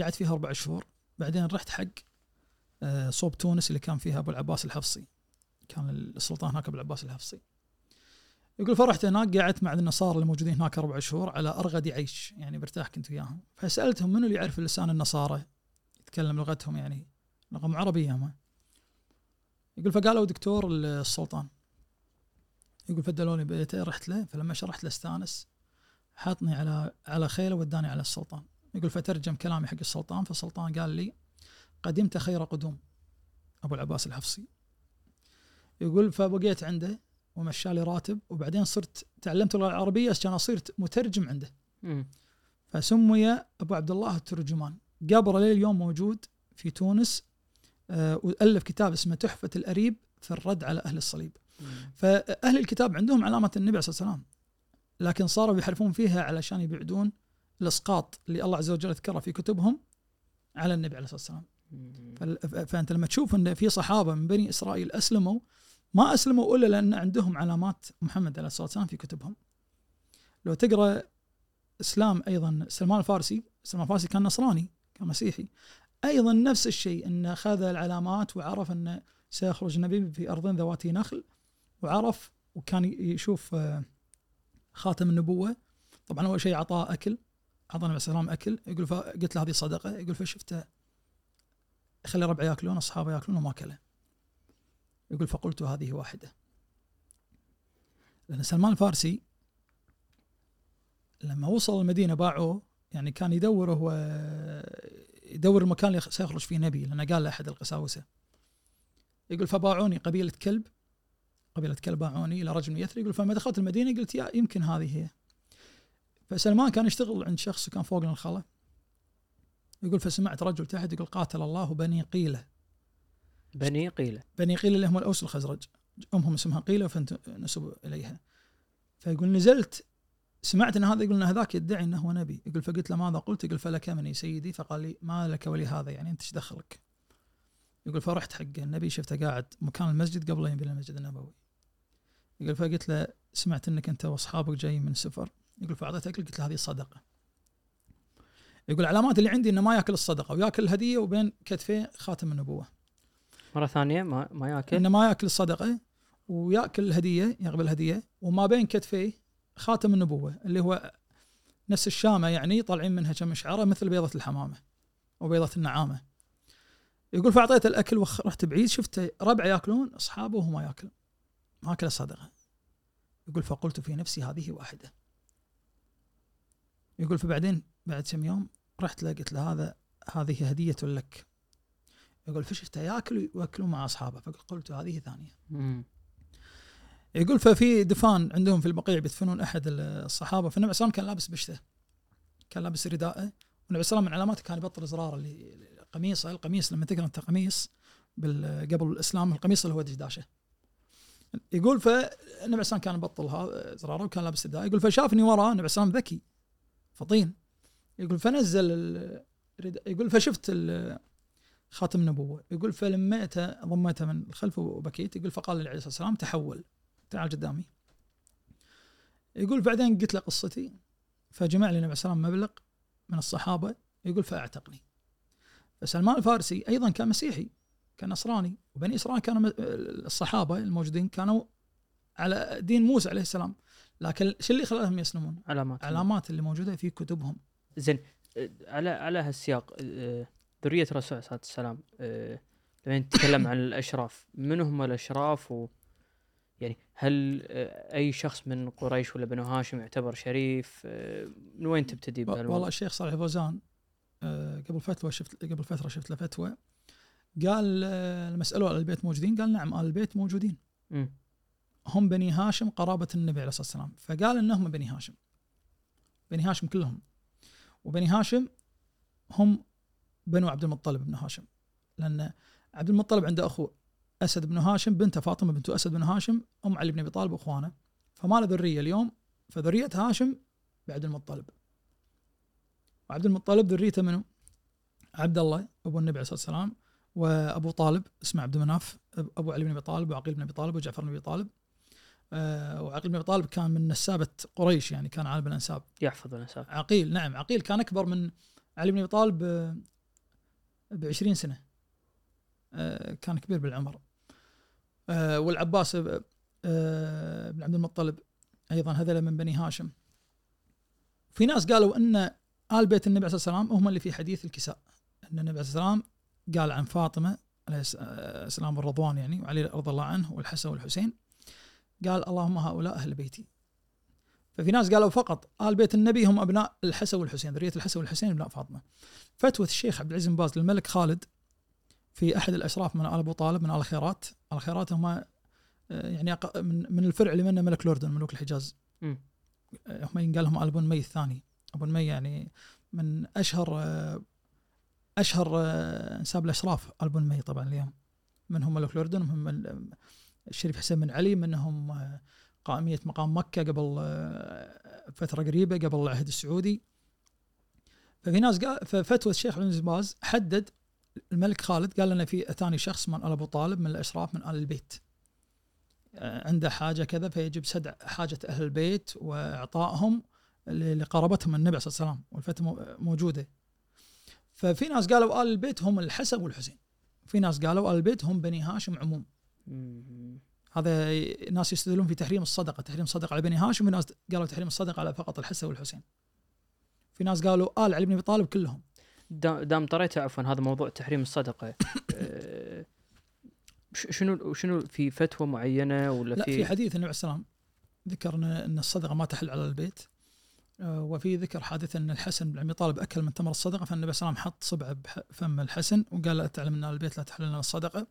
قعدت فيها أربع شهور. بعدين رحت حق آه، صوب تونس اللي كان فيها أبو العباس الحفصي. كان السلطان هناك أبو العباس الحفصي. يقول فرحت هناك قعدت مع النصارى اللي موجودين هناك أربع شهور على أرغد عيش يعني مرتاح كنت وياهم. فسألتهم منو اللي يعرف لسان النصارى يتكلم لغتهم يعني لغه عربيه ما يقول فقالوا دكتور السلطان. يقول فدلوني بيته رحت له فلما شرحت له استانس حاطني على على خيله وداني على السلطان. يقول فترجم كلامي حق السلطان فالسلطان قال لي قدمت خير قدوم. أبو العباس الحفصي. يقول فبقيت عنده ومشالي راتب وبعدين صرت تعلمت اللغة العربية عشان صرت مترجم عنده. فسمي أبو عبد الله الترجمان. قبره لليوم موجود في تونس وألف كتاب اسمه تحفة الأريب في الرد على أهل الصليب. فأهل الكتاب عندهم علامة النبي عليه وسلم لكن صاروا يحرفون فيها علشان يبعدون الأسقاط اللي الله عز وجل ذكره في كتبهم على النبي عليه الصلاة والسلام. فأنت لما تشوف إن في صحابة من بني إسرائيل أسلموا ما أسلموا إلا لأن عندهم علامات محمد عليه الصلاة والسلام في كتبهم. لو تقرأ إسلام أيضا سلمان الفارسي سلمان الفارسي كان نصراني كان مسيحي. أيضا نفس الشيء إن أخذ العلامات وعرف إن سيخرج نبي في أرض ذوات نخل وعرف وكان يشوف آه، خاتم النبوة. طبعا أول شيء أعطاه أكل اعطى النبي عليه أكل يقول فقلت له هذه صدقة يقول فشفته خلي ربعي يأكلون أصحابه يأكلون وما أكله. يقول فقلت هذه واحدة. لأن سلمان الفارسي لما وصل المدينة باعوه يعني كان يدور هو يدور المكان اللي سيخرج فيه نبي لأنه قال لأحد القساوسة. يقول فباعوني قبيلة كلب. قبيلة كلب باعوني إلى رجل من يثرب يقول فلما دخلت المدينة؟ قلت يا يمكن هذه هي. فسلمان كان يشتغل عند شخص كان فوق الخلا يقول فسمعت رجل تحت يقول قاتل الله بني قيلة. بني قيلة. بني قيلة اللي هم الأوس الخزرج. أمهم اسمها قيلة فنسبوا إليها. فيقول نزلت سمعت إن هذا يقول إن هذاك يدعي إنه هو نبي. يقول فقلت له ماذا قلت؟ يقول فلك مني سيدي. فقال لي ما لك ولي هذا يعني أنت إيش دخلك؟ يقول فرحت حق النبي شفته قاعد مكان المسجد قبل ينبني المسجد النبوي. يقول فقلت له سمعت إنك أنت وأصحابك جايين من سفر يقول فأعطيته اكل قلت له هذه صدقة. يقول العلامات اللي عندي إنه ما يأكل الصدقة ويأكل الهدية وبين كتفيه خاتم النبوة. مرة ثانية ما ما يأكل؟ إنه ما يأكل الصدقة ويأكل الهدية يقبل الهدية وما بين كتفيه خاتم النبوة اللي هو نفس الشامة يعني طالعين منها كم شعرة مثل بيضة الحمامة وبيضه النعامة. يقول فاعطيته الأكل ورحت بعيد شفت ربع ياكلون أصحابه وهو ما ياكل ما اكل الصدقه يقول فقلت في نفسي هذه واحدة. يقول فبعدين بعد كم يوم رحت له قلت له هذا هذه هدية لك. يقول فشفته ياكل وياكلون مع أصحابه فقلت هذه ثانية. يقول ففي دفان عندهم في البقيع بيدفنون أحد الصحابة. فالنبي عليه وسلم كان لابس بشته كان لابس رداءه. والنبي عليه وسلم من علاماته كان يبطل زرار اللي قميصه القميص لما تقرأ أنت قميص قبل الإسلام القميص اللي هو دشداشه. يقول فالنبي عليه كان يبطل هذا زراره وكان لابس رداء يقول فشافني وراه النبي عليه ذكي فطين. يقول فنزل يقول فشفت خاتم النبوة. يقول فلميته ضميته من الخلف وبكيت. يقول فقال لي عليه الصلاه والسلام تحول. تعال قدامي. يقول بعدين قلت له قصتي فجمع لي النبي عليه مبلغ من الصحابة يقول فأعتقني. فسلمان الفارسي أيضا كان مسيحي كان نصراني وبني إسرائيل كانوا الصحابة الموجودين كانوا على دين موسى عليه السلام. لكن شو اللي خلاهم يسلمون؟ علامات. علامات اللي موجودة في كتبهم. زين على على هالسياق ذرية الرسول عليه الصلاة والسلام لما نتكلم عن الأشراف من هم الأشراف و يعني هل أي شخص من قريش ولا بنو هاشم يعتبر شريف من وين تبتدي والله الشيخ صالح فوزان قبل فترة شفت قبل فترة شفت له فتوى قال لما سألوه على البيت موجودين قال نعم أهل البيت موجودين. م. هم بني هاشم قرابة النبي عليه الصلاة والسلام. فقال إنهم بني هاشم. بني هاشم كلهم. وبني هاشم هم بنو عبد المطلب بن هاشم. لأن عبد المطلب عنده اخو أسد بن هاشم بنته فاطمة بنت أسد بن هاشم أم علي بن أبي طالب وأخوانه. فما له ذرية اليوم فذرية هاشم بعبد المطلب. وعبد المطلب ذريته منه عبد الله أبو النبي عليه الصلاة والسلام وأبو طالب اسمه عبد مناف أبو علي بن أبي طالب وعقيل بن أبي طالب وجعفر بن أبي طالب. أه وعقيل بن أبي طالب كان من نسابة قريش يعني كان عالم الأنساب. يحفظ الأنساب. عقيل نعم عقيل كان أكبر من علي بن أبي طالب ب 20 سنة. أه كان كبير بالعمر. والعباس أه بن عبد المطلب أيضا هذول من بني هاشم. في ناس قالوا أن آل بيت النبي عليه الصلاه والسلام هم اللي في حديث الكساء. أن النبي عليه الصلاه والسلام قال عن فاطمة عليه السلام الرضوان يعني وعلي رضي الله عنه والحسن والحسين. قال اللهم هؤلاء أهل بيتي. ففي ناس قالوا فقط آل بيت النبي هم أبناء الحسن والحسين ذرية الحسن والحسين أبناء فاطمة. فتوى الشيخ عبد العزيز بن باز للملك خالد في أحد الأشراف من آل أبو طالب من آل الخيرات الخيرات هم يعني من من الفرع اللي منه ملك الاردن ملوك الحجاز. م. هم ينقال لهم آل بو نمي الثاني. أبو نمي يعني من أشهر أشهر أنساب الأشراف آل بو نمي طبعا اليوم. منهم ملك الاردن ومن الشريف حسين بن علي منهم قائمية مقام مكة قبل فترة قريبة قبل العهد السعودي. ففي ناس قال ففتوى الشيخ بن باز حدد الملك خالد قال لنا في ثاني شخص من ال أبو طالب من الأشراف من آل البيت. عنده حاجة كذا فيجب سدع حاجة أهل البيت وإعطائهم لقرابتهم النبي صلى الله عليه وسلم والفتوى موجودة. ففي ناس قالوا آل البيت هم الحسن والحسين. في ناس قالوا آل البيت هم بني هاشم عموم. هذا ناس يستدلون في تحريم الصدقة تحريم الصدقة على بني هاشم في ناس قالوا تحريم الصدقة على فقط الحسن والحسين. في ناس قالوا آل علي بن أبي طالب كلهم. دام طريته عفوا هذا موضوع تحريم الصدقة. آه، شنو شنو في فتوى معينة ولا لا في, في حديث النبي عليه السلام ذكر إن الصدقة ما تحل على البيت. آه، وفي ذكر حادثة إن الحسن بن ابي طالب أكل من تمر الصدقة فالنبي عليه السلام حط صبعه بفم الحسن وقال لا تعلم إن البيت لا تحل لنا الصدقة.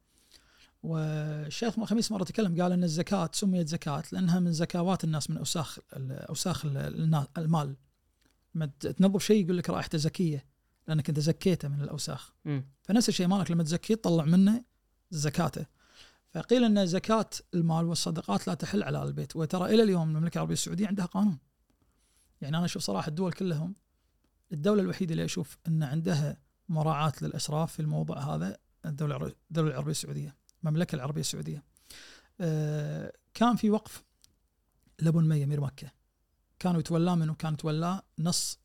والشيخ خميس مرة تكلم قال إن الزكاة سميت زكاة لأنها من زكوات الناس من أوساخ أوساخ المال. لما تنظف شيء يقول لك رائحته زكية. لأنك أنت زكيته من الأوساخ. فنفس الشيء مالك لما تزكيه تطلع منه زكاته. فقيل إن زكاة المال والصدقات لا تحل على البيت. وترى إلى اليوم المملكة العربية السعودية عندها قانون. يعني أنا أشوف صراحة الدول كلهم الدولة الوحيدة اللي أشوف إن عندها مراعاة للاسراف في الموضوع هذا الدولة الدولة العربية السعودية المملكة العربية السعودية. آه، كان في وقف لأبو نميه امير مكة. كانوا يتولاه منه كان يتولاه نص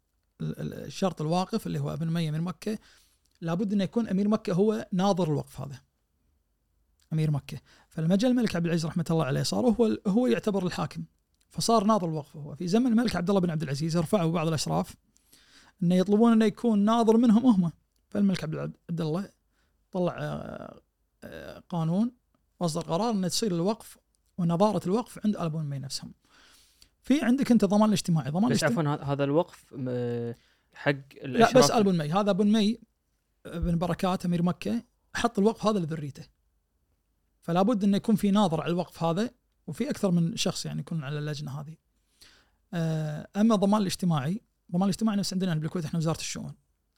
الشرط الواقف اللي هو ابن نميه أمير مكة. لابد انه يكون أمير مكة هو ناظر الوقف هذا. أمير مكة. فلما جاء الملك عبد العزيز رحمة الله عليه صار هو هو يعتبر الحاكم. فصار ناظر الوقف هو. في زمن الملك عبد الله بن عبد العزيز رفعوا بعض الأشراف انه يطلبون انه يكون ناظر منهم هم. فالملك عبد الله طلع آه، آه، قانون واصدر قرار انه تصير الوقف ونظارة الوقف عند آل بن نفسهم. في عندك انت ضمان الاجتماعي، ضمان بس عفوا هذا- الوقف حق لا بس ال بن مي هذا بن مي بن بركات أمير مكة حط الوقف هذا لذريته. فلا بد انه يكون في ناظر على الوقف هذا وفي أكثر من شخص يعني يكون على اللجنة هذه. آه، أما الضمان الاجتماعي، الضمان الاجتماعي نفس عندنا بالكويت إحنا وزارة الشؤون.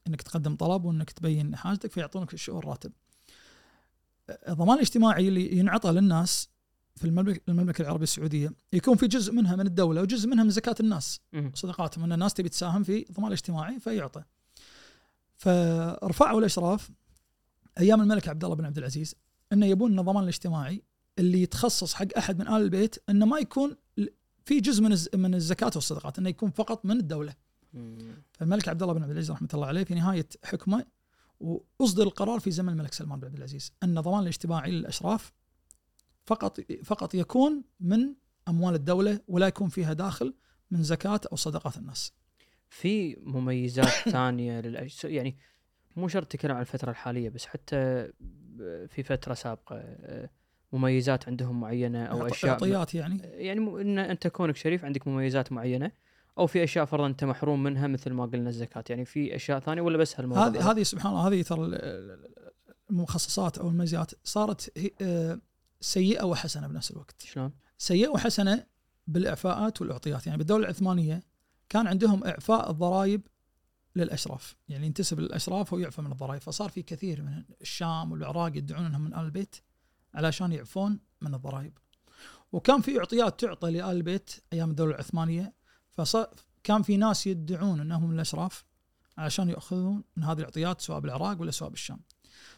إنك تقدم طلب وإنك تبين حاجتك فيعطونك في الشؤون راتب. آه، الضمان الاجتماعي اللي ينعطى للناس في المملكة العربية السعودية يكون في جزء منها من الدولة وجزء منها من زكاة الناس. صدقاتهم أن الناس تبي تساهم في الضمان الاجتماعي فيعطى. فرفعوا الأشراف أيام الملك عبد الله بن عبد العزيز انه يبون الضمان الاجتماعي اللي يتخصص حق أحد من آل البيت أنه ما يكون في جزء من من الزكاة والصدقات أنه يكون فقط من الدولة. فالملك عبد الله بن عبد العزيز رحمة الله عليه في نهاية حكمه وأصدر القرار في زمن الملك سلمان بن عبد العزيز أن الضمان الاجتماعي للأشراف فقط فقط يكون من أموال الدولة ولا يكون فيها داخل من زكاة أو صدقات الناس. في مميزات [laughs] ثانية للأج... يعني مو شرط تتكلم عن الفترة الحالية بس حتى في فترة سابقة آه، مميزات عندهم معينة أو أشياء اعطيات يعني. يعني م- إن أنت كونك شريف عندك مميزات معينة أو في أشياء فرضا أنت محروم منها مثل ما قلنا الزكاة. يعني في أشياء ثانية ولا بس هالموضوع؟ هذه هذه سبحان الله هذه ترى ال- ال- المخصصات أو المميزات صارت هي- آه، سيئة وحسنة بنفس الوقت. شلون؟ سيئة وحسنة بالإعفاءات والإعطيات، يعني بالدولة العثمانية كان عندهم إعفاء الضرائب للأشراف، يعني ينتسب للأشراف ويعفى من الضرائب، فصار في كثير من الشام والعراق يدعون إنهم من آل البيت علشان يعفون من الضرائب. وكان في إعطيات تعطى لآل البيت أيام الدولة العثمانية فكان في ناس يدعون إنهم من الأشراف عشان ياخذون من هذه الإعطيات سواء بالعراق ولا سواء بالشام.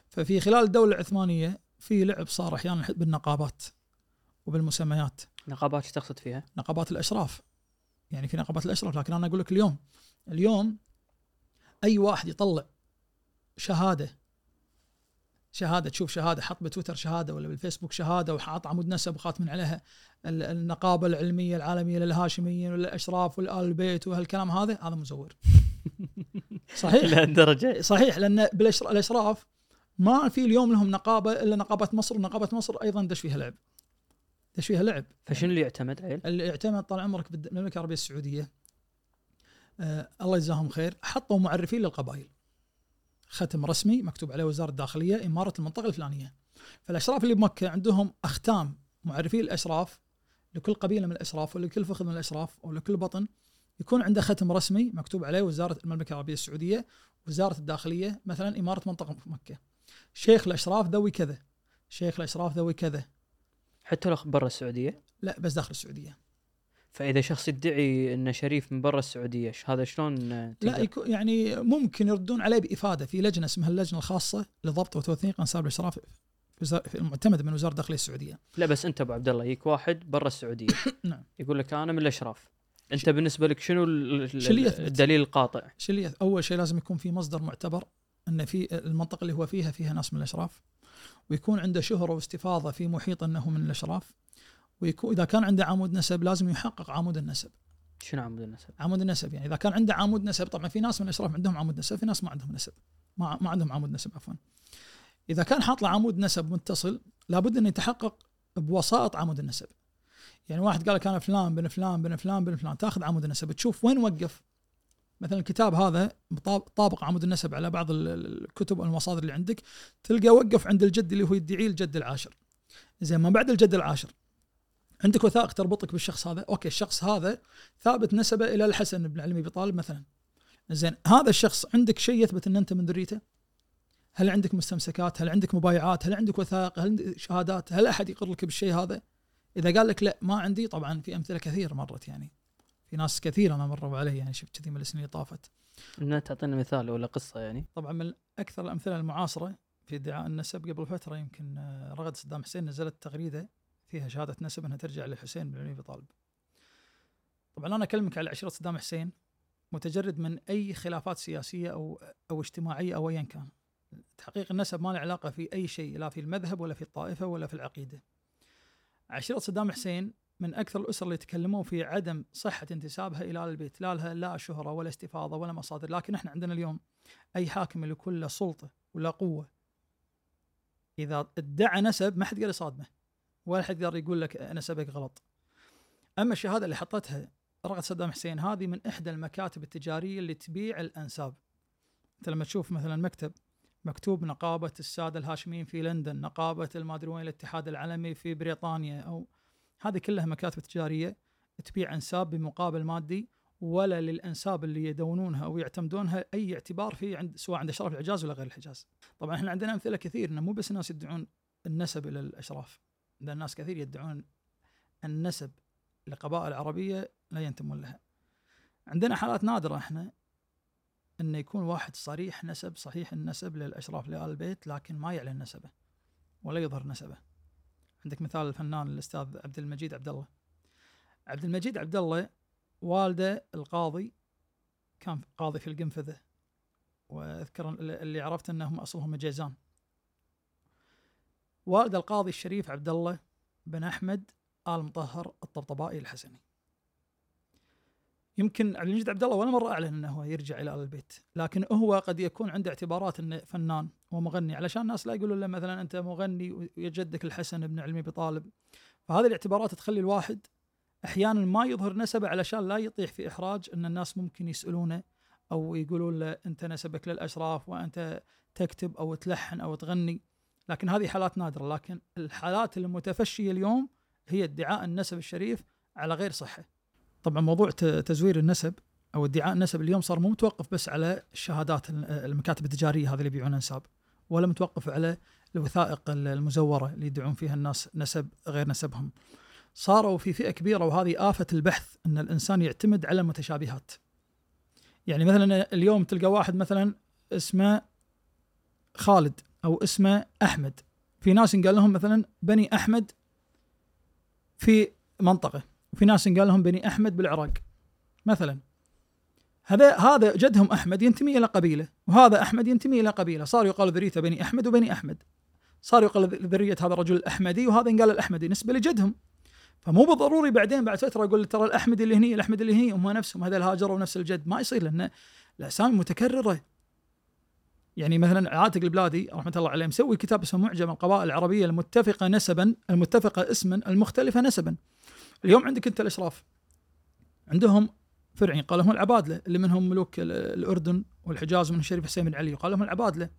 ففي خلال الدولة العثمانية في لعب صار أحيانا بالنقابات وبالمسميات. نقابات إيش تقصد فيها؟ نقابات الأشراف. يعني في نقابات الأشراف لكن أنا أقول لك اليوم اليوم أي واحد يطلع شهادة شهادة تشوف شهادة حط بتويتر شهادة ولا بالفيسبوك شهادة وحاط عمود نسب وخات من عليها ال- النقابة العلمية العالمية للهاشميين والأشراف والآل البيت وهالكلام هذا هذا مزور. [laughs] صحيح. لهالدرجة. صحيح لأن بالاشراف ما في اليوم لهم نقابة إلا نقابة مصر ونقابة مصر أيضا دش فيها لعب. دش فيها لعب. فشنو اللي يعتمد عيل؟ اللي اعتمد طال عمرك بالمملكه العربية السعودية. آه الله يجزاهم خير. حطوا معرفين للقبائل. ختم رسمي مكتوب عليه وزارة الداخلية إمارة المنطقة الفلانية. فالأشراف اللي بمكة عندهم أختام معرفين الأشراف لكل قبيلة من الأشراف ولكل فخذ من الأشراف أو لكل بطن. يكون عنده ختم رسمي مكتوب عليه وزارة المملكة العربية السعودية وزارة الداخلية مثلا إمارة منطقة مكة. شيخ الأشراف ذوي كذا. شيخ الأشراف ذوي كذا. حتى لو برا السعودية؟ لا بس داخل السعودية. فإذا شخص يدعي انه شريف من برا السعودية هذا شلون لا يعني ممكن يردون عليه بإفادة في لجنة اسمها اللجنة الخاصة لضبط وتوثيق انساب الأشراف في المعتمده من وزارة الداخليه السعودية. لا بس أنت أبو عبد الله يجيك واحد برا السعودية. [coughs] نعم. يقول لك أنا من الأشراف. أنت بالنسبة لك شنو؟ الدليل القاطع؟ شو اللي أول شيء لازم يكون في مصدر معتبر. أن في المنطقة اللي هو فيها فيها ناس من الأشراف ويكون عنده شهرة واستفاضة في محيط إنه من الأشراف ويكون إذا كان عنده عمود نسب لازم يحقق عمود النسب. شنو عمود النسب؟ عمود النسب يعني إذا كان عنده عمود نسب طبعا في ناس من الأشراف عندهم عمود نسب في ناس ما عندهم نسب ما, ما عندهم عمود نسب عفوا. إذا كان حاط له عمود نسب متصل لابد إنه يتحقق بوسائط عمود النسب. يعني واحد قال لك أنا فلان بن فلان بن فلان بن فلان تاخذ عمود النسب تشوف وين وقف مثلا الكتاب هذا طابق عمود النسب على بعض الكتب والمصادر اللي عندك تلقى وقف عند الجد اللي هو يدعيه الجد العاشر. زين ما بعد الجد العاشر عندك وثائق تربطك بالشخص هذا. أوكي الشخص هذا ثابت نسبه إلى الحسن بن علي بن طالب مثلا. زين هذا الشخص عندك شيء يثبت إن أنت من ذريته؟ هل عندك مستمسكات؟ هل عندك مبايعات؟ هل عندك وثائق؟ هل عندك شهادات؟ هل أحد يقر لك بالشيء هذا؟ إذا قال لك لا ما عندي طبعا في أمثلة كثير مرت يعني. في ناس كثير أنا مروا علي يعني شفت كذي من السنين اللي طافت إنها تعطينا مثال ولا قصة يعني طبعا من أكثر الأمثلة المعاصرة في ادعاء النسب قبل فترة يمكن رغد صدام حسين نزلت تغريدة فيها شهادة نسب إنها ترجع للحسين بن علي بن طالب. طبعا أنا أكلمك على عشيرة صدام حسين متجرد من أي خلافات سياسية أو أو اجتماعية أو ايا كان. تحقيق النسب ما له علاقة في أي شيء لا في المذهب ولا في الطائفة ولا في العقيدة. عشيرة صدام حسين من أكثر الأسر اللي تكلموا في عدم صحة انتسابها إلى آل البيت، لا لها لا شهره ولا استفاضه ولا مصادر، لكن إحنا عندنا اليوم أي حاكم اللي يكون له سلطة ولا قوة إذا ادعى نسب ما حد قال يصادمه ولا حد يقدر يقول لك نسبك غلط. أما الشهادة اللي حطتها رغد صدام حسين هذه من إحدى المكاتب التجارية اللي تبيع الأنساب. انت لما تشوف مثلا مكتب مكتوب نقابة السادة الهاشميين في لندن، نقابة المادري وين الاتحاد العالمي في بريطانيا أو هذه كلها مكاتب تجارية تبيع أنساب بمقابل مادي ولا للأنساب اللي يدونونها أو يعتمدونها أي اعتبار في عند سواء عند أشراف الحجاز ولا غير الحجاز. طبعا إحنا عندنا أمثلة كثير إنه مو بس الناس يدعون النسب إلى الأشراف، لأن ناس كثير يدعون النسب لقبائل عربية لا ينتمون لها عندنا حالات نادرة إحنا أن يكون واحد صريح نسب صحيح النسب للأشراف لآل البيت لكن ما يعلن نسبه ولا يظهر نسبه عندك مثال الفنان الأستاذ عبد المجيد عبد الله عبد المجيد عبد الله والده القاضي كان قاضي في القنفذة وأذكر اللي عرفت أنهم أصلهم جيزان والد القاضي الشريف عبد الله بن أحمد آل مطهر الطبطبائي الحسني. يمكن عبد المجيد عبد الله ولا مرة أعلن إنه يرجع إلى آل البيت، لكن هو قد يكون عنده اعتبارات إنه فنان ومغني علشان الناس لا يقولوا له مثلا أنت مغني ويجدك الحسن بن علمي بطالب. فهذه الاعتبارات تخلي الواحد أحيانا ما يظهر نسبه علشان لا يطيح في إحراج إن الناس ممكن يسألونه أو يقولون له أنت نسبك للأشراف وأنت تكتب أو تلحن أو تغني. لكن هذه حالات نادرة لكن الحالات المتفشية اليوم هي ادعاء النسب الشريف على غير صحة. طبعا موضوع تزوير النسب أو ادعاء النسب اليوم صار مو متوقف بس على الشهادات المكاتب التجارية هذه اللي يبيعون أنساب ولا متوقف على الوثائق المزورة اللي يدعون فيها الناس نسب غير نسبهم. صاروا في فئة كبيرة وهذه آفة البحث أن الإنسان يعتمد على المتشابهات. يعني مثلا اليوم تلقى واحد مثلا اسمه خالد أو اسمه أحمد في ناس قال لهم مثلا بني أحمد في منطقة وفي ناس قال لهم بني أحمد بالعراق مثلا. هذا هذا جدهم أحمد ينتمي إلى قبيلة وهذا أحمد ينتمي إلى قبيلة. صار يقال ذريته بني أحمد وبني أحمد. صار يقال ذرية هذا الرجل الأحمدي وهذا ينقال الأحمدي. نسبة لجدهم. فمو بالضروري بعدين بعد فترة يقول ترى الأحمدي اللي هني الأحمدي اللي هني هم نفسهم هذا الهاجروا نفس الجد. ما يصير لأن الأسامي متكررة. يعني مثلا عاتق البلادي رحمة الله عليه مسوي كتاب اسمه معجم القبائل العربية المتفقة نسبا المتفقة اسما المختلفة نسبا. اليوم عندك انت الاشراف. عندهم فرعين قال لهم العبادلة اللي منهم ملوك الأردن والحجاز من الشريف حسين بن علي وقال لهم العبادلة.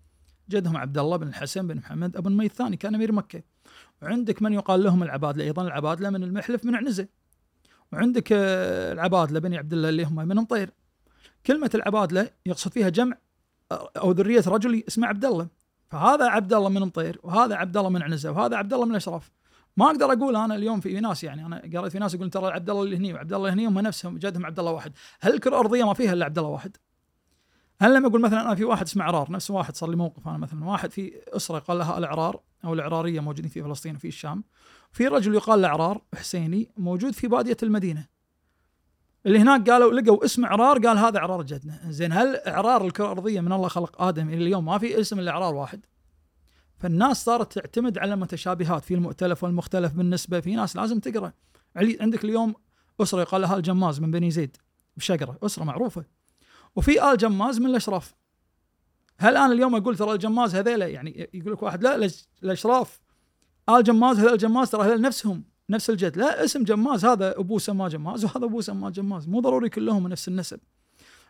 جدهم عبد الله بن الحسن بن محمد أبو المي الثاني كان أمير مكة. وعندك من يقال لهم العبادلة؟ أيضا العبادلة من المحلف من عنزة. وعندك العبادلة بني عبد الله اللي هم من مطير كلمة العبادلة يقصد فيها جمع أو ذرية رجل اسمه عبد الله فهذا عبد الله من مطير وهذا عبد الله من عنزة وهذا عبد الله من الأشراف. ما أقدر أقول أنا اليوم في ناس يعني أنا قريت في ناس يقولون ترى عبد الله اللي هني وعبد الله هني هم نفسهم جدهم عبد الله واحد. هل الكره الارضيه ما فيها إلا عبد الله واحد؟ هل لما أقول مثلا أنا في واحد اسمه عرار نفس واحد صار لي موقف أنا مثلا واحد في أسرة قال لها العرار أو العرارية موجودين في فلسطين وفي الشام في رجل يقال له عرار حسيني موجود في بادية المدينة. اللي هناك قالوا لقوا اسم عرار قال هذا عرار جدنا. زين هل اعرار الكرة الأرضية من الله خلق آدم إلى اليوم ما في اسم إلا عرار واحد؟ فالناس صارت تعتمد على المتشابهات في المؤتلف والمختلف بالنسبة في ناس لازم تقرأ. علي عندك اليوم أسرة يقال لها الجماز من بني زيد بشقره أسرة معروفة. وفي آل جماز من الأشراف. هل أنا اليوم أقول ترى الجماز هذيلا يعني يقول لك واحد لا الأشراف. آل جماز هذول الجماز ترى هذول نفسهم نفس الجد. لا اسم جماز هذا أبوه سماه جماز وهذا أبوه سماه جماز. مو ضروري كلهم نفس النسب.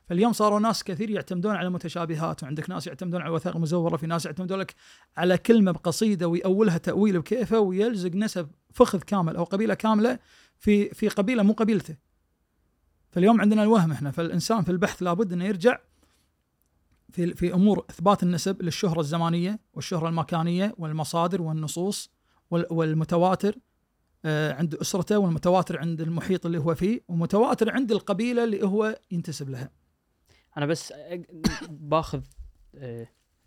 فاليوم صاروا ناس كثير يعتمدون على متشابهات وعندك ناس يعتمدون على وثائق مزورة في ناس يعتمدون لك على كلمة بقصيدة ويأولها تأويل بكيفه ويلزق نسب فخذ كامل أو قبيلة كاملة في في قبيلة مو قبيلته فاليوم عندنا الوهم إحنا فالإنسان في البحث لابد إنه يرجع في في أمور إثبات النسب للشهرة الزمانية والشهرة المكانية والمصادر والنصوص والمتواتر آه، عند أسرته والمتواتر عند المحيط اللي هو فيه ومتواتر عند القبيلة اللي هو ينتسب لها. أنا بس باخذ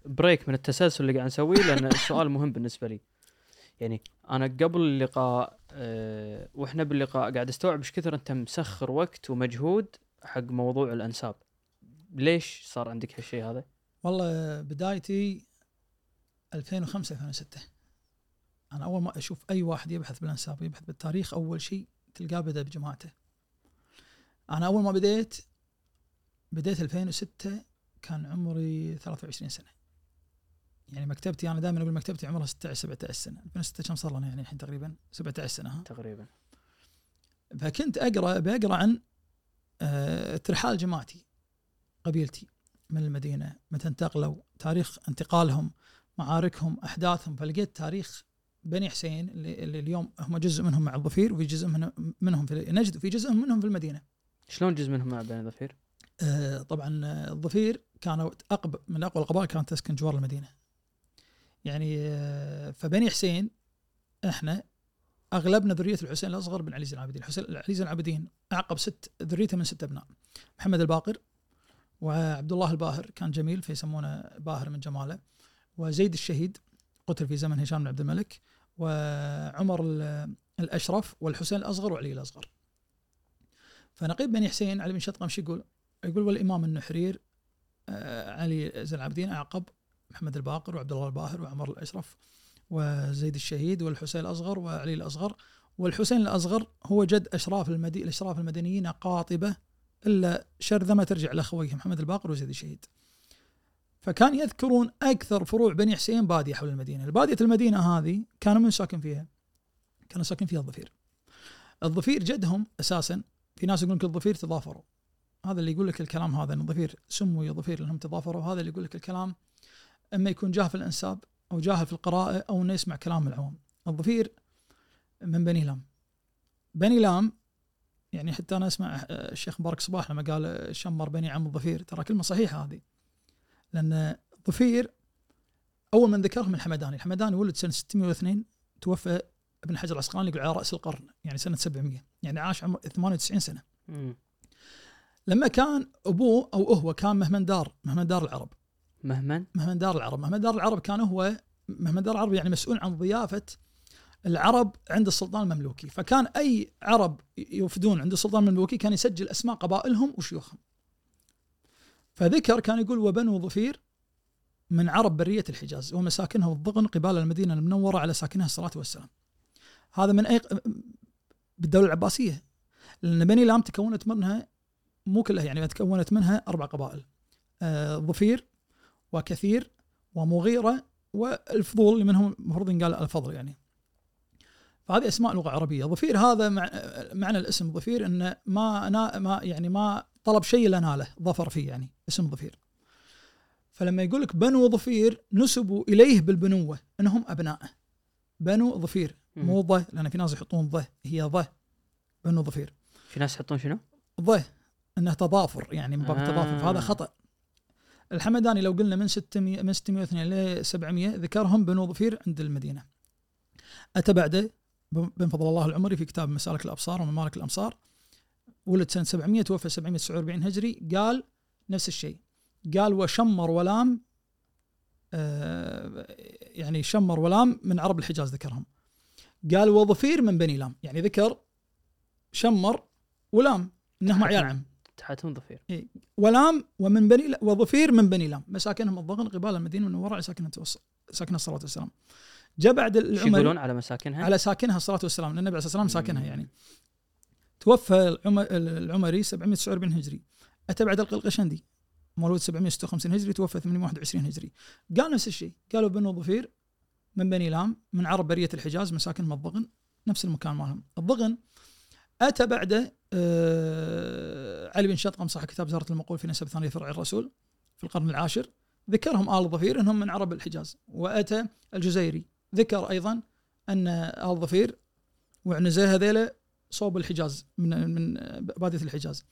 بريك من التسلسل اللي قاعد نسويه لأن السؤال مهم بالنسبة لي. يعني أنا قبل اللقاء وإحنا باللقاء قاعد أستوعب إيش كثر أنت مسخر وقت ومجهود حق موضوع الأنساب. ليش صار عندك هالشيء هذا؟ والله بدايتي 2005 2006 أنا أول ما أشوف أي واحد يبحث بالأنساب يبحث بالتاريخ أول شيء تلقاه بدأ بجماعته أنا أول ما بديت بديت 2006 كان عمري 23 سنة. يعني مكتبتي أنا دائما أقول مكتبتي عمرها 16 17 سنة. 2006 كم صار لنا يعني الحين تقريبا؟ 17 سنة ها؟ تقريبا. فكنت أقرأ بقرأ عن آه ترحال جماعتي قبيلتي من المدينة متى انتقلوا تاريخ انتقالهم معاركهم أحداثهم. فلقيت تاريخ بني حسين اللي, اللي اليوم هم جزء منهم مع الظفير وفي جزء منهم في نجد وفي جزء منهم في المدينة. شلون جزء منهم مع بني الظفير؟ آه طبعا الظفير كانوا أقب من أقوى القبائل كانت تسكن جوار المدينة. يعني آه فبني حسين إحنا أغلبنا ذرية الحسين الأصغر بن علي زين العابدين، الحسين علي زين العابدين أعقب ست ذريته من ست أبناء. محمد الباقر وعبد الله الباهر كان جميل فيسمونه باهر من جماله وزيد الشهيد قتل في زمن هشام بن عبد الملك وعمر الأشرف والحسين الأصغر وعلي الأصغر. فنقيب بني حسين علي بن شطقم شو يقول؟ يقول والإمام النحرير آه، علي زين العابدين أعقب محمد الباقر وعبد الله الباهر وعمر الأشرف وزيد الشهيد والحسين الأصغر وعلي الأصغر والحسين الأصغر هو جد أشراف المدي الأشراف المدنيين قاطبة إلا شرذمه ترجع لأخويه محمد الباقر وزيد الشهيد. فكان يذكرون أكثر فروع بني حسين بادية حول المدينة، البادية المدينة هذه كانوا من ساكن فيها؟ كانوا ساكن فيها الظفير. الظفير جدهم أساسا في ناس يقولون لك الظفير تضافروا. هذا اللي يقول لك الكلام هذا إن الظفير سموا ظفير لانهم تضافروا، هذا اللي يقول لك الكلام أما يكون جاهل في الإنساب أو جاهل في القراءة أو إنه يسمع كلام العوام. الظفير من بني لام. بني لام يعني حتى أنا أسمع الشيخ مبارك صباح لما قال شمر بني عم الظفير ترى كلمة صحيحة هذه. لأن ظفير أول من ذكرهم الحمداني، الحمداني ولد سنة 602 توفى ابن حجر العسقلاني يقول على رأس القرن يعني سنة 700 يعني عاش عمر 98 سنة. لما كان أبوه أو هو كان مهمن دار مهمن دار العرب. مهمن؟ مهمن دار العرب، مهمن دار العرب كان هو مهمن دار العرب يعني مسؤول عن ضيافة العرب عند السلطان المملوكي، فكان أي عرب يوفدون عند السلطان المملوكي كان يسجل أسماء قبائلهم وشيوخهم. فذكر كان يقول وبنو ظفير من عرب برية الحجاز ومساكنها الضغن قبال المدينة المنورة على ساكنها الصلاة والسلام هذا من أي بالدولة العباسية لأن بني لام تكونت منها مو كلها يعني تكونت منها أربع قبائل. آه ظفير وكثير ومغيرة والفضول اللي منهم المفروض ينقال الفضل يعني. فهذه أسماء لغة عربية. ظفير هذا معنى الاسم ظفير انه ما أنا ما يعني ما طلب شيء الا ناله ظفر فيه يعني اسم ظفير. فلما يقول لك بنو ظفير نسبوا إليه بالبنوة إنهم ابنائه بنو ظفير مو ظه لأن في ناس يحطون ظه هي ظه بنو ظفير. في ناس يحطون شنو؟ ظه إنه تضافر يعني من باب آه. التضافر فهذا خطأ. الحمداني لو قلنا من 600 من 602 ل 700 ذكرهم بنو ظفير عند المدينة. أتى بعده بن فضل الله العمري في كتاب مسالك الأبصار وممالك الأمصار. ولد سنة 700 توفى 749 هجري. قال نفس الشيء. قال وشمر ولام آه يعني شمر ولام من عرب الحجاز ذكرهم. قال وظفير من بني لام يعني ذكر شمر ولام إنهم عيال عم. تحتهم ظفير. ولام ومن بني ل- وظفير من بني لام. مساكنهم الضغن قبال المدينة المنورة على ساكنها توص- ساكنها الصلاة والسلام. جاء بعد شو العمري يقولون على مساكنها؟ على ساكنها الصلاة والسلام. لأن النبي عليه الصلاه والسلام ساكنها. يعني. توفى العم- العمري 749 هجري. أتى بعد القلقشندي مولود 756 هجري توفى 821 هجري. قال نفس الشيء. قالوا بنو ظفير من بني لام من عرب برية الحجاز مساكنهم الضغن نفس المكان مالهم. الضغن أتى بعده علي بن شطقم صاحب كتاب زهرة المقول في نسب ثانية فرع الرسول في القرن العاشر. ذكرهم آل ظفير إنهم من عرب الحجاز. وأتى الجزيري. ذكر أيضا أن آل ظفير وعنزه هذيلا صوب الحجاز من من بادية الحجاز.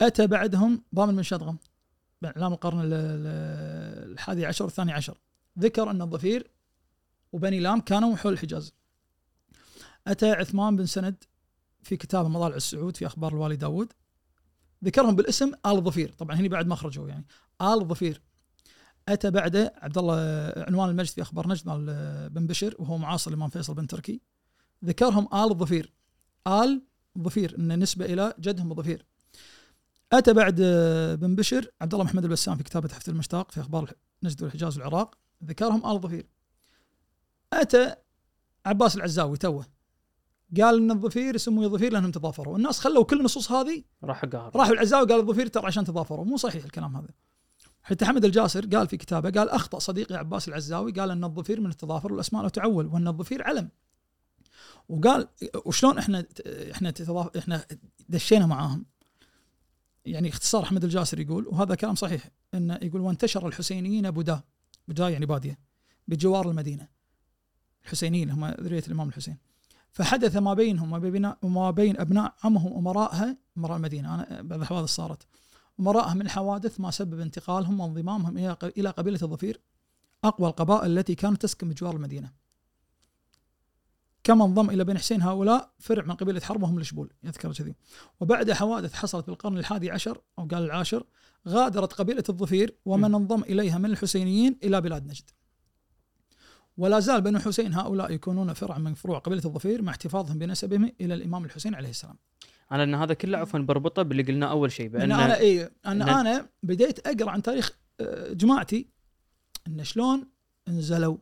أتى بعدهم ضامن بن شدغم باعلام القرن ال- ال- الحادي عشر والثاني عشر. ذكر أن الظفير وبني لام كانوا حول الحجاز. أتى عثمان بن سند في كتابه مطالع السعود في أخبار الوالي داود. ذكرهم بالاسم آل ظفير. طبعا هني بعد ما خرجوا يعني. آل ظفير. أتى بعده عبد الله عنوان المجد في أخبار نجد مال بن بشر وهو معاصر الامام فيصل بن تركي. ذكرهم آل ظفير. آل ظفير إن نسبة إلى جدهم ظفير. أتى بعد آه، بن بشر عبد الله محمد البسام في كتابة تحفه المشتاق في أخبار نجد والحجاز والعراق. ذكرهم آل ظفير. أتى عباس العزاوي توه. قال إن الظفير يسموه ظفير لأنهم تضافروا. الناس خلوا كل النصوص هذه راح قهر راحوا العزاوي قال الظفير ترى عشان تضافروا. مو صحيح الكلام هذا. حتى حمد الجاسر قال في كتابه قال أخطأ صديقي عباس العزاوي قال إن الظفير من التضافر والأسماء لا تعول وإن الظفير علم. وقال وشلون إحنا إحنا إحنا دشينا معاهم؟ يعني اختصار حمد الجاسر يقول وهذا كلام صحيح انه يقول وانتشر الحسينيين بدا بدا يعني بادية بجوار المدينة. الحسينيين هم ذريه الإمام الحسين. فحدث ما بينهم وما بين أبناء عمهم امرائها أمراء المدينة أنا بعض الحوادث صارت امرائها من الحوادث ما سبب انتقالهم وانضمامهم إلى قبيلة الظفير أقوى القبائل التي كانت تسكن بجوار المدينة. كما انضم إلى بني حسين هؤلاء فرع من قبيلة حرب وهم الشبول يذكر كذي. وبعد حوادث حصلت بالقرن الحادي عشر أو قال العاشر غادرت قبيلة الظفير ومن. انضم إليها من الحسينيين إلى بلاد نجد. ولا زال بنو حسين هؤلاء يكونون فرع من فروع قبيلة الظفير مع احتفاظهم بنسبهم إلى الإمام الحسين عليه السلام. أنا إن هذا كله عفوا بربطه باللي قلناه أول شيء بأن أنا اي أن إن- أنا بديت أقرأ عن تاريخ آه، جماعتي إن شلون نزلوا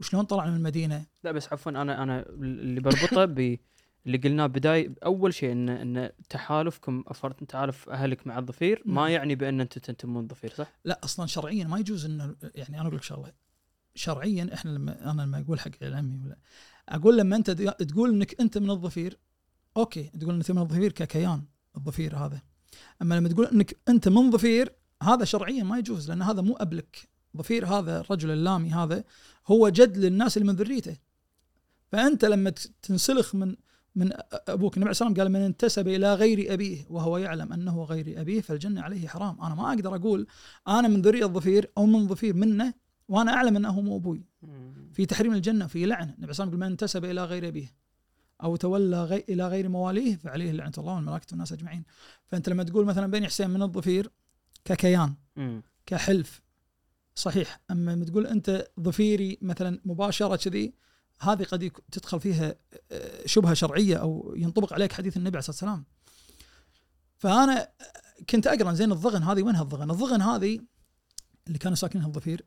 وشلون طلعوا من المدينة لا بس عفوا أنا أنا اللي بربطه ب اللي قلناه بداية أول شيء إن إن تحالفكم أفرت تحالف أهلك مع الظفير ما نعم. يعني بأن أنتم تنتمون الظفير صح؟ لا أصلا شرعيا ما يجوز ان يعني أنا أقول لك شغلة شرعيا إحنا لما أنا لما أقول حق عمي ولا أقول لما أنت تقول إنك أنت من الظفير okay تقول إنك من الظفير ككيان الظفير هذا. أما لما تقول إنك أنت من ظفير هذا شرعيا ما يجوز لأن هذا مو أبلك. ظفير هذا الرجل اللامي هذا هو جد للناس اللي من ذريته. فأنت لما تنسلخ من من أبوك النبي عليه الصلاه والسلام قال من انتسب إلى غير أبيه وهو يعلم أنه غير أبيه فالجنة عليه حرام. أنا ما أقدر أقول أنا من ذرية الظفير أو من ظفير منه وأنا أعلم أنه مو أبوي في تحريم الجنة في لعنة النبي صلى الله عليه وسلم يقول من انتسب إلى غير أبيه أو تولى غي إلى غير مواليه فعليه لعنة الله والملائكة والناس أجمعين فأنت لما تقول مثلا بني حسين من الظفير ككيان. كحلف صحيح أما لما تقول أنت ظفيري مثلا مباشرة كذي هذه قد تدخل فيها آه، شبهة شرعية أو ينطبق عليك حديث النبي عليه الصلاة والسلام. فأنا كنت أقرأ زين الضغن هذه وينها الضغن؟ الضغن هذه اللي كانوا ساكنينها الظفير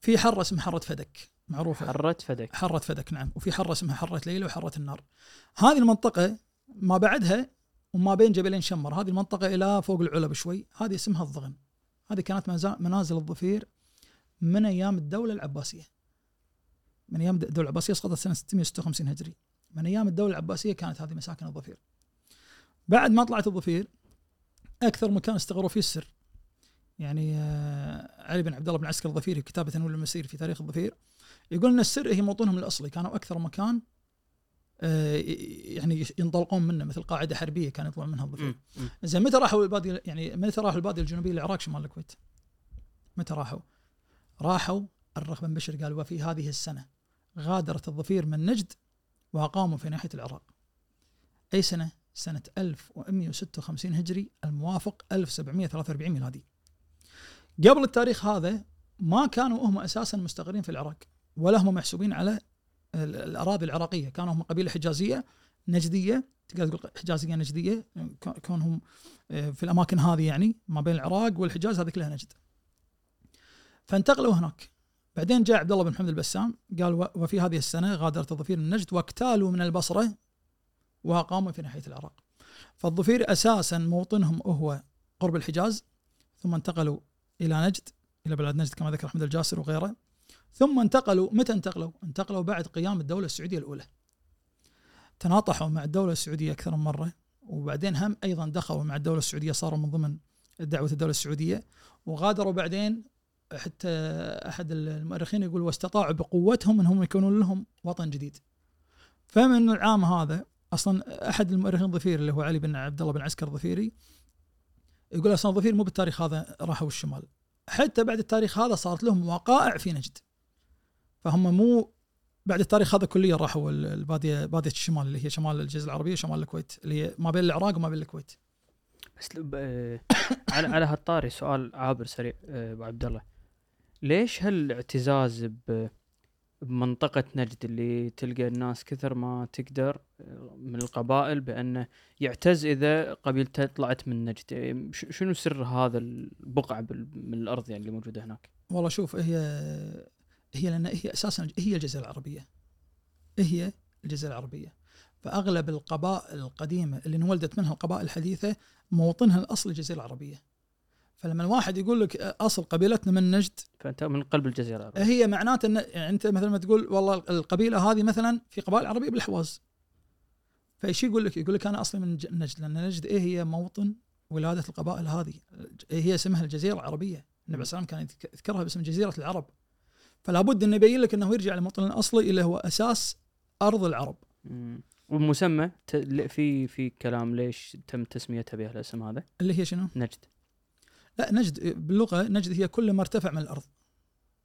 في حره اسمها حرة فدك معروفة. حرت فدك. حرة فدك نعم. وفي حرة اسمها حرة ليلى وحرة النار. هذه المنطقة ما بعدها وما بين جبلين شمر. هذه المنطقة إلى فوق العلا بشوي هذه اسمها الضغن. هذه كانت منازل الظفير من أيام الدولة العباسية. من أيام الدولة العباسية سقطت سنة 656 هجري. من أيام الدولة العباسية كانت هذه مساكن الظفير بعد ما طلعت الظفير أكثر مكان استغروا فيه السر. يعني آه، علي بن عبد الله بن عسكر الظفيري في كتابة تنوير المسير في تاريخ الظفير يقول إن السر هي موطنهم الأصلي كانوا أكثر مكان آه، يعني ينطلقون منه مثل قاعدة حربية كان يطلع منها الظفير. زين متى راحوا الباديه يعني متى راحوا الباديه الجنوبيه للعراق شمال الكويت؟ متى راحوا؟ راحوا الرخ بن بشر قال وفي هذه السنة غادرت الظفير من نجد وأقاموا في ناحية العراق. أي سنة؟ سنة 1156 هجري الموافق 1743 ميلادي. قبل التاريخ هذا ما كانوا هم أساسا مستقرين في العراق ولا هم محسوبين على ال- الأراضي العراقية، كانوا هم قبيلة حجازية نجدية تقدر تقول حجازية نجدية كون- كونهم آه، في الأماكن هذه يعني ما بين العراق والحجاز هذه كلها نجد. فانتقلوا هناك. بعدين جاء عبد الله بن محمد البسام قال وفي هذه السنة غادرت الظفير من نجد واكتالوا من البصرة وأقاموا في ناحية العراق. فالظفير أساسا موطنهم هو قرب الحجاز ثم انتقلوا إلى نجد إلى بلاد نجد كما ذكر أحمد الجاسر وغيره ثم انتقلوا متى انتقلوا؟ انتقلوا بعد قيام الدولة السعودية الأولى. تناطحوا مع الدولة السعودية أكثر من مرة وبعدين هم أيضا دخلوا مع الدولة السعودية صاروا من ضمن دعوة الدولة السعودية وغادروا بعدين حتى أحد المؤرخين يقول واستطاعوا بقوتهم أنهم يكونون لهم وطن جديد. فمن العام هذا أصلا أحد المؤرخين الظفير اللي هو علي بن عبد الله بن عسكر الظفيري يقول أصلا الظفير مو بالتاريخ هذا راحوا الشمال. حتى بعد التاريخ هذا صارت لهم وقائع في نجد. فهم مو بعد التاريخ هذا كليا راحوا ال- الباديه بادية الشمال اللي هي شمال الجزيرة العربية وشمال الكويت اللي هي ما بين العراق وما بين الكويت. بس آه، [coughs] على على هالطاري سؤال عابر سريع آه، أبو عبد الله. ليش هالإعتزاز ب بمنطقة نجد اللي تلقى الناس كثر ما تقدر آه، من القبائل بأنه يعتز إذا قبيلته طلعت من نجد. يعني شنو سر هذا البقعة من الأرض يعني اللي موجودة هناك؟ والله شوف هي هي لأن هي أساسا هي الجزيرة العربية. هي الجزيرة العربية. فأغلب القبائل القديمة اللي انولدت منها القبائل الحديثة موطنها الاصلي الجزيرة العربية. فلما الواحد يقول لك أصل قبيلتنا من نجد فأنت من قلب العربية هي معناته ان يعني أنت مثلا ما تقول والله القبيلة هذه مثلا في قبائل عربية بالحواز. فإيش يقول لك؟ يقول لك أنا أصلي من نجد لأن نجد إيه هي موطن ولادة القبائل هذه. هي اسمها؟ الجزيرة العربية. النبي عليه كان يذك- يذكرها باسم جزيرة العرب. فلا بد إنه يبين لك إنه يرجع للموطن الأصلي اللي هو أساس أرض العرب. ل- في في كلام ليش تم تسميتها بهالاسم هذا؟ اللي هي شنو؟ نجد. لا نجد باللغة نجد هي كل ما ارتفع من الأرض.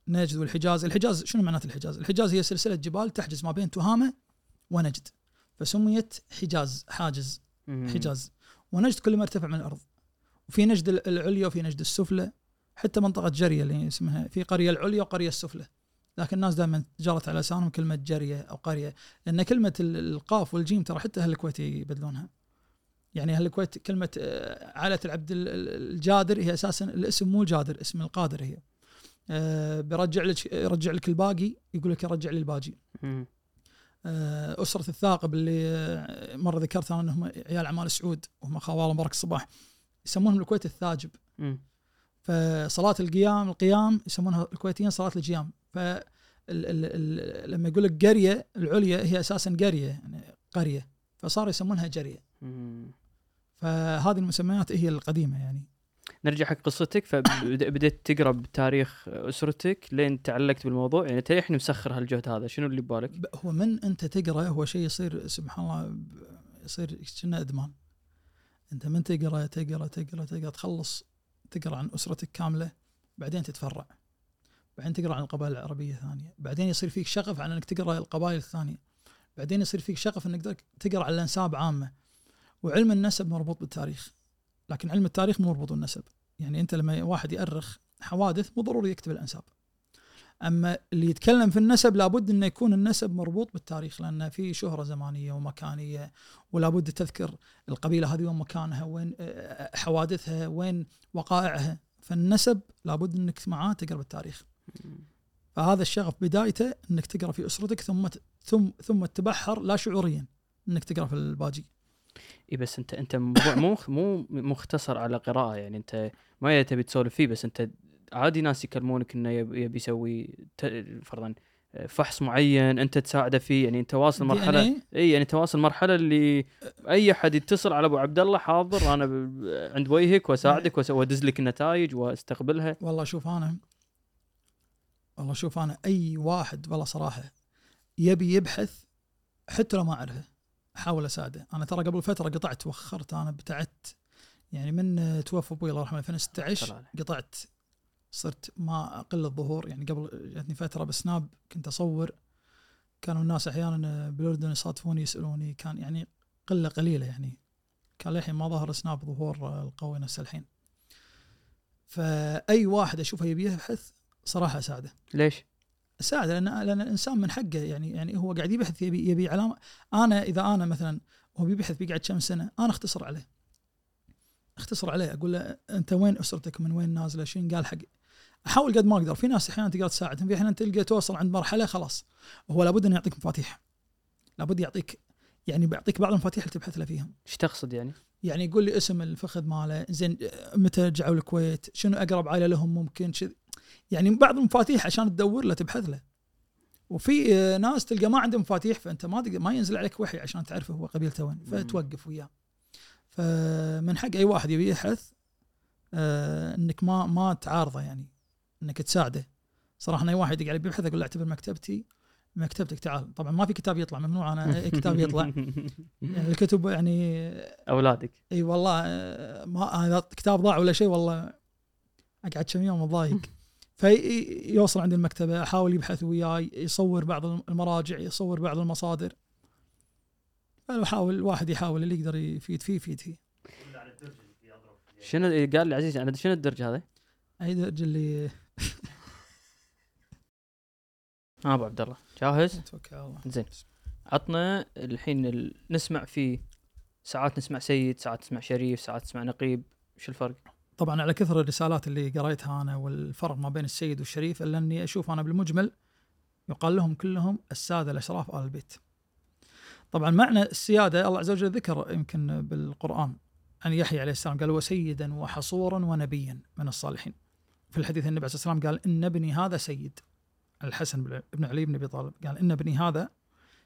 نجد والحجاز الحجاز شنو معنات الحجاز؟ الحجاز هي سلسلة جبال تحجز ما بين تهامة ونجد. فسميت حجاز حاجز. حجاز. ونجد كل ما ارتفع من الأرض. وفي نجد ال- العليا وفي نجد السفلى. حتى منطقة جرية اللي اسمها في قرية العليا وقرية السفلى. لكن الناس دائما جرت على لسانهم كلمة جرية أو قرية. لأن كلمة ال- القاف والجيم ترى حتى أهل الكويت يبدلونها. يعني أهل الكويت كلمة آه، عائلة العبد ال- ال- الجادر هي أساسا الاسم مو جادر اسم القادر هي. آه، بيرجع لك يرجع لك الباقي يقول لك يرجع لي الباجي. آه، أسرة الثاقب اللي مرة ذكرت أنا أنهم عيال أعمال سعود وهم خوال مبارك الصباح. يسمونهم الكويت الثاجب. مم. فصلاة القيام القيام يسمونها الكويتيين صلاة القيام. ف لما يقول لك قرية العليا هي أساسا قرية يعني قرية. فصاروا يسمونها جرية. مم. فهذه المسميات هي القديمة يعني. نرجع حق قصتك. فبدأت تقرأ بتاريخ أسرتك لين تعلقت بالموضوع. يعني تريحني مسخر هالجهد هذا. شنو اللي ببالك؟ هو من أنت تقرأ هو شيء يصير سبحان الله يصير كأنه إدمان. أنت من تقرأ تقرأ تقرأ تقرأ تخلص تقرأ عن أسرتك كاملة بعدين تتفرع. بعدين تقرأ عن القبائل العربية ثانية بعدين يصير فيك شغف عن أنك تقرأ القبائل الثانية. بعدين يصير فيك شغف أنك تق- تقرأ عن الأنساب عامة. وعلم النسب مربوط بالتاريخ. لكن علم التاريخ مو مربوط بالنسب. يعني أنت لما واحد يأرخ حوادث مو ضروري يكتب الأنساب. أما اللي يتكلم في النسب لابد إنه يكون النسب مربوط بالتاريخ لأن في شهرة زمانية ومكانية ولابد تذكر القبيلة هذه وين مكانها وين آه، حوادثها وين وقائعها. فالنسب لابد إنك معاه تقرأ بالتاريخ. فهذا الشغف بدايته إنك تقرأ في أسرتك ثم ثم ثم تتبحر لا شعوريا إنك تقرأ في الباجي. اي بس انت أنت مو مو مختصر على قراءة يعني أنت ما تبي تسولف فيه بس أنت عادي ناس يكلمونك إنه يبي يسوي فرضا فحص معين أنت تساعده فيه يعني أنت واصل مرحلة DNA اي يعني تواصل مرحلة اللي أي أحد يتصل على أبو عبد الله حاضر أنا ب- عند وجهك وأساعدك وأدز لك النتائج وأستقبلها. والله شوف أنا والله شوف أنا أي واحد والله صراحة يبي يبحث حتى لو ما أعرفه احاول أساعده. أنا ترى قبل فترة قطعت وخرت أنا ابتعدت. يعني من توفى أبوي الله يرحمه 2016 الله عليه. قطعت صرت ما أقل الظهور. يعني قبل جاتني فترة بسناب كنت أصور. كانوا الناس أحيانا بالأردن يصادفوني يسألوني. كان يعني قلة قليلة يعني. كان للحين ما ظهر سناب ظهور القوي نفس الحين. فأي واحد أشوفه يبي يبحث صراحة أساعده. ليش؟ الساعده لأن لأن الإنسان من حقه يعني يعني هو قاعد يبحث يبي يبي علامة. أنا إذا أنا مثلا هو بيبحث بيقعد كم سنة أنا أختصر عليه. أختصر عليه أقول له أنت وين أسرتك؟ من وين نازلة؟ شين قال حق؟ أحاول قد ما أقدر. في ناس أحيانا تقدر تساعدهم في أحيانا تلقى توصل عند مرحلة خلاص. هو لابد انه يعطيك مفاتيح. لابد يعطيك يعني بيعطيك بعض المفاتيح اللي تبحث له فيهم إيش تقصد يعني؟ يعني يقول لي اسم الفخذ ماله زين متى رجعوا الكويت؟ شنو أقرب عائلة لهم ممكن؟ شذ يعني بعض المفاتيح عشان تدور له تبحث له. وفي آه، ناس تلقى ما عنده مفاتيح فأنت ما ما ينزل عليك وحي عشان تعرف هو قبيلته وين فتوقف وياه. فمن حق أي واحد يبي يبحث آه، إنك ما ما تعارضه يعني إنك تساعده. صراحة أنا أي واحد يقعد بيبحث أقول له اعتبر مكتبتي مكتبتك تعال. طبعا ما في كتاب يطلع ممنوع أنا أي كتاب يطلع. [laughs] يعني الكتب يعني أولادك. إي والله آه، ما اذا كتاب ضاع ولا شيء والله. أقعد كم يوم مضايق فيوصل عند المكتبة احاول يبحث وياي يصور بعض المراجع يصور بعض المصادر. فاحاول الواحد يحاول اللي يقدر يفيد فيه يفيد فيه. شنو قال لي عزيز شنو الدرج هذا؟ أي درج اللي ها [laughs] أبو عبد الله. جاهز؟ توكل على الله. زين. عطنا الحين ال... نسمع في ساعات نسمع سيد ساعات نسمع شريف ساعات نسمع نقيب. شو الفرق؟ طبعا على كثر الرسالات اللي قريتها أنا والفرق ما بين السيد والشريف إلا أني أشوف أنا بالمجمل يقال لهم كلهم السادة الأشراف آل البيت. طبعا معنى السيادة الله عز وجل ذكر يمكن بالقرآن عن يحيى عليه السلام قال وسيدا وحصورا ونبيا من الصالحين. في الحديث النبي عليه الصلاه والسلام قال إن ابني هذا سيد. الحسن بن علي بن أبي طالب قال إن ابني هذا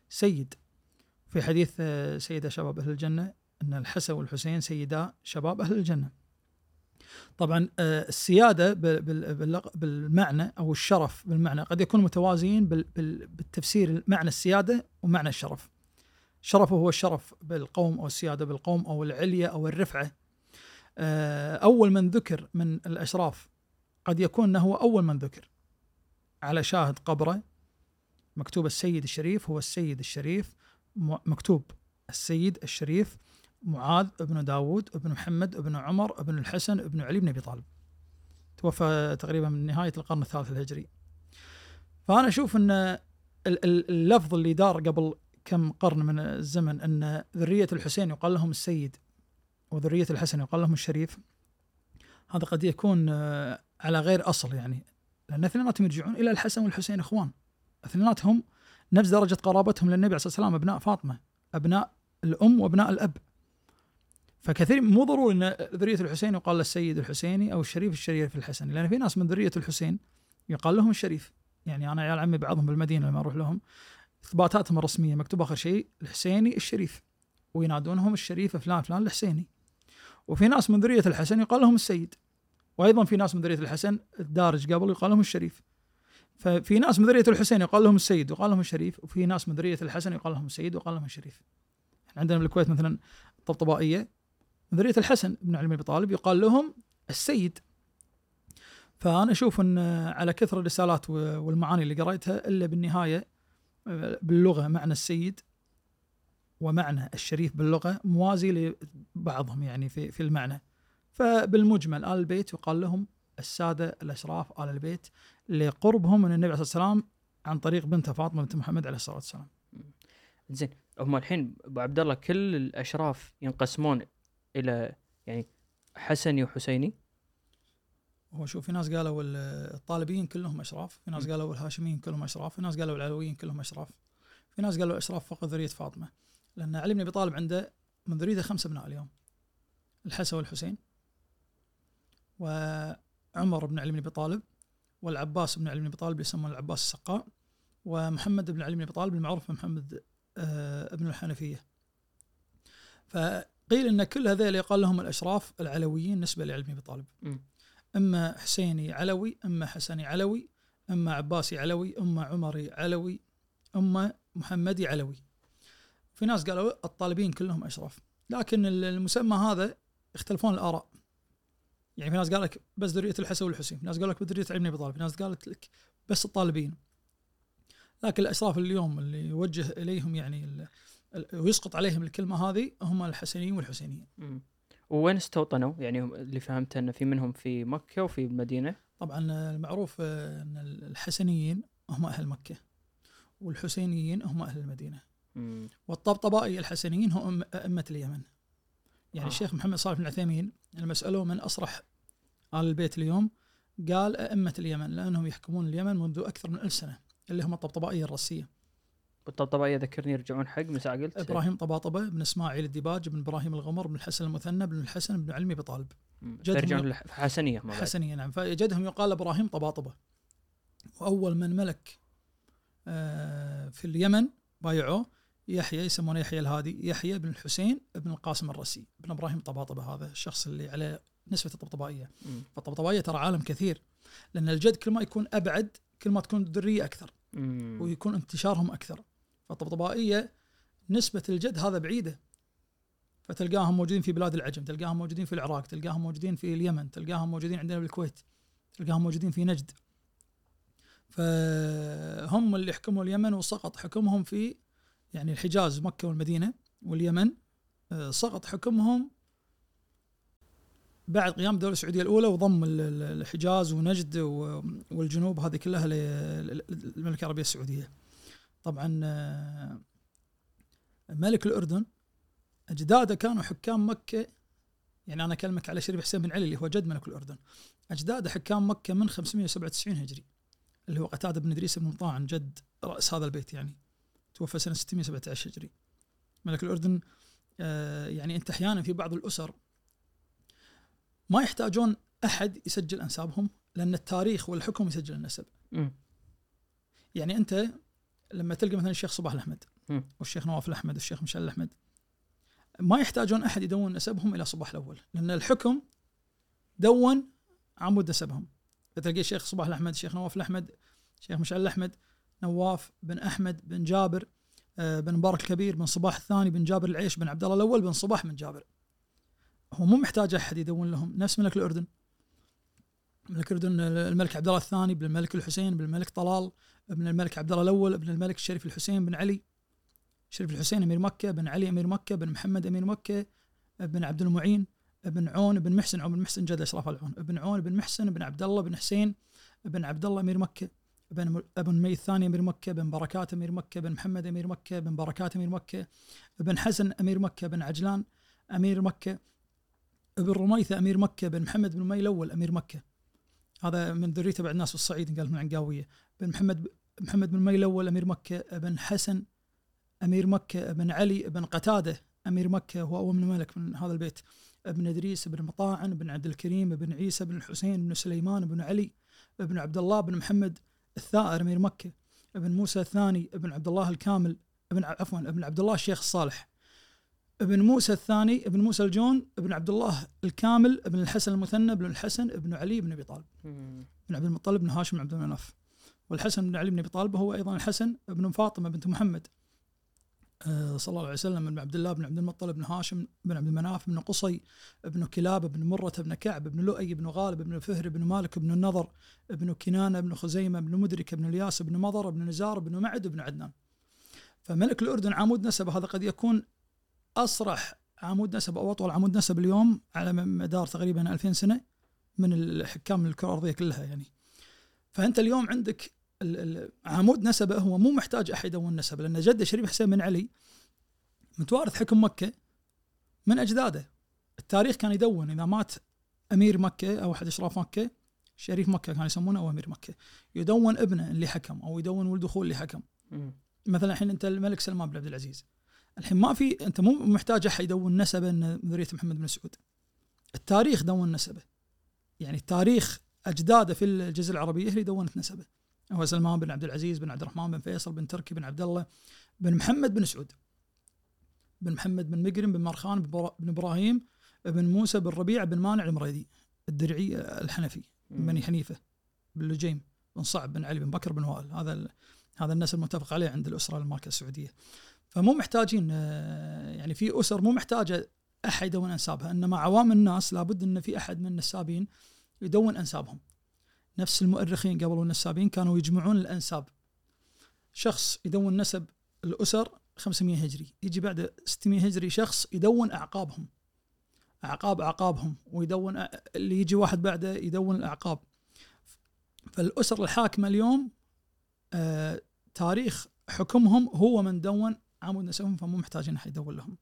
سيد. في حديث سيدة شباب أهل الجنة إن الحسن والحسين سيدا شباب أهل الجنة. طبعا آه، السيادة بالمعنى أو الشرف بالمعنى قد يكون متوازيين بالتفسير معنى السيادة ومعنى الشرف. الشرف هو الشرف بالقوم أو السيادة بالقوم أو العليه أو الرفعة. آه، أول من ذكر من الأشراف قد يكون انه هو أول من ذكر على شاهد قبره مكتوب السيد الشريف هو السيد الشريف مكتوب السيد الشريف معاذ بن داود بن محمد بن عمر بن الحسن بن علي بن أبي طالب. توفى تقريبا من نهاية القرن الثالث الهجري. فأنا أشوف أن اللفظ اللي دار قبل كم قرن من الزمن أن ذرية الحسين يقال لهم السيد وذرية الحسن يقال لهم الشريف هذا قد يكون آه، على غير أصل يعني. لأن اثنيناتهم يرجعون إلى الحسن والحسين إخوان. اثنيناتهم نفس درجة قرابتهم للنبي عليه الصلاة والسلام أبناء فاطمة أبناء الأم وأبناء الأب. فكثير مو ضروري إن ذرية الحسين يقال له السيد الحسيني أو الشريف الشريف الحسني لأن في ناس من ذرية الحسين يقال لهم الشريف. يعني أنا عيال عمي بعضهم بالمدينة لما أروح لهم إثباتاتهم الرسمية مكتوب آخر شيء الحسيني الشريف وينادونهم الشريف فلان فلان الحسيني. وفي ناس من ذرية الحسن يقال لهم السيد وأيضا في ناس من ذرية الحسن الدارج قبل يقال لهم الشريف. ففي ناس من ذرية الحسين يقال لهم السيد وقال لهم الشريف وفي ناس من ذرية الحسن يقال لهم السيد وقال لهم الشريف. عندنا بالكويت مثلا طبطبائية ذرية الحسن بن علي بن أبي طالب يقال لهم السيد. فأنا أشوف أن على كثر الرسالات والمعاني اللي قريتها إلا بالنهاية باللغة معنى السيد ومعنى الشريف باللغة موازي لبعضهم يعني في في المعنى. فبالمجمل آل البيت يقال لهم السادة الأشراف آل البيت لقربهم من النبي عليه الصلاه والسلام عن طريق بنته فاطمة بنت محمد عليه الصلاة والسلام. زين هم الحين أبو عبد الله كل الأشراف ينقسمون إلى يعني حسني وحسيني هو شوف في ناس قالوا الطالبيين كلهم أشراف، في ناس قالوا الهاشميين كلهم أشراف، في ناس قالوا العلويين كلهم أشراف. في ناس قالوا أشراف فقط ذرية فاطمة. لأن علي بن أبي طالب عنده من ذريته خمس ابناء اليوم. الحسن والحسين وعمر بن علي بن أبي طالب والعباس بن علي بن أبي طالب يسمون العباس السقاء ومحمد بن علي بن أبي طالب المعروف بمحمد آه ابن الحنفية. ف قيل إن كل هذول يقال لهم الأشراف العلويين نسبة لعلي بن أبي طالب. أما حسيني علوي، أما حسني علوي، أما عباسي علوي، أما عمري علوي، أما محمدي علوي. في ناس قالوا الطالبين كلهم أشراف، لكن المسمى هذا يختلفون الآراء. يعني في ناس قال لك بس ذرية الحسن والحسين، في ناس قال لك ذريه علي بن أبي طالب، في ناس قالت لك بس الطالبين. لكن الأشراف اليوم اللي يوجه إليهم يعني ويسقط عليهم الكلمة هذه هم الحسنيين والحسينيين. وين استوطنوا؟ يعني اللي فهمته انه في منهم في مكة وفي المدينة. طبعا المعروف إن الحسنيين هم أهل مكة والحسينيين هم أهل المدينة مم. والطبطبائي الحسنيين هم أئمة اليمن يعني آه. الشيخ محمد صالح بن العثيمين لما سالوه من أصرح آل البيت اليوم قال أئمة اليمن لأنهم يحكمون اليمن منذ أكثر من ألف سنة اللي هم الطبطبائية الرسية والطبطبائيه ذكرني يرجعون حق من ساعة قلت. إبراهيم طباطبة بن إسماعيل الديباج بن إبراهيم الغمر بن الحسن المثنى بن الحسن بن علمي بطالب. يرجعون حسنية. حسنية نعم. فجدهم يقال إبراهيم طباطبة. وأول من ملك آه، في اليمن بايعوه يحيى يسمونه يحيى الهادي يحيى بن الحسين بن القاسم الرسي. بن إبراهيم طباطبة هذا الشخص اللي عليه نسبة الطبطبائية. فالطبطبائيه ترى عالم كثير لأن الجد كل ما يكون أبعد كل ما تكون الذريه أكثر. مم. ويكون انتشارهم أكثر. فالطبطبائيه نسبة الجد هذا بعيدة. فتلقاهم موجودين في بلاد العجم تلقاهم موجودين في العراق تلقاهم موجودين في اليمن تلقاهم موجودين عندنا بالكويت تلقاهم موجودين في نجد. فهم اللي حكموا اليمن وسقط حكمهم في يعني الحجاز مكة والمدينة واليمن سقط حكمهم بعد قيام الدولة السعودية الأولى وضم ال- ال- الحجاز ونجد والجنوب هذه كلها للمملكة العربية السعودية. طبعا آه، ملك الأردن أجداده كانوا حكام مكة يعني أنا أكلمك على شريف حسين بن علي اللي هو جد ملك الأردن. أجداده حكام مكة من 597 هجري اللي هو قتادة بن إدريس بن مطاعن جد رأس هذا البيت يعني. توفى سنة 617 هجري. ملك الأردن آه، يعني أنت أحيانا في بعض الأسر ما يحتاجون أحد يسجل أنسابهم لأن التاريخ والحكم يسجل النسب. مم. يعني أنت لما تلقى مثلا الشيخ صباح الأحمد مم. والشيخ نواف الأحمد والشيخ مشعل الأحمد ما يحتاجون أحد يدون نسبهم إلى صباح الأول لأن الحكم دون عمود نسبهم فتلقى الشيخ صباح الأحمد الشيخ نواف الأحمد الشيخ مشعل الأحمد نواف بن أحمد بن جابر آه، بن مبارك الكبير بن صباح الثاني بن جابر العيش بن عبد الله الأول بن صباح بن جابر. هو مو محتاج أحد يدون لهم. نفس ملك الأردن. ملك الأردن الملك عبد الله الثاني بن الملك الحسين بن الملك طلال ابن الملك عبد الله الأول ابن الملك الشريف الحسين بن علي شريف الحسين امير مكه بن علي امير مكه بن محمد امير مكه ابن عبد المعين ابن عون بن محسن عون بن محسن جد اشراف العون ابن عون بن محسن بن عبد الله بن حسين بن عبد الله امير مكه ابن أبو نمي الثاني امير مكه بن بركات امير مكه بن محمد امير مكه بن بركات امير مكه ابن حسن امير مكه بن عجلان امير مكه ابن رميثه امير مكه بن محمد بو نمي الأول امير مكه هذا من ذريته بعد ناس في الصعيد قال من عنقاويه بن محمد محمد بو نمي الأول امير مكة ابن حسن أمير مكة ابن علي ابن قتادة أمير مكة هو أول من ملك من هذا البيت ابن إدريس بن مطاعن بن عبد الكريم بن عيسى بن الحسين بن سليمان بن علي ابن عبد الله بن محمد الثائر أمير مكة ابن موسى الثاني ابن عبد الله الكامل ابن عفوا ابن عبد الله الشيخ الصالح ابن موسى الثاني ابن موسى الجون ابن عبد الله الكامل ابن الحسن المثنى ابن الحسن ابن علي بن أبي طالب مم. بن عبد المطلب بن هاشم بن عبد المناف والحسن بن علي بن أبي طالب هو أيضا الحسن بن فاطمة بنت محمد. آه، صلى الله عليه وسلم بن عبد الله بن عبد المطلب بن هاشم بن عبد المناف بن قصي بن كلاب بن مرة بن كعب بن لؤي بن غالب بن فهر بن مالك بن النضر بن كنانة بن خزيمة بن مدرك بن الياس بن مضر بن نزار بن معد بن عدنان. فملك الأردن عمود نسب هذا قد يكون أصرح عمود نسب أو أطول عمود نسب اليوم على مدار تقريبا 2000 سنة من الحكام الكرة الأرضية كلها يعني. فأنت اليوم عندك عمود نسبة هو مو محتاج أحد يدون نسبة لأن جدة شريف حسين بن علي متوارث حكم مكة من أجداده. التاريخ كان يدون إذا مات أمير مكة أو أحد أشراف مكة شريف مكة كانوا يسمونه أو أمير مكة يدون ابنه اللي حكم أو يدون ولد أخوه اللي حكم. مثلا الحين أنت الملك سلمان بن عبد العزيز. الحين ما في أنت مو محتاج أحد يدون نسبة إن ذريه محمد بن سعود. التاريخ دون نسبة. يعني التاريخ أجداده في الجزيرة العربية هي اللي دونت نسبة. هو سلمان بن عبد العزيز بن عبد الرحمن بن فيصل بن تركي بن عبد الله بن محمد بن سعود بن محمد بن مقرن بن مرخان بن برا- بن إبراهيم بن موسى بن ربيعه بن مانع المريدي الدرعي الحنفي من بني حنيفة بن لجيم بن صعب بن علي بن بكر بن وائل هذا هذا النسل المتفق عليه عند الأسرة الماركه السعودية. فمو محتاجين آه، يعني في أسر مو محتاجة أحد يدون أنسابها إنما عوام الناس لابد إن في أحد من النسابين يدون أنسابهم. نفس المؤرخين قبل والنسابين كانوا يجمعون الأنساب. شخص يدون نسب الأسر 500 هجري يجي بعد 600 هجري شخص يدون أعقابهم. أعقاب أعقابهم ويدون اللي يجي واحد بعده يدون الأعقاب. فالأسر الحاكمة اليوم آه تاريخ حكمهم هو من دون عمود نسبهم فمو محتاجين أحد يدون لهم.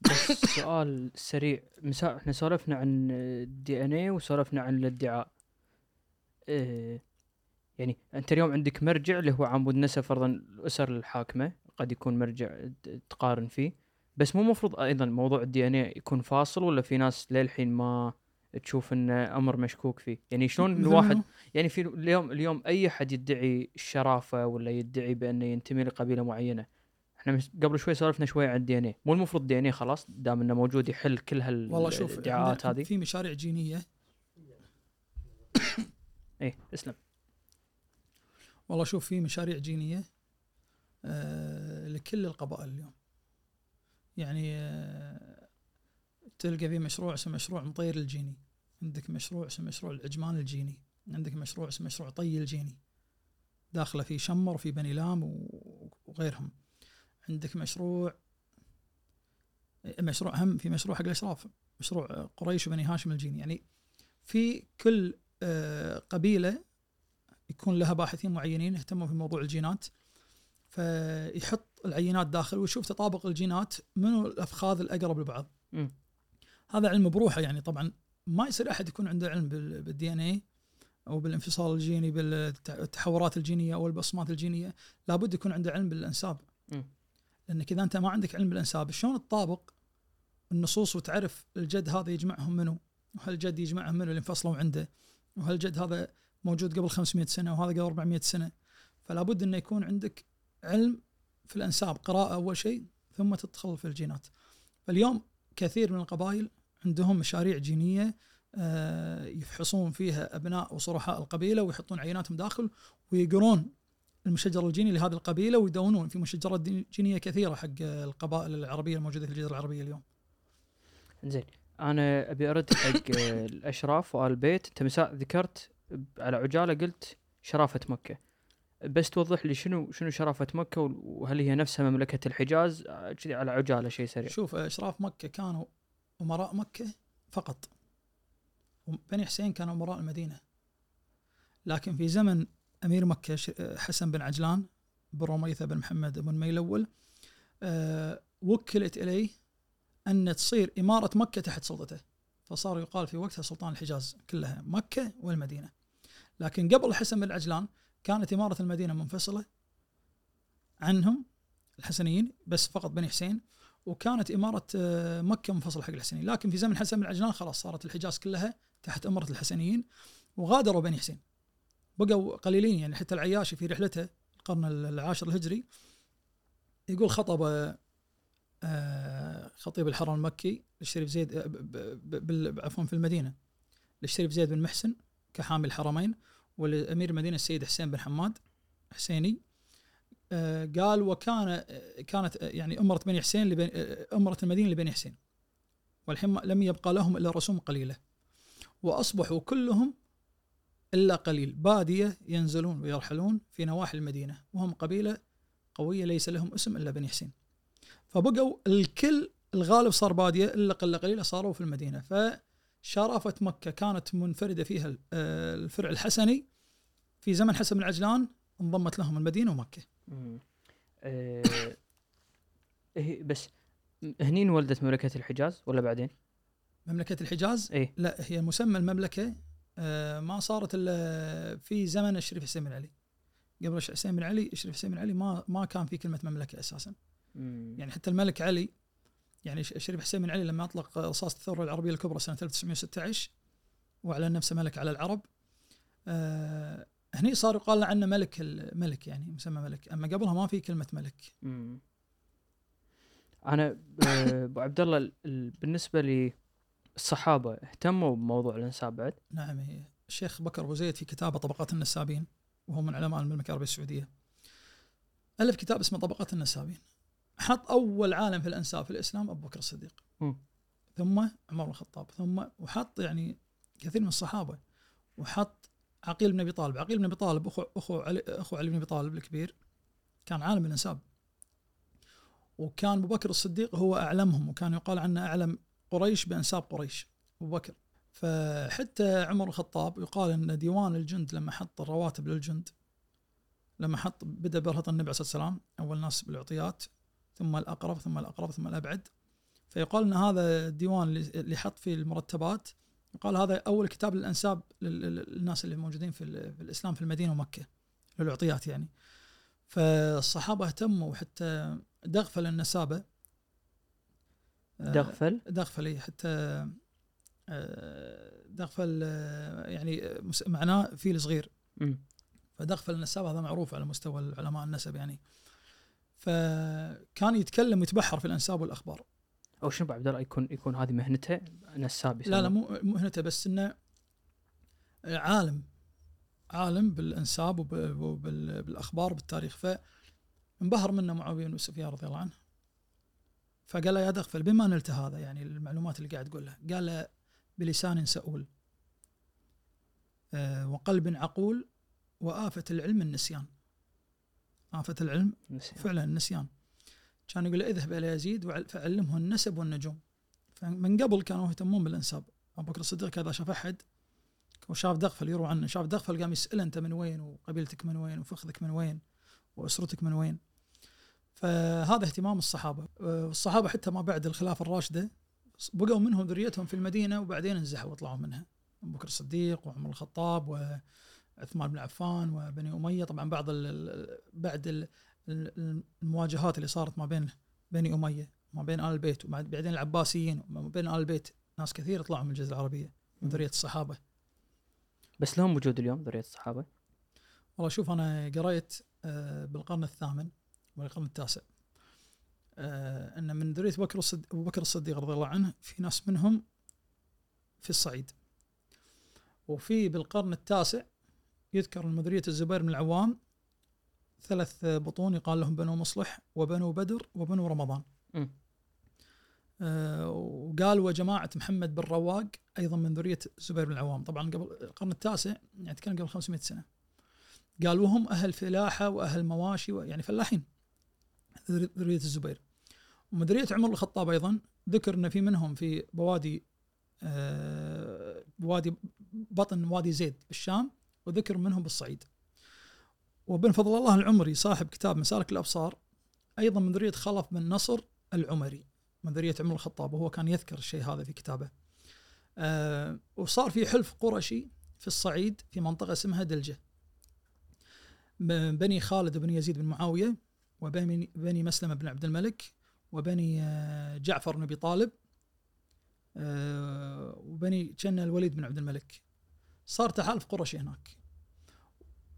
بس سؤال سريع. إحنا سولفنا عن الدي إن اي وسولفنا عن الادعاء. آه يعني أنت اليوم عندك مرجع اللي هو عمود نسب فرضا الأسر الحاكمة قد يكون مرجع تقارن فيه. بس مو مفروض أيضا موضوع ال DNA يكون فاصل ولا في ناس للحين ما تشوف انه أمر مشكوك فيه؟ يعني شلون الواحد؟ يعني في اليوم اليوم أي حد يدعي الشرافة ولا يدعي بأنه ينتمي لقبيلة معينة؟ إحنا قبل شوي سولفنا شوي عن ال DNA مو المفروض ال DNA خلاص دام إنه موجود يحل كل والله شوف هالادعاءات عندنا هذه؟ في مشاريع جينية. إيه اسلم. والله شوف في مشاريع جينية آه لكل القبائل اليوم. يعني آه تلقى في مشروع اسمه مشروع مطير الجيني. عندك مشروع اسمه مشروع العجمان الجيني. عندك مشروع اسمه مشروع طي الجيني. داخله في شمر وفي بني لام وغيرهم. عندك مشروع مشروع هم في مشروع حق الأشراف. مشروع قريش وبني هاشم الجيني. يعني في كل قبيلة يكون لها باحثين معينين يهتموا في موضوع الجينات فيحط العينات داخل ويشوف تطابق الجينات منو الأفخاذ الأقرب لبعض. هذا علم بروحه يعني طبعا ما يصير أحد يكون عنده علم بالدي إن اي أو بالانفصال الجيني بالتحورات الجينية أو البصمات الجينية لابد يكون عنده علم بالأنساب مم. لأنك إذا أنت ما عندك علم بالأنساب شلون تطابق النصوص وتعرف الجد هذا يجمعهم منو وهل الجد يجمعهم منو اللي انفصلوا عنده وهل الجد هذا موجود قبل 500 سنة وهذا قبل 400 سنة. فلا بد إنه يكون عندك علم في الأنساب قراءة أول شيء ثم تدخل في الجينات. فاليوم كثير من القبائل عندهم مشاريع جينية آه، يفحصون فيها أبناء وصرحاء القبيلة ويحطون عيناتهم داخل ويقرون المشجر الجيني لهذه القبيلة ويدونون في مشجرات جينية كثيرة حق القبائل العربية الموجودة في الجزيرة العربية اليوم. زين. أنا أبي أرد حق آه، الأشراف وآل البيت أنت مساء ذكرت على عجالة قلت شرافة مكة بس توضح لي شنو شنو شرافة مكة وهل هي نفسها مملكة الحجاز آه، كذي على عجالة شيء سريع شوف أشراف مكة كانوا أمراء مكة فقط. بني حسين كانوا أمراء المدينة. لكن في زمن أمير مكة حسن بن عجلان بن رميثة بن محمد بن ميلول آه، وكلت إليه أن تصير إمارة مكة تحت سلطته. فصار يقال في وقتها سلطان الحجاز كلها مكة والمدينة. لكن قبل حسن بن عجلان كانت إمارة المدينة منفصلة عنهم الحسنيين بس فقط بني حسين وكانت إمارة آه، مكة منفصلة حق الحسنيين، لكن في زمن حسن بن عجلان خلاص صارت الحجاز كلها تحت أمرة الحسنيين وغادروا بني حسين. بقوا قليلين يعني حتى العياشي في رحلته القرن العاشر الهجري يقول خطب خطيب الحرم المكي الشريف زيد آه، عفوا في المدينة للشريف زيد بن محسن كحامي الحرمين ولامير المدينة السيد حسين بن حماد حسيني. آه، قال وكان آه، كانت آه، يعني أمرة بني حسين آه، أمرة المدينة لبني حسين والحين لم يبقى لهم إلا رسوم قليلة وأصبحوا كلهم إلا قليل بادية ينزلون ويرحلون في نواحي المدينة وهم قبيلة قوية ليس لهم اسم إلا بني حسين. فبقوا الكل الغالب صار باديه الا قله قليله صاروا في المدينة. فشرافة مكة كانت منفردة فيها آه، الفرع الحسني في زمن حسن بن عجلان انضمت لهم المدينة ومكة. [laughs] هي بس م- هنين ولدت مملكة الحجاز ولا بعدين؟ مملكة الحجاز؟ إيه. لا هي مسمى المملكة آه، ما صارت إلا في زمن الشريف حسين بن علي. قبل الش- حسين بن علي الشريف حسين بن علي ما ما كان في كلمة مملكة أساسا. مم. يعني حتى الملك علي يعني الشريف حسين بن علي لما أطلق رصاصه الثورة العربية الكبرى سنة 1916 وأعلن نفسه ملك على العرب آه هني صار يقال عنه ملك الملك يعني مسمى ملك أما قبلها ما في كلمة ملك مم. أنا آه، أبو عبد الله ال- ال- بالنسبة لي الصحابة اهتموا بموضوع الانساب بعد نعم هي الشيخ بكر أبو زيد في كتابه طبقات النسابين وهو من علماء المملكة العربية السعودية ألف كتاب اسمه طبقات النسابين حط أول عالم في الأنساب في الإسلام أبو بكر الصديق. مم. ثم عمر بن الخطاب. ثم وحط يعني كثير من الصحابة. وحط عقيل بن أبي طالب. عقيل بن أبي طالب اخو أخو علي أخو علي بن أبي طالب الكبير كان عالم الأنساب. وكان أبو بكر الصديق هو أعلمهم وكان يقال عنه أعلم قريش بأنساب قريش أبو بكر. فحتى عمر الخطاب يقال إن ديوان الجند لما حط الرواتب للجند لما حط بدأ برهط النبي عليه الصلاة والسلام أول ناس بالإعطيات ثم الأقرب ثم الأقرب ثم الأبعد. فيقال إن هذا الديوان اللي حط فيه المرتبات يقال هذا أول كتاب للأنساب لل- لل- للناس اللي موجودين في, ال- في الإسلام في المدينة ومكة للأعطيات يعني. فالصحابة اهتموا حتى دغفل النسابة. آه، دغفل؟ دغفل إي، حتى آه، دغفل آه، يعني معناه فيل صغير. فدغفل النساب هذا معروف على مستوى العلماء النسب يعني. فكان يتكلم ويتبحر في الأنساب والأخبار. أو شنو عبد الله يكون يكون هذه مهنته؟ نساب لا لا. مو مهنته بس إنه عالم عالم بالأنساب وب- وبالاخبار وبالتاريخ فانبهر منه معاوية بن سفيان رضي الله عنه. فقال له يا دغفل بما نلت هذا؟ يعني المعلومات اللي قاعد تقولها. قال له بلسان سؤول آه، وقلب عقول وآفة العلم النسيان. آفة العلم نسيان. فعلا النسيان كان يقول اذهب إلى يزيد فعلمه النسب والنجوم. فمن قبل كانوا يهتمون بالانساب. أبو بكر الصديق اذا شاف أحد وشاف دغفل يروى عنه. شاف دغفل قام يسأله أنت من وين وقبيلتك من وين وفخذك من وين وأسرتك من وين. فهذا اهتمام الصحابة. أه، والصحابة حتى ما بعد الخلافة الراشدة بقوا منهم ذريتهم في المدينة وبعدين انزحوا وطلعوا منها. أبو بكر الصديق وعمر الخطاب وعثمان بن عفان وبني أمية. طبعا بعض ال- ال- بعد ال- ال- المواجهات اللي صارت ما بين بني أمية ما بين آل البيت وبعدين العباسيين وما بين آل البيت ناس كثير طلعوا من الجزيرة العربية من ذرية الصحابة. بس لهم وجود اليوم ذرية الصحابة؟ والله شوف أنا قريت آه، بالقرن الثامن والقرن التاسع آه، أن من ذرية بكر الصديق أبو بكر الصديق رضي الله عنه في ناس منهم في الصعيد. وفي بالقرن التاسع يذكر من ذريه الزبير بن العوام ثلاث بطون يقال لهم بنو مصلح وبنو بدر وبنو رمضان. مم. آه، وقال وجماعة محمد بن رواق أيضا من ذرية الزبير بن العوام. طبعا قبل القرن التاسع يعني تكلم قبل 500 سنة. قال وهم أهل فلاحة وأهل مواشي يعني فلاحين ذري- ذرية الزبير. ومن ذرية عمر الخطاب أيضا ذكر أن في منهم في بوادي آه، بوادي بطن وادي زيد بالشام وذكر منهم بالصعيد وبن فضل الله العمري صاحب كتاب مسالك الأبصار أيضا من ذرية خلف بن نصر العمري من ذرية عمر الخطاب وهو كان يذكر الشيء هذا في كتابه. آه وصار في حلف قرشي في الصعيد في منطقة اسمها دلجة. بني خالد بن يزيد بن معاوية وبني بني مسلمة بن عبد الملك وبني آه، جعفر بن أبي طالب آه وبني كان الوليد بن عبد الملك. صار تحالف قرشي هناك.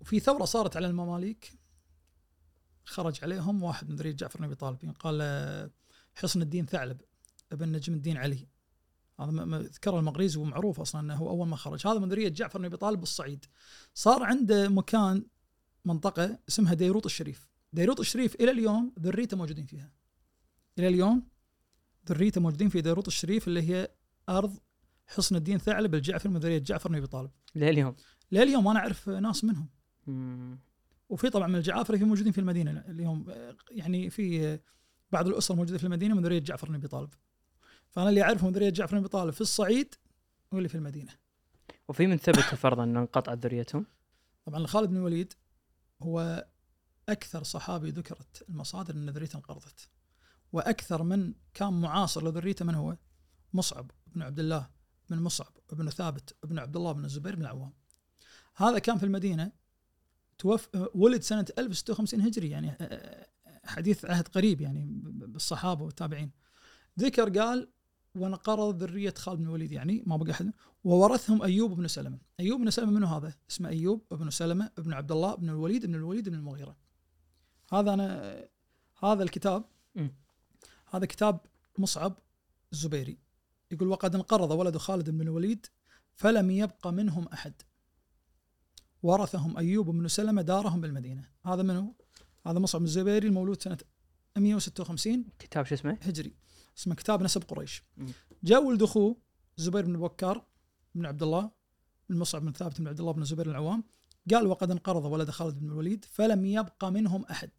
وفي ثورة صارت على المماليك خرج عليهم واحد من ذرية جعفر بن أبي طالب. قال آه، حصن الدين ثعلب ابن نجم الدين علي. هذا ذكر المغريزي ومعروف أصلا إنه هو أول ما خرج. هذا من ذرية جعفر بن أبي طالب بالصعيد صار عنده مكان منطقة اسمها ديروط الشريف. ديروط الشريف إلى اليوم ذريته موجودين فيها. إلى اليوم ذريته موجودين في ديروط الشريف اللي هي أرض حصن الدين ثعلب الجعفر من ذرية جعفر بن أبي طالب. لليوم لليوم أنا أعرف ناس منهم. مم. وفي طبعا من الجعافره في موجودين في المدينة اليوم يعني في بعض الأسر موجودة في المدينة من ذرية جعفر بن أبي طالب. فأنا اللي اعرفه من ذرية جعفر بن أبي طالب في الصعيد واللي في المدينة. وفي من ثبت [coughs] فرضا أن انقطعت ذريتهم؟ طبعا خالد بن الوليد هو أكثر صحابي ذكرت المصادر أن ذريته انقرضت. وأكثر من كان معاصر لذريته من هو؟ مصعب بن عبد الله. بن مصعب بن ثابت بن عبد الله بن الزبير بن العوام هذا كان في المدينة توف ولد سنة 1056 هجري يعني آه، حديث عهد قريب يعني بالصحابة والتابعين ذكر قال وانقرض ذرية خالد بن الوليد يعني ما بقى أحد وورثهم أيوب بن سلمة، أيوب بن سلمة منو هذا؟ اسمه أيوب بن سلمة بن عبد الله بن الوليد بن الوليد بن المغيرة. هذا أنا هذا الكتاب. هذا كتاب مصعب الزبيري يقول وقد انقرض ولد خالد بن الوليد فلم يبق منهم أحد ورثهم أيوب بن سلمة دارهم بالمدينة هذا منو؟ هذا مصعب الزبيري المولود سنة 156 كتاب شو اسمه؟ هجري اسمه كتاب نسب قريش. جاء ولد اخوه زبير بن بكار بن عبد الله بن مصعب بن ثابت بن عبد الله بن زبير العوام قال وقد انقرض ولد خالد بن الوليد فلم يبق منهم أحد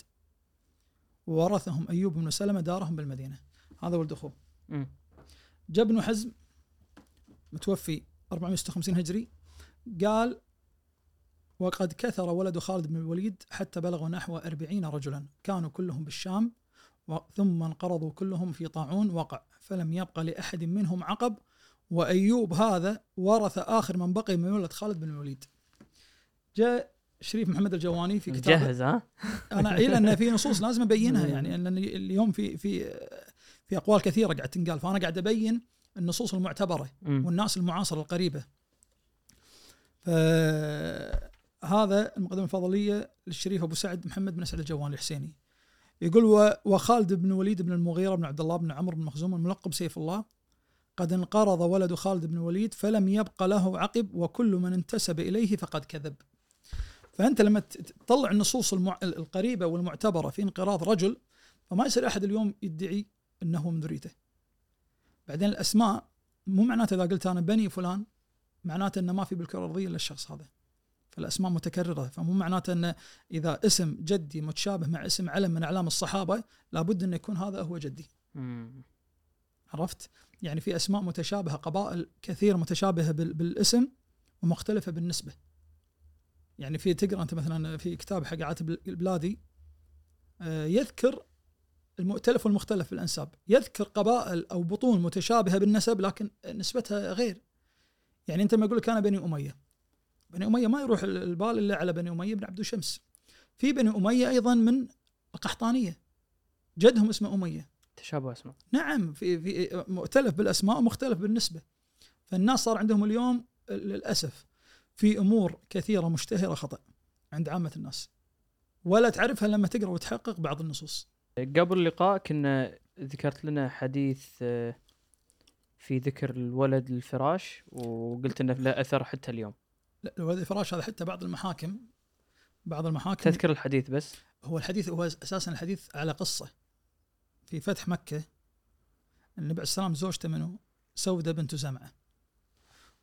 وورثهم أيوب بن سلمة دارهم بالمدينة هذا ولد أخوه. جاء ابن حزم متوفي 456 هجري. قال وقد كثر ولد خالد بن الوليد حتى بلغوا نحو أربعين رجلا. كانوا كلهم بالشام ثم انقرضوا كلهم في طاعون وقع. فلم يبقى لأحد منهم عقب وأيوب هذا ورث آخر من بقي من ولد خالد بن الوليد. جاء شريف محمد الجواني في كتابه. مجهز ها؟ أنا إيه لأن في [laughs] نصوص لازم أبينها يعني لأن اليوم في في في أقوال كثيرة قاعد تنقال فأنا قاعد أبين النصوص المعتبرة مم. والناس المعاصرة القريبة. فهذا المقدمه الفضلية للشريف أبو سعد محمد بن اسعد الجواني الحسيني. يقول وخالد بن وليد بن المغيرة بن عبد الله بن عمرو بن مخزوم الملقب سيف الله قد انقرض ولد خالد بن الوليد فلم يبق له عقب وكل من انتسب إليه فقد كذب. فأنت لما تطلع النصوص المع... القريبة والمعتبرة في انقراض رجل فما يصير أحد اليوم يدعي إنه من ذريته. بعدين الأسماء مو معناته إذا قلت أنا بني فلان معناته إنه ما في بالكرة الأرضية إلا الشخص هذا. فالأسماء متكررة فمو معناته إنه إذا اسم جدي متشابه مع اسم علم من أعلام الصحابة لابد إنه يكون هذا هو جدي. مم. عرفت؟ يعني في أسماء متشابهة قبائل كثير متشابهة بال- بالاسم ومختلفة بالنسبة. يعني في تقرأ أنت مثلا في كتاب حق عاتب البلادي آه، يذكر المؤتلف والمختلف في الانساب، يذكر قبائل أو بطون متشابهة بالنسب لكن نسبتها غير. يعني أنت لما يقول لك أنا بني أمية. بني أمية ما يروح البال إلا على بني أمية بن عبد شمس. في بني أمية أيضا من القحطانيه. جدهم اسمه أمية. تشابه اسماء نعم في في مؤتلف بالأسماء ومختلف بالنسبة فالناس صار عندهم اليوم للأسف في أمور كثيرة مشتهرة خطأ عند عامة الناس ولا تعرفها لما تقرأ وتحقق بعض النصوص قبل اللقاء كنا ذكرت لنا حديث آه، في ذكر الولد للفراش وقلت إنه له أثر حتى اليوم. لا الولد الفراش هذا حتى بعض المحاكم بعض المحاكم تذكر الحديث بس؟ هو الحديث هو أساسا الحديث على قصة. في فتح مكة النبي عليه السلام زوجته منه سودة بنت زمعة.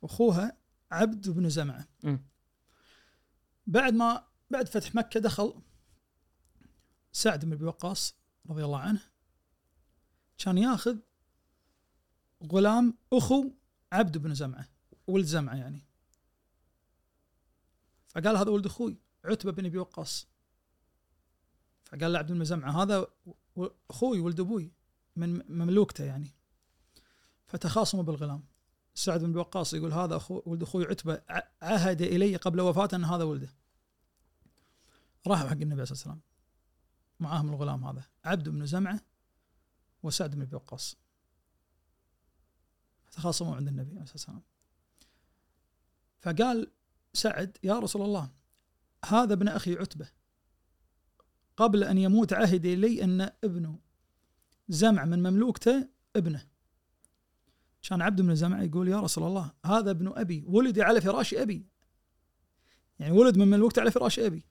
واخوها عبد بن زمعة. مم. بعد ما بعد فتح مكة دخل سعد بن أبي وقاص. رضي الله عنه كان ياخذ غلام أخو عبد بن زمعة ولد زمعة يعني. فقال هذا ولد أخوي عتبة بن أبي وقاص. فقال له عبد بن زمعة هذا أخوي ولد أبوي من مملوكته يعني. فتخاصموا بالغلام. سعد بن وقاص يقول هذا اخو ولد أخوي عتبة عهد إلي قبل وفاته أن هذا ولده. راحوا حق النبي عليه الصلاه والسلام معاهم الغلام هذا. عبد بن زمعة وسعد بن أبي وقاص. تخاصموا عند النبي عليه الصلاة والسلام. فقال سعد يا رسول الله هذا ابن أخي عتبة. قبل أن يموت عهد الي أن ابنه زمع من مملوكته ابنه. كان عبد بن زمع يقول يا رسول الله هذا ابن أبي ولد على فراش أبي. يعني ولد من مملوكته على فراش أبي.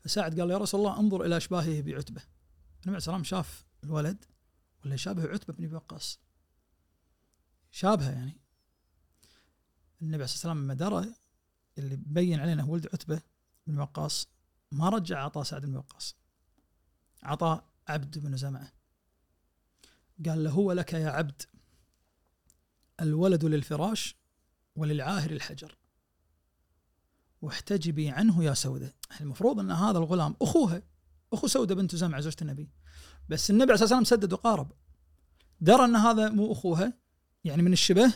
فسعد قال يا رسول الله انظر إلى أشباهه بعتبة. النبي عليه السلام شاف الولد ولا شابه عتبة بن وقاص. شابهة يعني. النبي عليه الصلاة والسلام لما درى اللي بين علينا ولد عتبة بن وقاص ما رجع عطاء سعد بن وقاص. عطاء عبد بن زمعة. قال له هو لك يا عبد الولد للفراش وللعاهر الحجر. واحتجبي عنه يا سودة. المفروض أن هذا الغلام أخوها أخو سودة بنت زمعة زوجة النبي. بس النبي عليه الصلاة والسلام سدد وقارب. درى أن هذا مو أخوها يعني من الشبه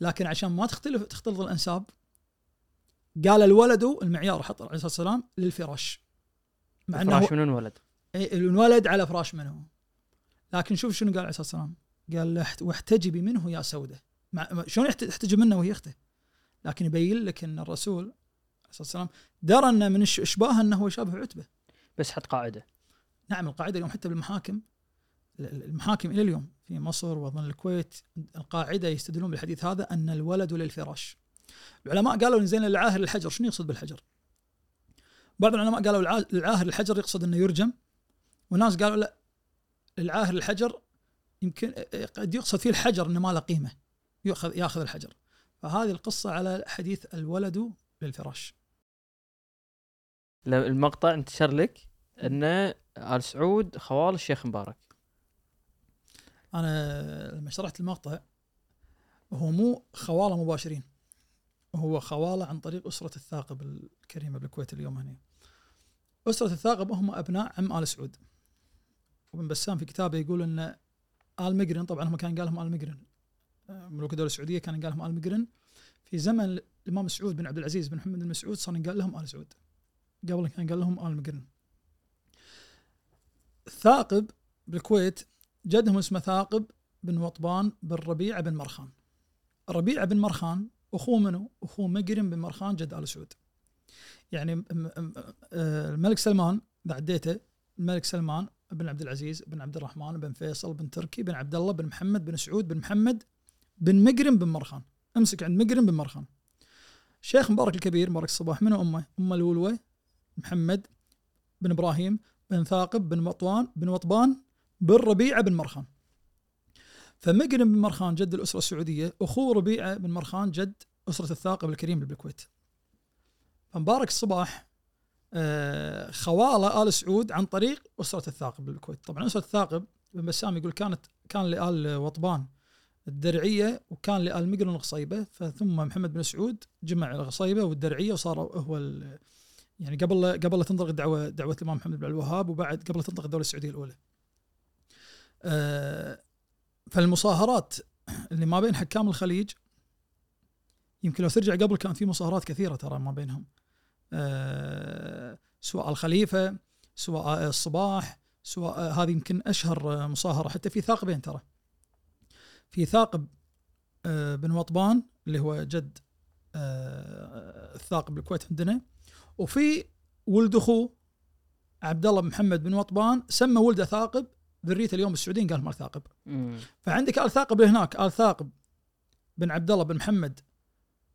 لكن عشان ما تختلف تختلط الأنساب قال الولد المعيار حط عليه الصلاة والسلام للفراش. مع إنه فراش من انولد إيه، الولد على فراش منه. لكن شوف شنو قال عليه الصلاة والسلام. قال واحتجبي منه يا مع مع- شلون يحت- يحتجب منه وهي أخته؟ لكن يبين لك أن الرسول عليه الصلاة والسلام درى ان من أنه هو يشابه عتبة. بس حط قاعدة. نعم القاعدة اليوم حتى بالمحاكم ال- ال- المحاكم إلى اليوم في مصر وأظن الكويت القاعدة يستدلون بالحديث هذا أن الولد للفراش. العلماء قالوا إن زين العاهر الحجر شنو يقصد بالحجر؟ بعض العلماء قالوا العا- العاهر الحجر يقصد إنه يرجم وناس قالوا لا العاهر الحجر يمكن قد يقصد فيه الحجر إنه ما له قيمة ياخذ ياخذ الحجر. فهذه القصة على حديث الولد للفراش. المقطع انتشر لك ان آل سعود خوال الشيخ مبارك أنا لما شرحت المقطع هو مو خواله مباشرين وهو خواله عن طريق أسرة الثاقب الكريمه بالكويت اليوم هنا. أسرة الثاقب هم أبناء عم آل سعود. وابن بسام في كتابه يقول إن آل مقرن طبعا هم كان قال لهم آل مقرن ملوك الدولة السعودية كان قال لهم آل مقرن في زمن الإمام سعود بن عبد العزيز بن محمد بن مسعود صار قال لهم آل سعود. قبل كان قال لهم آل مقرن. الثاقب بالكويت جدهم اسمه ثاقب بن وطبان بن ربيعه بن مرخان. ربيعه بن مرخان أخوه منو؟ أخوه مقرن بن مرخان جد آل سعود. يعني آه، الملك سلمان اذا عديته الملك سلمان بن عبد العزيز بن عبد الرحمن بن فيصل بن تركي بن عبد الله بن محمد بن سعود بن محمد بن مقرن بن مرخان امسك عند مقرن بن مرخان شيخ مبارك الكبير مبارك الصباح منو أمه؟ أمه الولوة محمد بن إبراهيم بن ثاقب بن وطوان بن وطبان بن ربيعة بن مرخان. فمقرن بن مرخان جد الأسرة السعودية اخوه ربيعة بن مرخان جد أسرة الثاقب الكريم بالكويت فمبارك الصباح آه، خوالة آل سعود عن طريق أسرة الثاقب بالكويت طبعا أسرة الثاقب بن بسام يقول كانت كان لآل وطبان الدرعية وكان لآل مقرن الغصيبة فثم محمد بن سعود جمع الغصيبة والدرعية وصار هو يعني قبل قبل لا تنطلق الدعوه دعوة الإمام محمد بن الوهاب وبعد قبل تنطلق الدولة السعودية الأولى. آه، فالمصاهرات اللي ما بين حكام الخليج يمكن لو ترجع قبل كان في مصاهرات كثيرة ترى ما بينهم. آه، سواء الخليفة سواء الصباح سواء هذه يمكن أشهر مصاهرة حتى في ثاقبين ترى. في ثاقب آه، بن وطبان اللي هو جد آه، الثاقب بالكويت عندنا وفي ولد اخوه عبد الله بن محمد بن وطبان سمى ولده ثاقب ذريته اليوم السعوديين قال مال ثاقب. فعندك آل ثاقب هناك آل ثاقب بن عبد الله بن محمد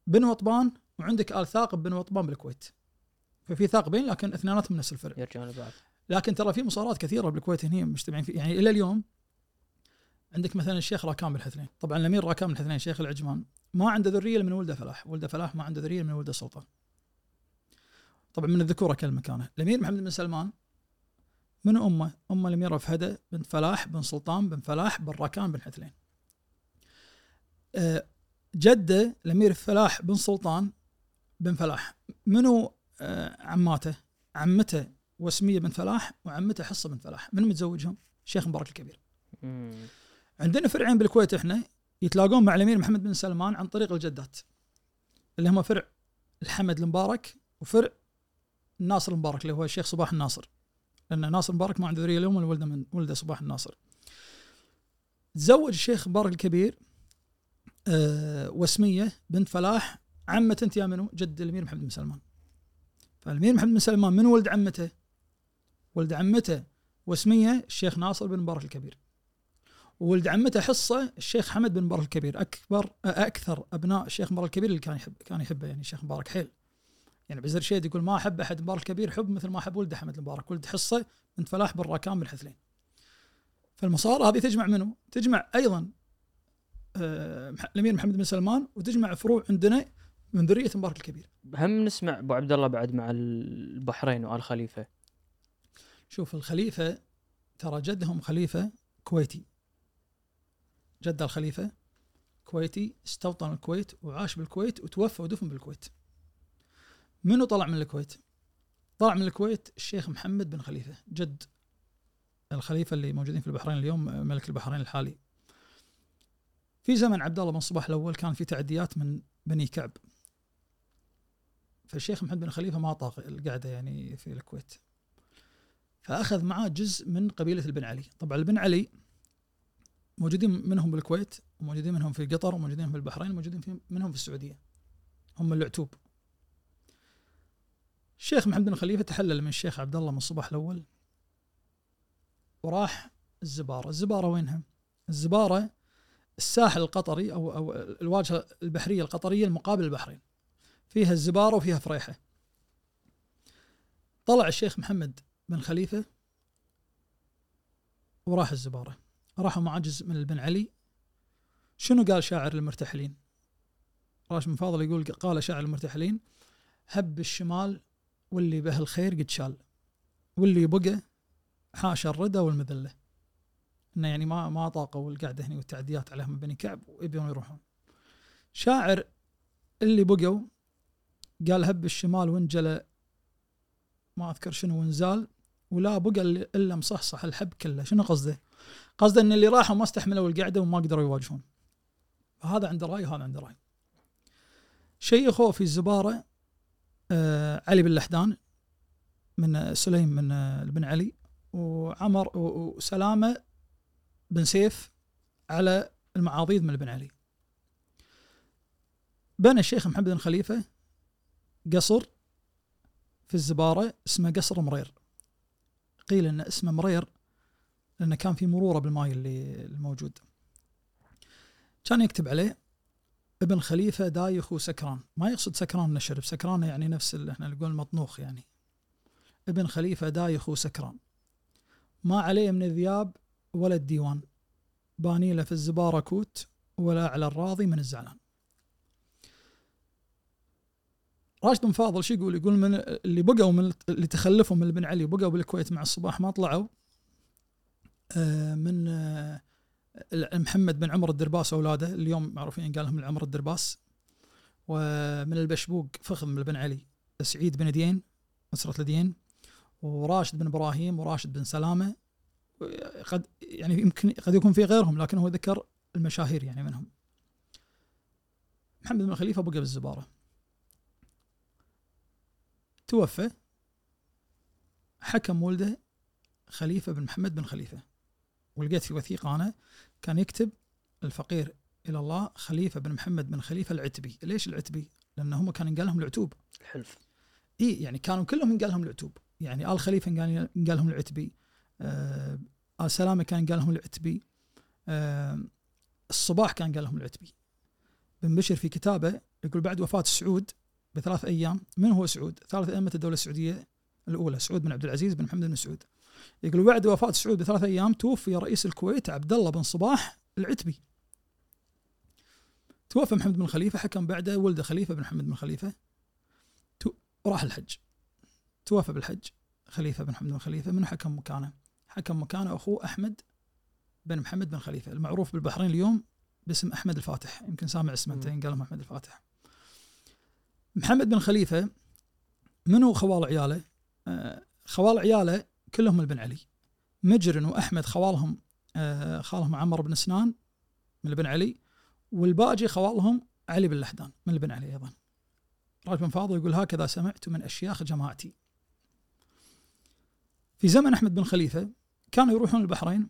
بن وطبان وعندك آل ثاقب بن وطبان بالكويت. ففي ثاقبين لكن اثنيناتهم نفس الفرق. يرجعون لبعض. لكن ترى في مصارات كثيرة بالكويت هنا مجتمعين فيه يعني إلى اليوم عندك مثلا الشيخ راكان بالحثنين طبعا الأمير راكان بالحثنين شيخ العجمان ما عنده ذرية من ولده فلاح. ولده فلاح ما عنده ذرية من ولده سلطان. طبعا من الذكوره كلمه كان الأمير محمد بن سلمان من أمه؟ أمه الأميرة فهده بنت فلاح بن سلطان بن فلاح بن راكان بن حثلين. آه، جده الأمير فلاح بن سلطان بن فلاح منو آه، عماته؟ عمته وسميه بن فلاح وعمته حصة بن فلاح، من متزوجهم؟ شيخ مبارك الكبير. عندنا فرعين بالكويت إحنا يتلاقون مع الأمير محمد بن سلمان عن طريق الجدات اللي هم فرع الحمد المبارك وفرع الناصر المبارك اللي هو الشيخ صباح الناصر. لأن ناصر المبارك ما عنده ذرية اليوم ولده من ولده صباح الناصر. تزوج الشيخ مبارك الكبير آه وسميه بنت فلاح عمة أنت يا منو؟ جد الأمير محمد بن سلمان. فالأمير محمد بن سلمان من ولد عمته؟ ولد عمته وسميه الشيخ ناصر بن مبارك الكبير. وولد عمته حصة الشيخ حمد بن مبارك الكبير. أكبر أكثر أبناء الشيخ مبارك الكبير اللي كان يحب كان يحبه يعني الشيخ مبارك حيل. يعني بزر شيد يقول ما أحب أحد مبارك الكبير حب مثل ما أحب ولد حمد المبارك ولد حصة بنت فلاح بن راكان بن حثلين. فالمصارى هذه تجمع منه؟ تجمع أيضا آه، الأمير محمد بن سلمان وتجمع فروع عندنا من ذرية مبارك الكبير. هم نسمع أبو عبد الله بعد مع البحرين وآل خليفة. شوف الخليفة ترى جدهم خليفة كويتي. جد الخليفة كويتي استوطن الكويت وعاش بالكويت وتوفى ودفن بالكويت. منو طلع من الكويت؟ طلع من الكويت الشيخ محمد بن خليفة جد الخليفة اللي موجودين في البحرين اليوم ملك البحرين الحالي. في زمن عبد الله بن صباح الأول كان في تعديات من بني كعب. فالشيخ محمد بن خليفة ما طاق القعدة يعني في الكويت. فأخذ معاه جزء من قبيلة البن علي. طبعا البن علي موجودين منهم بالكويت وموجودين منهم في قطر وموجودين في البحرين وموجودين منهم في السعودية. هم العتوب الشيخ محمد بن خليفة تحلل من الشيخ عبد الله من الصباح الأول وراح الزبارة. الزبارة وينها؟ الزبارة الساحل القطري أو أو الواجهة البحرية القطرية المقابل البحرين. فيها الزبارة وفيها فريحة. طلع الشيخ محمد بن خليفة وراح الزبارة. راحوا مع جزء من البن علي. شنو قال شاعر المرتحلين؟ راشد بن فاضل يقول قال شاعر المرتحلين هب الشمال واللي به الخير قد شال واللي بقى حاشا الردى والمذلة. إنه يعني ما ما طاقوا القعدة هنا والتعديات عليهم من بني كعب ويبون يروحون. شاعر اللي بقوا قال هب الشمال وانجلى ما أذكر شنو وانزال ولا بقى الا مصحصح الحب كله. شنو قصده؟ قصده إن اللي راحوا ما استحملوا القعدة وما قدروا يواجهون. هذا عنده رأي وهذا عنده رأي. شيخوا في الزبارة علي بن لحدان من سليم من آه بن علي وعمر وسلامة بن سيف على المعاضيد من بن علي. بنى الشيخ محمد بن خليفة قصر في الزبارة اسمه قصر مرير. قيل إن اسمه مرير لأنه كان في مرورة بالماي اللي الموجود. كان يكتب عليه ابن خليفة دايخ وسكران. ما يقصد سكران من الشرب سكران يعني نفس اللي إحنا نقول المطنوخ يعني. ابن خليفة دايخ وسكران. ما عليه من الذياب ولا الديوان. باني له في الزبارة كوت ولا على الراضي من الزعلان. راشد بن فاضل شو يقول؟ يقول من اللي بقوا من اللي تخلفوا من ابن علي بقوا بالكويت مع الصباح ما طلعوا آه، من آه، محمد بن عمر الدرباس أولاده اليوم معروفين قال لهم عمر الدرباس. ومن البشبوق فخم بن علي سعيد بن دين أسرة لدين وراشد بن إبراهيم وراشد بن سلامة. قد يعني يمكن قد يكون في غيرهم لكن هو ذكر المشاهير يعني منهم. محمد بن خليفه بقى بالزباره توفى حكم ولده خليفة بن محمد بن خليفة. ولقيت في وثيقة أنا كان يكتب الفقير إلى الله خليفة بن محمد بن خليفة العتبي. ليش العتبي؟ لأن هم كان ينقال لهم العتوب. الحلف إي يعني كانوا كلهم ينقال لهم العتوب. يعني آل خليفة ينقال لهم العتبي آه آل سلامة كان ينقال لهم العتبي آه الصباح كان قال لهم العتبي. بن بشر في كتابه يقول بعد وفاة السعود بثلاث أيام من هو سعود؟ ثالث أئمة الدولة السعودية الأولى سعود بن عبد العزيز بن محمد بن سعود. يقول بعد وفاة سعود بثلاث أيام توفي رئيس الكويت عبد الله بن صباح العتبي. توفى محمد بن خليفة حكم بعده ولده خليفة بن محمد بن خليفة. راح الحج. توفى بالحج خليفة بن محمد بن خليفة من حكم مكانه؟ حكم مكانه أخوه أحمد بن محمد بن خليفة المعروف بالبحرين اليوم باسم أحمد الفاتح يمكن سامع اسمه انت قال احمد الفاتح. محمد بن خليفة منو خوال عياله؟ آه خوال عياله كلهم البن علي. مجرن وأحمد خوالهم آه خالهم عمر بن سنان من البن علي والباقي خوالهم علي بن لحدان من البن علي أيضا. راج بن فاضل يقول هكذا سمعت من أشياخ جماعتي. في زمن أحمد بن خليفة كانوا يروحون البحرين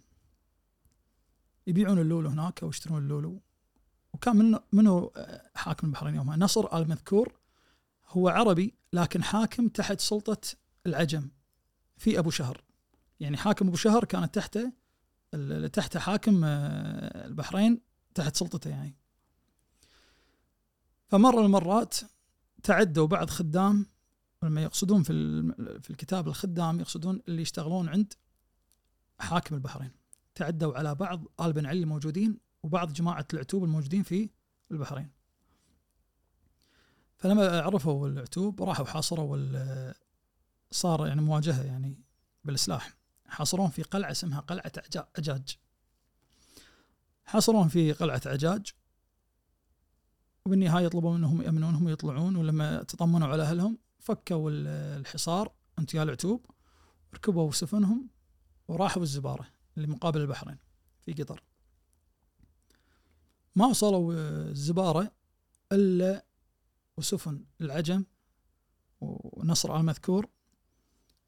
يبيعون اللولو هناك أو يشترون اللولو. وكان منه آه، حاكم البحرين يومها؟ نصر المذكور هو عربي لكن حاكم تحت سلطة العجم. في أبو شهر. يعني حاكم أبو شهر كانت تحته تحته حاكم آه، البحرين تحت سلطته يعني. فمرة المرات تعدوا بعض خدام لما يقصدون في في الكتاب الخدام يقصدون اللي يشتغلون عند حاكم البحرين. تعدوا على بعض آل بن علي الموجودين وبعض جماعة العتوب الموجودين في البحرين. فلما عرفوا العتوب راحوا حاصروا صار يعني مواجهة يعني بالسلاح حاصرون في قلعة اسمها قلعة عجاج حاصرون في قلعة عجاج وبالنهاية يطلبوا منهم يأمنونهم يطلعون ولما تطمنوا على أهلهم فكوا الحصار انت يا العتوب ركبوا سفنهم وراحوا الزبارة اللي مقابل البحرين في قطر. ما وصلوا الزبارة إلا وسفن العجم ونصر المذكور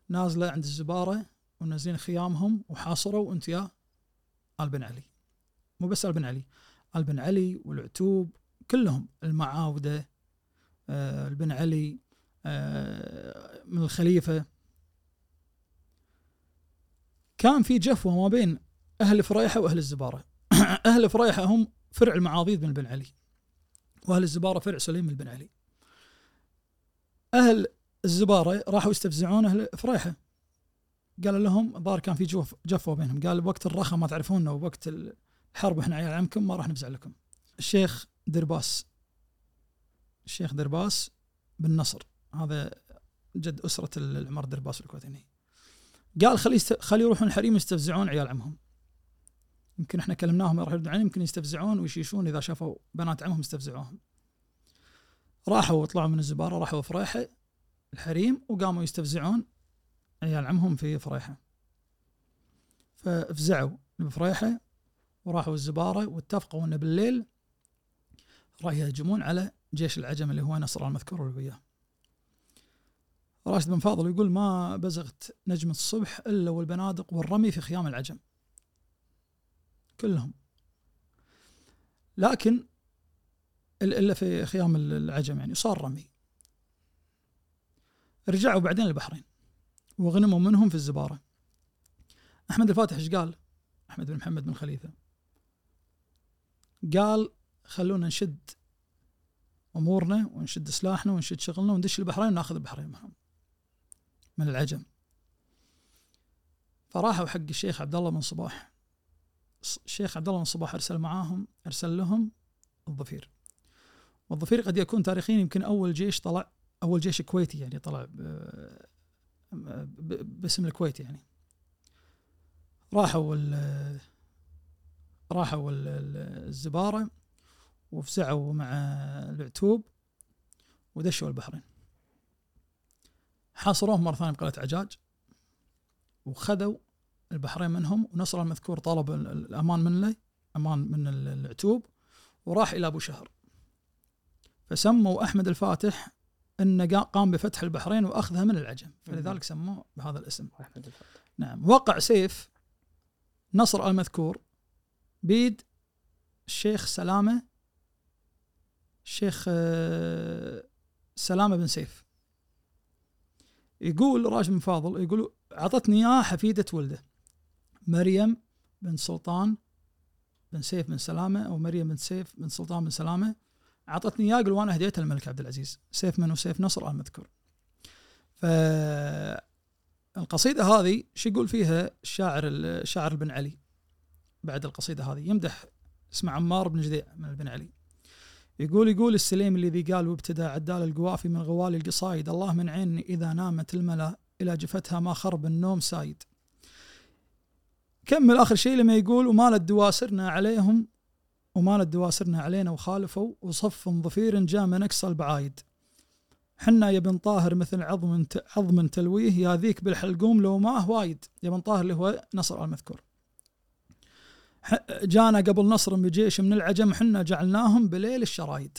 نازلة عند الزبارة ونازلين خيامهم وحاصروا انت يا آل بن علي. مو بس آل بن علي آل بن علي والعتوب كلهم المعاودة آه البن علي آه من الخليفة. كان في جفوة ما بين أهل فريحة وأهل الزبارة. [coughs] أهل فريحة هم فرع المعاضيد من بن علي وأهل الزبارة فرع سليم بن علي. أهل الزباره راحوا يستفزعون أهل فريحه قال لهم الظاهر كان في جوف جفوة بينهم. قال وقت الرخاء ما تعرفوننا ووقت الحرب إحنا عيال عمكم ما راح نفزع لكم. الشيخ درباس. الشيخ درباس بن نصر. هذا جد أسرة العمر درباس الكويتيني قال خلي است... خلي يروحون الحريم يستفزعون عيال عمهم. يمكن إحنا كلمناهم راح يردون يمكن يستفزعون ويشيشون. إذا شافوا بنات عمهم يستفزعوهم راحوا وطلعوا من الزبارة راحوا فريحة. الحريم وقاموا يستفزعون عيال عمهم في فريحه ففزعوا بفريحه وراحوا الزبارة واتفقوا انه بالليل راح يهجمون على جيش العجم اللي هو نصر المذكور وياه. راشد بن فاضل يقول ما بزغت نجمة الصبح إلا والبنادق والرمي في خيام العجم. كلهم. لكن إلا في خيام العجم يعني صار رمي. رجعوا بعدين البحرين وغنموا منهم في الزبارة. أحمد الفاتح إيش قال؟ أحمد بن محمد بن خليفة. قال خلونا نشد أمورنا ونشد سلاحنا ونشد شغلنا وندش البحرين وناخذ البحرين معهم. من العجم. فراحوا حق الشيخ عبد الله بن صباح. الشيخ عبد الله بن صباح أرسل معاهم أرسل لهم الظفير والظفير قد يكون تاريخيا يمكن أول جيش طلع أول جيش كويتي يعني طلع باسم الكويت يعني. راحوا راحوا الزبارة وفزعوا مع العتوب ودشوا البحرين. حاصروهم مرة ثانية بقلعة عجاج وخذوا البحرين منهم ونصر المذكور طلب الأمان منه أمان من العتوب وراح إلى أبو شهر. فسموا أحمد الفاتح أنه قام بفتح البحرين وأخذها من العجم. فلذلك سموه بهذا الاسم. أحمد نعم. وقع سيف نصر المذكور بيد الشيخ سلامة الشيخ آه، سلامة بن سيف. يقول راشد بن فاضل يقول أعطتني إياه حفيدة ولده. مريم بن سلطان بن سيف بن سلامة أو مريم بن سيف بن سلطان بن سلامة. أعطتني إياه قال وأنا هديتها الملك عبد العزيز. سيف من وسيف نصر المذكور فالقصيدة هذه شو يقول فيها الشاعر الشاعر بن علي؟ بعد القصيدة هذه يمدح اسمه عمار بن جذيع من بن علي. يقول يقول السليم الذي قال وابتدى عدال القوافي من غوالي القصايد الله من عين إذا نامت الملا إلى جفتها ما خرب النوم سايد. كمل آخر شيء لما يقول ومالت دواسرنا عليهم ومالت دواسرنا علينا وخالفوا وصف ظفير جاء من أقصى البعايد. حنا يا بن طاهر مثل عظم عظم تلويه يا ذيك بالحلقوم لو ماه وايد. يا بن طاهر اللي هو نصر المذكور. جانا قبل نصر بجيش من العجم حنا جعلناهم بليل الشرايد.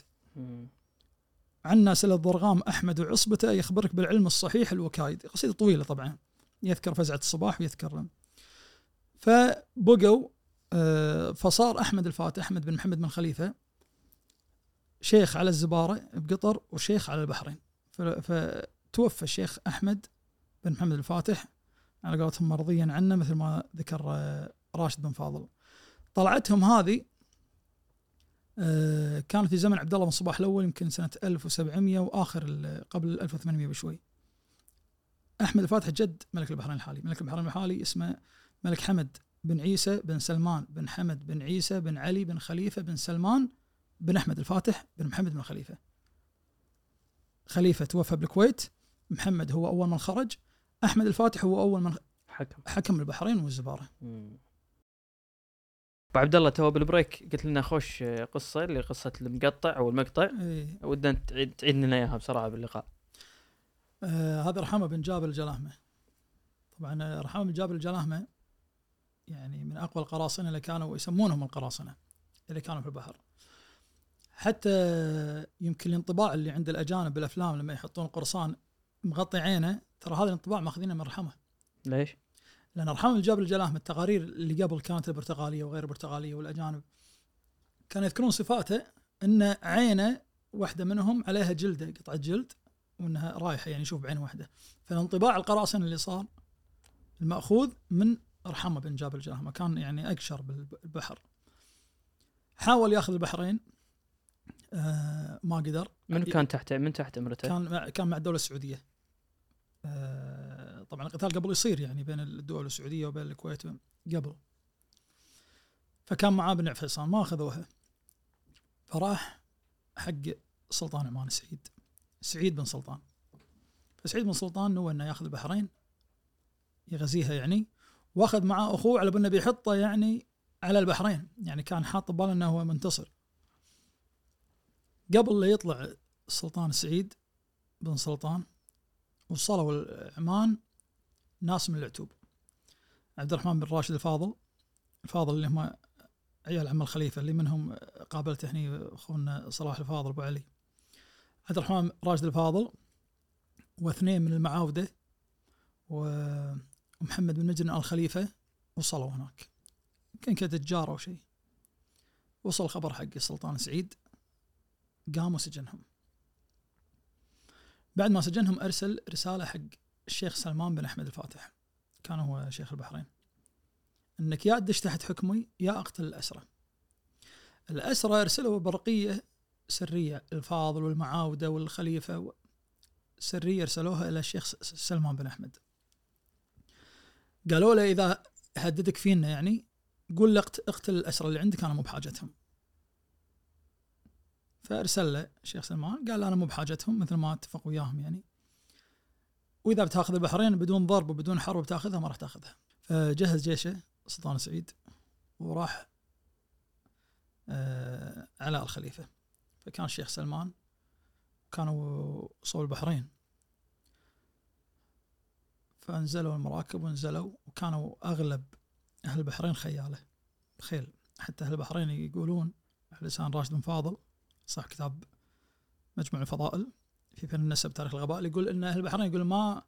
عنا سل الضرغام أحمد وعصبته يخبرك بالعلم الصحيح الوكايد. قصيدة طويلة طبعا يذكر فزعة الصباح ويذكر فبقوا فصار أحمد الفاتح أحمد بن محمد بن خليفة شيخ على الزبارة بقطر وشيخ على البحرين. فتوفى الشيخ أحمد بن محمد الفاتح على قولتهم مرضيا عنه مثل ما ذكر آه، راشد بن فاضل. طلعتهم هذه آه، كانت في زمن عبد الله بن صباح الأول يمكن سنة 1700 وآخر قبل 1800 بشوي. أحمد الفاتح جد ملك البحرين الحالي، ملك البحرين الحالي اسمه ملك حمد بن عيسى بن سلمان بن حمد بن عيسى بن علي بن خليفة بن سلمان بن أحمد الفاتح بن محمد بن خليفة. خليفة توفى بالكويت، محمد هو أول من خرج، أحمد الفاتح هو أول من حكم حكم البحرين والزبارة. أبو عبد الله تو بالبريك قلت لنا خوش قصة اللي قصة المقطع أو المقطع إيه. ودنا تعيد تعيد لنا إياها بسرعة باللقاء. آه هذا رحمة بن جابر الجلاهمة. طبعا رحمة بن جابر الجلاهمة يعني من أقوى القراصنة اللي كانوا يسمونهم القراصنة اللي كانوا في البحر. حتى يمكن الانطباع اللي عند الأجانب بالأفلام لما يحطون قرصان مغطي عينه ترى هذا الانطباع ماخذينه من رحمه. ليش؟ لأن الجبل الجلاه من التقارير اللي قبل كانت البرتغاليه وغير البرتغاليه والأجانب كانوا يذكرون صفاته إن عينه واحدة منهم عليها جلدة قطعة جلد وإنها رايحه يعني يشوف بعين واحدة فالانطباع القراصنة اللي صار المأخوذ من ارحمه بن جابر الجلاهمه كان يعني أقشر بالبحر. حاول ياخذ البحرين آه ما قدر. من كان تحت من تحت امرته؟ كان كان مع الدولة السعودية. آه طبعا القتال قبل يصير يعني بين الدول السعودية وبين الكويت قبل. فكان معاه بن فيصل ما أخذوها. فراح حق سلطان عمان سعيد. سعيد بن سلطان. فسعيد بن سلطان نوى إنه ياخذ البحرين يغزيها يعني. واخذ معاه أخوه على انه بيحطه يعني على البحرين. يعني كان حاط بباله إنه هو منتصر. قبل لا يطلع السلطان سعيد بن سلطان وصلوا عمان ناس من العتوب. عبد الرحمن بن راشد الفاضل الفاضل اللي هم عيال عم الخليفة اللي منهم قابلته هني أخونا صلاح الفاضل أبو علي. عبد الرحمن راشد الفاضل واثنين من المعاودة ومحمد بن مجن ال خليفه وصلوا هناك. يمكن كتجار أو شيء. وصل خبر حق السلطان سعيد. قاموا سجنهم. بعد ما سجنهم أرسل رسالة حق الشيخ سلمان بن أحمد الفاتح. كان هو شيخ البحرين. إنك يا تدش تحت حكمي يا أقتل الاسرى الاسرى أرسلوا برقية سرية الفاضل والمعاودة والخليفة سرية أرسلوها إلى الشيخ سلمان بن أحمد. قالوا له إذا هددك فينا يعني قول له اقتل الأسرى اللي عندك أنا مو بحاجتهم. فأرسل له الشيخ سلمان قال أنا مو بحاجتهم مثل ما اتفق وياهم يعني. وإذا بتأخذ البحرين بدون ضرب وبدون حرب بتأخذها ما راح تأخذها. فجهز جيشه سلطان سعيد وراح آه على الخليفة. فكان الشيخ سلمان كانوا صوب البحرين. فانزلوا المراكب ونزلوا وكانوا أغلب أهل البحرين خياله. خيل حتى أهل البحرين يقولون على لسان راشد بن فاضل صح كتاب مجموع الفضائل في فن النسب تاريخ الغباء يقول إن أهل البحرين يقول ما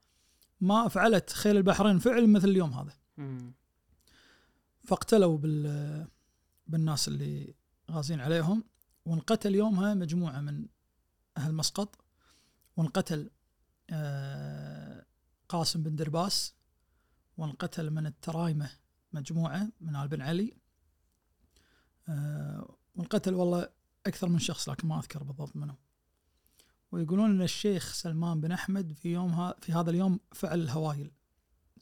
ما فعلت خيل البحرين فعل مثل اليوم هذا. فاقتلوا بال بالناس اللي غازين عليهم. وانقتل يومها مجموعة من أهل مسقط وانقتل آه، قاسم بن درباس وانقتل من الترايمة مجموعة من آل بن علي. آه، وانقتل والله أكثر من شخص لكن ما أذكر بالضبط منهم. ويقولون أن الشيخ سلمان بن أحمد في يومها في هذا اليوم فعل الهوايل.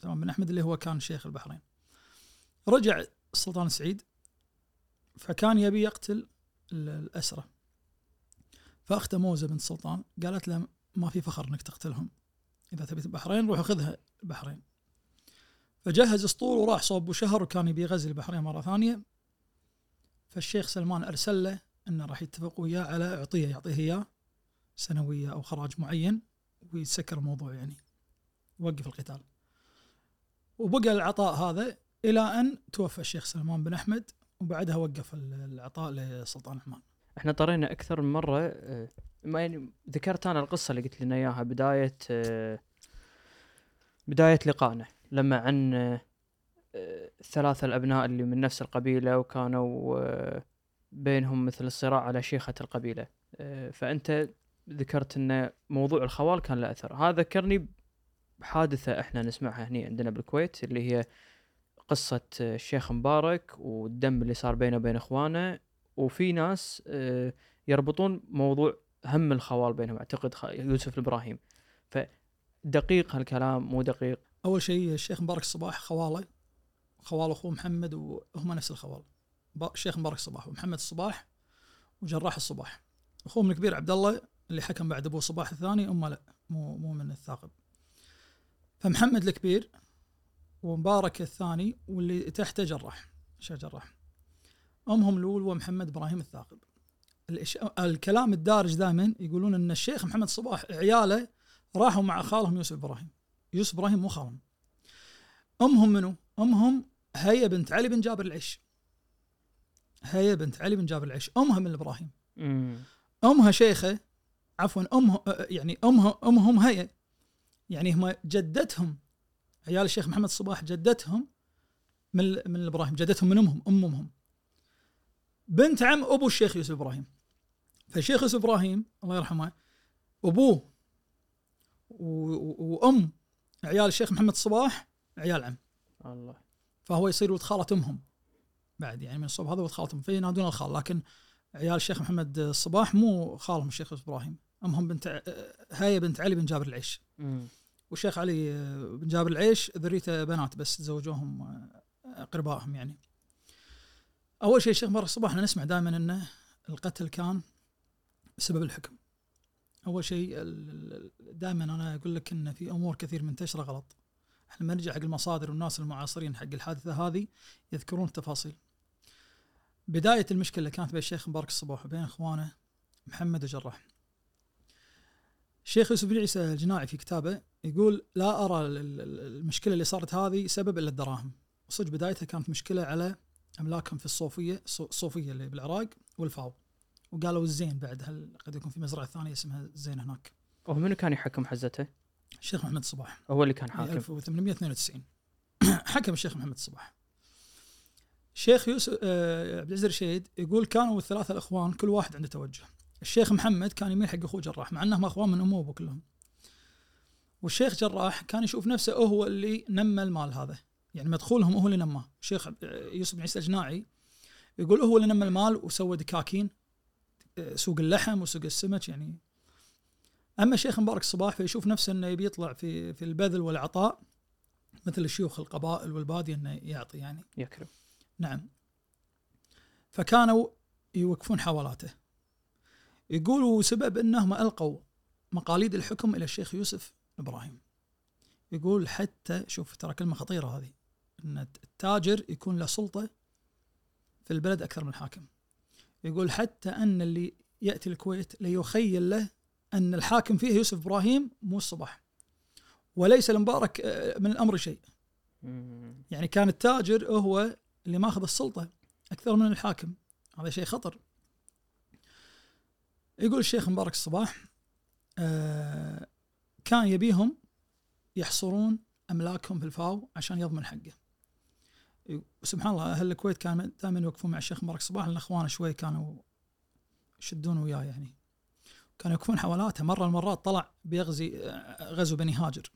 سلمان بن أحمد اللي هو كان شيخ البحرين. رجع السلطان سعيد فكان يبي يقتل الأسرة. فأخته موزة بنت السلطان قالت له ما في فخر إنك تقتلهم. إذا تبي البحرين روح خذها البحرين. فجهز اسطول وراح صوب شهر وكان يبي يغزي البحرين مرة ثانية. فالشيخ سلمان أرسل له إنه راح يتفقوا وياه على أعطيه يعطيه إياه سنوية أو خراج معين ويتسكر الموضوع يعني. وقف القتال. وبقى العطاء هذا إلى أن توفى الشيخ سلمان بن أحمد وبعدها وقف العطاء لسلطان عمان. إحنا طرينا أكثر من مرة آه، يعني ذكرت أنا القصة اللي قلت لنا إياها بداية بداية لقائنا. لما عن الثلاثه الأبناء اللي من نفس القبيلة وكانوا بينهم مثل الصراع على شيخة القبيلة. فأنت ذكرت إن موضوع الخوال كان له أثر. هذا ذكرني بحادثة إحنا نسمعها هنا عندنا بالكويت اللي هي قصة الشيخ مبارك والدم اللي صار بينه وبين إخوانه. وفي ناس يربطون موضوع هم الخوال بينهم أعتقد يوسف الابراهيم فدقيق هالكلام مو دقيق. أول شيء الشيخ مبارك الصباح خواله. خوال أخوه محمد وهم نفس الخوال. الشيخ مبارك الصباح ومحمد الصباح وجراح الصباح. أخوهم الكبير عبد الله اللي حكم بعد أبوه صباح الثاني أمه لا مو مو من الثاقب. فمحمد الكبير ومبارك الثاني واللي تحته جراح شيخ جراح. أمهم الأول ومحمد إبراهيم الثاقب. الإش... الكلام الدارج دائما يقولون إن الشيخ محمد صباح عياله راحوا مع خالهم يوسف إبراهيم. يوسف إبراهيم مو خالهم. أمهم منو؟ أمهم هي بنت علي بن جابر العيش. هي بنت علي بن جابر العيش. امها من إبراهيم. أمها شيخة عفوا امها يعني امها أمهم هي يعني هم جدتهم عيال الشيخ محمد الصباح جدتهم من من إبراهيم. جدتهم من أمهم ام أمهم. بنت عم أبو الشيخ يوسف إبراهيم. فالشيخ إبراهيم الله يرحمه أبوه وأم عيال الشيخ محمد الصباح عيال عم. الله. فهو يصير ولد خاله أمهم بعد يعني من الصوب هذا ولد خالتهم فينادون الخال لكن عيال الشيخ محمد الصباح مو خالهم الشيخ إبراهيم. أمهم بنت هاي بنت علي بن جابر العيش. والشيخ علي بن جابر العيش ذريته بنات بس تزوجوهم أقربائهم يعني. أول شيء الشيخ مبارك الصباح إحنا نسمع دائما إنه القتل كان بسبب الحكم. أول شيء دائما أنا أقول لك إن في أمور كثير منتشره غلط. إحنا نرجع حق المصادر والناس المعاصرين حق الحادثة هذه يذكرون التفاصيل. بداية المشكلة اللي كانت بين الشيخ مبارك الصباح وبين إخوانه محمد وجراح. الشيخ يوسف بن عيسى الجناعي في كتابه يقول لا أرى ال- ال- المشكلة اللي صارت هذه سبب إلا الدراهم. صدق بدايتها كانت مشكلة على أملاكهم في الصوفية الصو- الصوفية اللي بالعراق والفاو. وقالوا الزين بعد هل قد يكون في مزرعة ثانية اسمها الزين هناك. ومنو كان يحكم حزته؟ الشيخ محمد الصباح هو اللي كان حاكم. 1892 [coughs] حكم الشيخ محمد الصباح الشيخ يوسف آه، عبد العزيز الرشيد يقول كانوا الثلاثة الأخوان كل واحد عنده توجه. الشيخ محمد كان يميل حق أخوه جراح مع أنهم أخوان من أمه وابوه كلهم والشيخ جراح كان يشوف نفسه هو اللي نمى المال هذا. يعني مدخولهم هو اللي نماه. الشيخ آه، يوسف بن عيسى الجناعي يقول هو اللي نمى المال وسوى دكاكين سوق اللحم وسوق السمك يعني. أما الشيخ مبارك الصباح فيشوف نفسه إنه يبي يطلع في في البذل والعطاء مثل الشيوخ القبائل والبادية إنه يعطي يعني. يكرم. نعم. فكانوا يوقفون حوالاته. يقولوا سبب إنهم ألقوا مقاليد الحكم إلى الشيخ يوسف إبراهيم. يقول حتى شوف ترى كلمة خطيرة هذه إن التاجر يكون له سلطة في البلد أكثر من الحاكم يقول حتى أن اللي يأتي الكويت ليخيل له أن الحاكم فيه يوسف إبراهيم مو الصباح وليس المبارك آه، من الأمر شيء. يعني كان التاجر هو اللي ماخذ السلطة أكثر من الحاكم. هذا شيء خطر. يقول الشيخ مبارك الصباح آه كان يبيهم يحصرون أملاكهم في الفاو عشان يضمن حقه. سبحان الله أهل الكويت كانوا دائما يوقفون مع الشيخ مبارك الصباح لأن أخوانه شوي كانوا يشدون وياه يعني. كانوا يوقفون حوالاته مرة المرات طلع بيغزي غزو بني هاجر.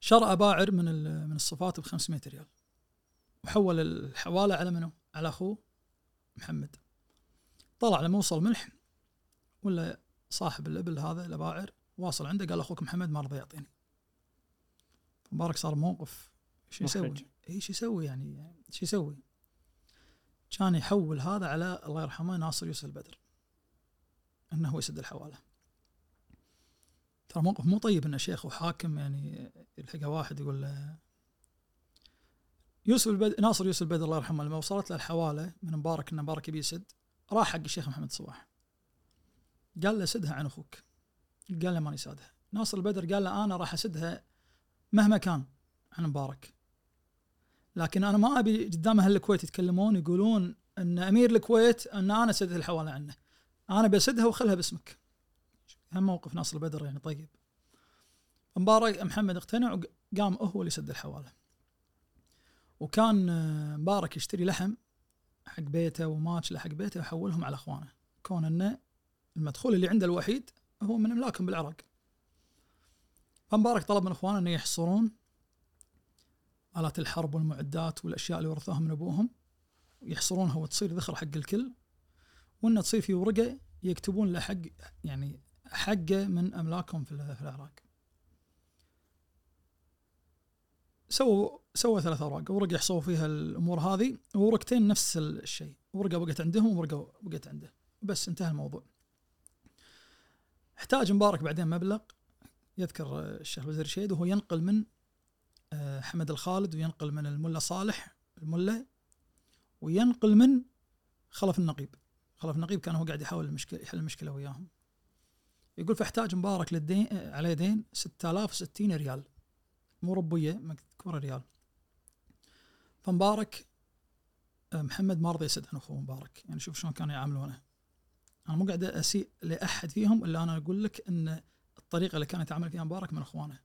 شرى باعر من من الصفات ب 500 ريال. وحول الحوالة على منو؟ على أخوه محمد. طلع لما وصل ملح ولا صاحب الإبل هذا الباعر واصل عنده قال أخوك محمد ما رضى يعطيني. مبارك صار موقف شو يسوي؟ محرج. اي شو يسوي يعني؟ شو يسوي؟ كان يحول هذا على الله يرحمه ناصر يوسف البدر. إنه هو يسد الحوالة. ترى موقف مو طيب ان شيخ وحاكم يعني يلحقه واحد يقول له يوسف البدر ناصر يوسف البدر الله يرحمه لما وصلت له الحوالة من مبارك ان مبارك يبي يسد راح حق الشيخ محمد صباح. قال له سدها عن أخوك. قال له ماني سادها. ناصر البدر قال له أنا راح أسدها مهما كان عن مبارك. لكن أنا ما أبي قدام أهل الكويت يتكلمون يقولون إن أمير الكويت إن أنا سدت الحواله عنه. أنا بسدها وخلها باسمك. هم موقف ناصر البدر يعني طيب. مبارك محمد اقتنع وقام هو اللي سد الحواله وكان آه، مبارك يشتري لحم حق بيته وماتش لحق بيته ويحولهم على أخوانه. كون انه المدخول اللي عنده الوحيد هو من إملاكهم بالعراق. فمبارك طلب من أخوانه إنه يحصرون. آلات الحرب والمعدات والأشياء اللي ورثوها من أبوهم يحصرونها وتصير ذخر حق الكل وإنه تصير في ورقة يكتبون له حق يعني حقه من أملاكهم في العراق. سووا سووا ثلاث أوراق، ورقة يحصوا فيها الأمور هذه وورقتين نفس الشيء، ورقة بقت عندهم وورقة بقت عنده، بس انتهى الموضوع. احتاج مبارك بعدين مبلغ يذكر الشيخ وزير الشهيد وهو ينقل من حمد الخالد وينقل من الملا صالح الملا وينقل من خلف النقيب. خلف النقيب كان هو قاعد يحاول المشكلة يحل المشكلة وياهم. يقول فاحتاج مبارك للدين آه، عليه دين 6060 ريال. مو ربيه مذكورة ريال. فمبارك آه، محمد ما رضى يسد عن أخوه مبارك. يعني شوف شلون كانوا يعاملونه. أنا مو قاعد أسيء لأحد فيهم إلا أنا أقول لك إن الطريقة اللي كان يتعامل فيها مبارك من أخوانه.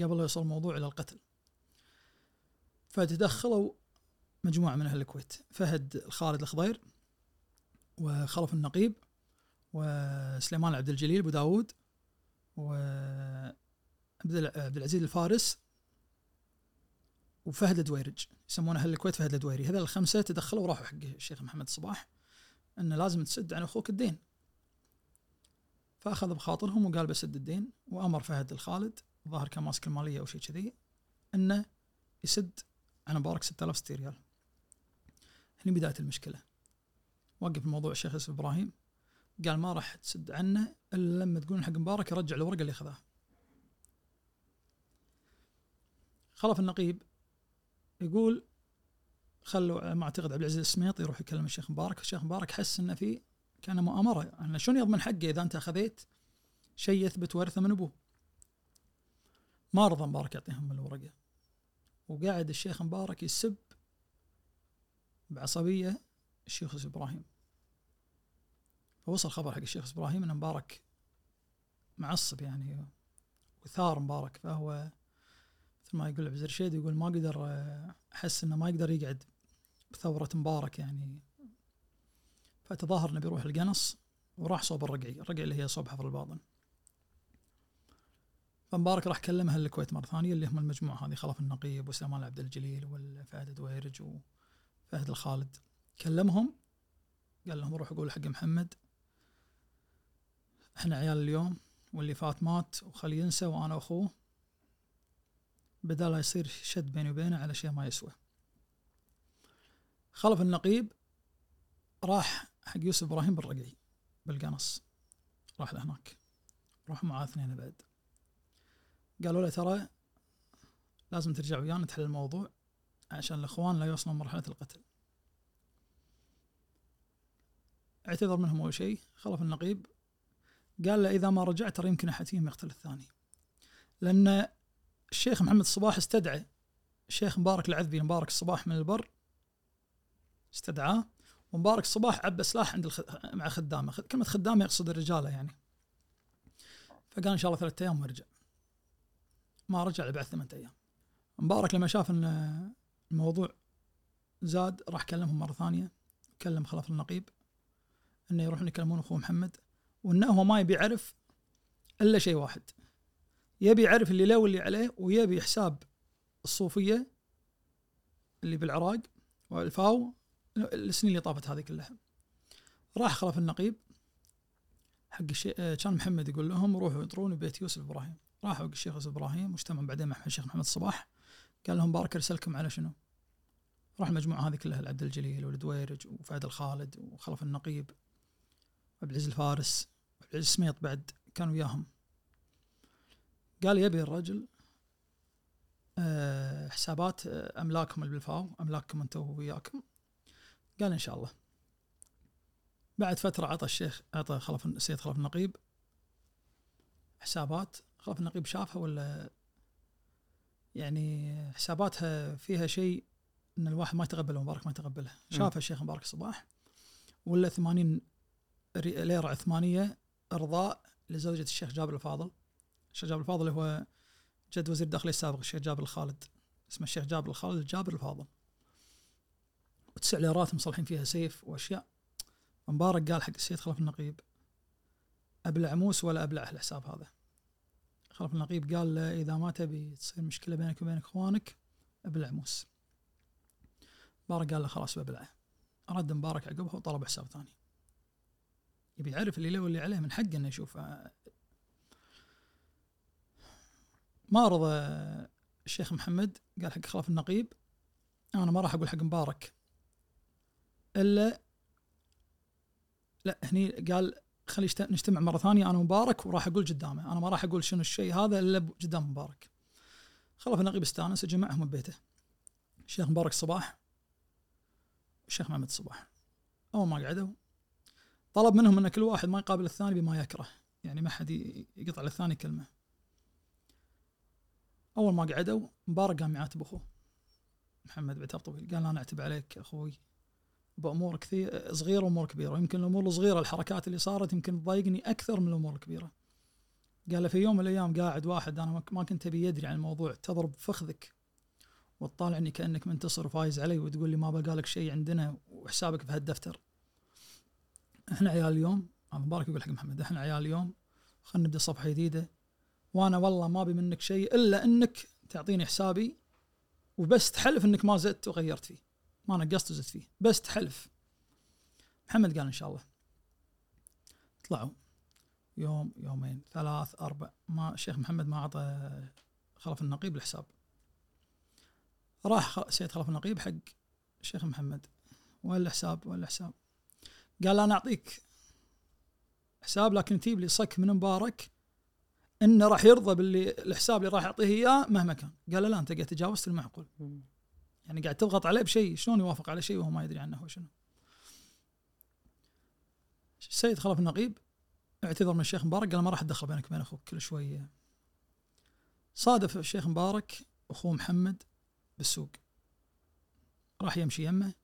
قبل لا يوصل الموضوع إلى القتل. فتدخلوا مجموعة من أهل الكويت فهد الخالد الخضير وخلف النقيب وسليمان عبد الجليل أبو داود و عبد الع- عبد العزيز الفارس وفهد الدويرج يسمونه أهل الكويت فهد الدويري. هذول الخمسة تدخلوا وراحوا حق الشيخ محمد الصباح انه لازم تسد عن أخوك الدين. فأخذ بخاطرهم وقال بسد الدين وأمر فهد الخالد ظاهر كان ماسك المالية أو شيء كذي إنه يسد عن مبارك 6060 ريال. هني بداية المشكلة. وقف الموضوع الشيخ يوسف إبراهيم. قال ما راح تسد عنه إلا لما تقولون حق مبارك يرجع الورقة اللي أخذها. خلف النقيب يقول خلوا على ما اعتقد عبد العزيز السميط يروح يكلم الشيخ مبارك، الشيخ مبارك حس إنه في كان مؤامرة. انه شلون يضمن حقه إذا أنت أخذيت شيء يثبت ورثة من أبوه؟ ما رضى مبارك يعطيهم الورقة. وقاعد الشيخ مبارك يسب بعصبية الشيخ إبراهيم. فوصل خبر حق الشيخ إبراهيم إن مبارك معصب يعني وثار مبارك. فهو مثل ما يقول عبد الرشيد يقول ما قدر أحس إنه ما يقدر يقعد بثورة مبارك يعني. فتظاهر إنه بيروح القنص وراح صوب الرقعي، الرقعي اللي هي صوب حفر الباطن. فمبارك راح كلم أهل الكويت مرة ثانية اللي هم المجموعة هذه خلف النقيب وسلمان عبد الجليل والفهد دويرج وفهد الخالد. كلمهم قال لهم روحوا قولوا حق محمد. إحنا عيال اليوم واللي فات مات وخلي ينسى وأنا اخوه بدل يصير شد بيني وبينه على شيء ما يسوى. خلف النقيب راح حق يوسف إبراهيم بالرقعي بالقنص. راح لهناك. راح معاه اثنين بعد. قالوا له ترى لازم ترجع ويانا تحل الموضوع عشان الإخوان لا يوصلون مرحلة القتل. اعتذر منهم أول شيء خلف النقيب. قال له إذا ما رجعت ترى يمكن أحد فيهم يقتل الثاني. لأن الشيخ محمد الصباح استدعى. الشيخ مبارك العذبي مبارك الصباح من البر استدعاه ومبارك الصباح عبى سلاح عند الخ... مع خدامه. كلمة خدامة يقصد الرجالة يعني. فقال إن شاء الله ثلاثة أيام وارجع ما رجع بعد ثمانية أيام. مبارك لما شاف إن الموضوع زاد راح كلمهم مرة ثانية كلم خلف النقيب إنه يروحون يكلمون أخوه محمد وانه هو ما يبي يعرف إلا شيء واحد. يبي يعرف اللي له واللي عليه ويبي حساب الصوفية اللي بالعراق والفاو السنين اللي طافت هذه كلها. راح خلف النقيب حق الشيخ كان محمد يقول لهم روحوا يطرون بيت يوسف إبراهيم. راحوا حق الشيخ إبراهيم واجتمعوا بعدين مع الشيخ محمد الصباح قال لهم بارك أرسلكم على شنو؟ راح المجموعة هذه كلها العبد الجليل والدويرج وفهد الخالد وخلف النقيب وعبد العزيز الفارس وعبد العزيز سميط بعد كانوا وياهم. قال يبي الرجل أه حسابات املاكهم اللي بالفاو أملاككم أنتم وياكم. قال إن شاء الله. بعد فترة عطى الشيخ عطى خلف السيد خلف النقيب حسابات خلف النقيب شافها ولا يعني حساباتها فيها شيء إن الواحد ما يتقبلها مبارك ما يتقبلها. شافها الشيخ مبارك الصباح ولا 80 ليره عثمانيه إرضاء لزوجة الشيخ جابر الفاضل. الشيخ جابر الفاضل هو جد وزير الداخلية السابق الشيخ جابر الخالد. اسمه الشيخ جابر الخالد جابر الفاضل. وتسع ليرات مصلحين فيها سيف وأشياء. مبارك قال حق السيد خلف النقيب أبلع موس ولا ابلع الحساب هذا. خلف النقيب قال له إذا ما تبي تصير مشكلة بينك وبين إخوانك أبلع موس. مبارك قال له خلاص ببلعه. رد مبارك عقبها وطلب حساب ثاني. يبي يعرف اللي له واللي عليه من حقه إنه يشوف. ما رضى الشيخ محمد قال حق خلف النقيب أنا ما راح أقول حق مبارك. إلا لا هني قال خلي نجتمع مرة ثانية أنا مبارك وراح أقول قدامه. أنا ما راح أقول شنو الشيء هذا إلا قدام مبارك. خلف النقيب استانس جمعهم ببيته. الشيخ مبارك الصباح الشيخ محمد الصباح أول ما قعدوا طلب منهم إن كل واحد ما يقابل الثاني بما يكره. يعني ما حد يقطع للثاني كلمة. أول ما قعدوا مبارك قام يعاتب أخوه. محمد بعتب طويل. قال أنا أعتب عليك أخوي. بأمور كثير صغيرة وأمور كبيرة. يمكن الأمور الصغيرة الحركات اللي صارت يمكن تضايقني أكثر من الأمور الكبيرة. قال في يوم من الأيام قاعد واحد أنا ما كنت أبي يدري عن الموضوع تضرب فخذك وتطالعني كأنك منتصر وفايز علي وتقول لي ما بقى لك شيء عندنا وحسابك في هالدفتر. إحنا عيال اليوم مبارك يقول حق محمد إحنا عيال اليوم خلينا نبدأ صفحة جديدة. وأنا والله ما أبي منك شيء إلا إنك تعطيني حسابي وبس تحلف إنك ما زدت وغيرت فيه. ما نقصت وزدت فيه. بس تحلف. محمد قال إن شاء الله. طلعوا. يوم يومين. ثلاث أربع. ما الشيخ محمد ما أعطى خلف النقيب الحساب. راح سيد خلف النقيب حق الشيخ محمد. وين الحساب وين الحساب قال أنا أعطيك حساب لكن تجيب لي صك من مبارك إنه راح يرضى باللي الحساب اللي راح يعطيه إياه مهما كان. قال لا أنت قاعد تجاوزت المعقول. يعني قاعد تضغط عليه بشيء شلون يوافق على شيء وهو ما يدري عنه هو شنو. السيد خلف النقيب اعتذر من الشيخ مبارك قال ما راح أتدخل بينك وبين أخوك كل شوية صادف الشيخ مبارك أخوه محمد بالسوق. راح يمشي يمه.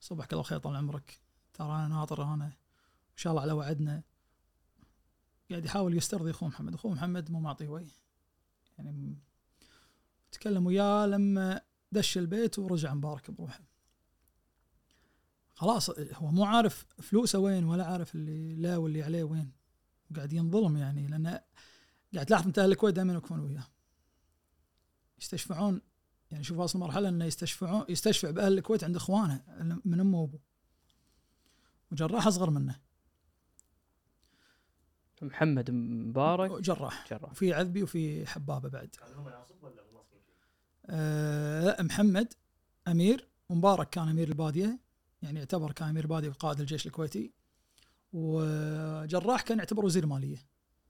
صبحك الله خير طال عمرك. ترى أنا ناطر أنا إن شاء الله على وعدنا. قاعد يحاول يسترضي أخوه محمد. أخوه محمد مو معطيه وجه يعني تكلم وياه لما دش البيت ورجع مبارك بروحه. خلاص هو مو عارف فلوسه وين ولا عارف اللي لا واللي عليه وين. قاعد ينظلم يعني لأن قاعد تلاحظ انت أهل الكويت دائما يكون وياه. يستشفعون يعني شوف واصل مرحلة إنه يستشفعون يستشفع بأهل الكويت عند إخوانه من أمه وأبوه. وجراح أصغر منه. محمد مبارك. جراح. جراح. وفي عذبي وفي حبابة بعد. آه محمد أمير ومبارك كان أمير البادية يعني يعتبر كان أمير البادية وقائد الجيش الكويتي. وجراح كان يعتبر وزير مالية.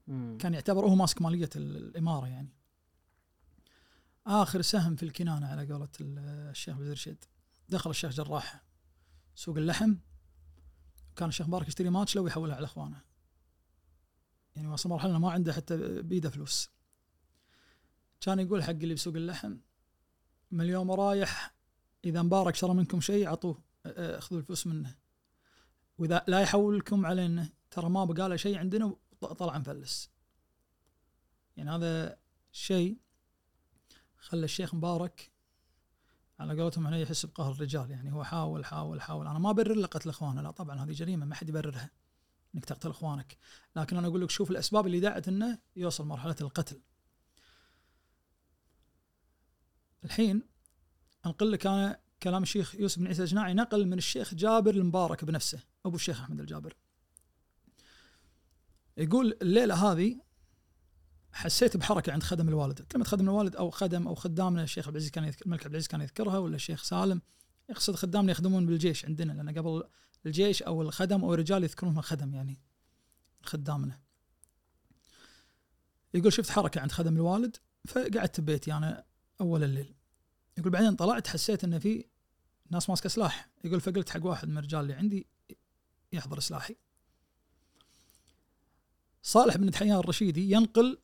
مم. كان يعتبر هو ماسك مالية ال- الإمارة يعني. آخر سهم في الكنانة على قولة ال- الشيخ بدر رشيد دخل الشيخ جراح سوق اللحم. كان الشيخ مبارك يشتري ماتشله ويحولها على إخوانه. يعني وصل مرحلة ما عنده حتى بيده فلوس. كان يقول حق اللي بسوق اللحم من اليوم رايح إذا مبارك شرى منكم شيء اعطوه أخذوا الفلوس منه. وإذا لا يحول لكم علينا ترى ما بقى له شيء عندنا وطلع مفلس. يعني هذا شيء خلى الشيخ مبارك على قولتهم هنا يحس بقهر الرجال. يعني هو حاول حاول حاول. أنا ما برر له قتل إخوانه لا طبعا هذه جريمة ما حد يبررها إنك تقتل إخوانك. لكن أنا أقول لك شوف الأسباب اللي دعت إنه يوصل مرحلة القتل. الحين انقل لك أنا كلام الشيخ يوسف بن عيسى الجناعي نقل من الشيخ جابر المبارك بنفسه أبو الشيخ أحمد الجابر. يقول الليلة هذه حسيت بحركة عند خدم الوالد. كلمه خدم الوالد؟ أو خدم أو خدامنا الشيخ عبد العزيز كان يذكر الملك عبد العزيز كان يذكرها ولا الشيخ سالم؟ يقصد خدامنا يخدمون بالجيش عندنا لأن قبل الجيش أو الخدم أو الرجال يذكرونها خدم يعني خدامنا. يقول شفت حركة عند خدم الوالد فقعدت ببيتي. أنا اول الليل يقول بعدين طلعت حسيت إن في ناس ماسكة سلاح. يقول فقلت حق واحد من الرجال اللي عندي يحضر سلاحي. صالح بن دحيان الرشيدي ينقل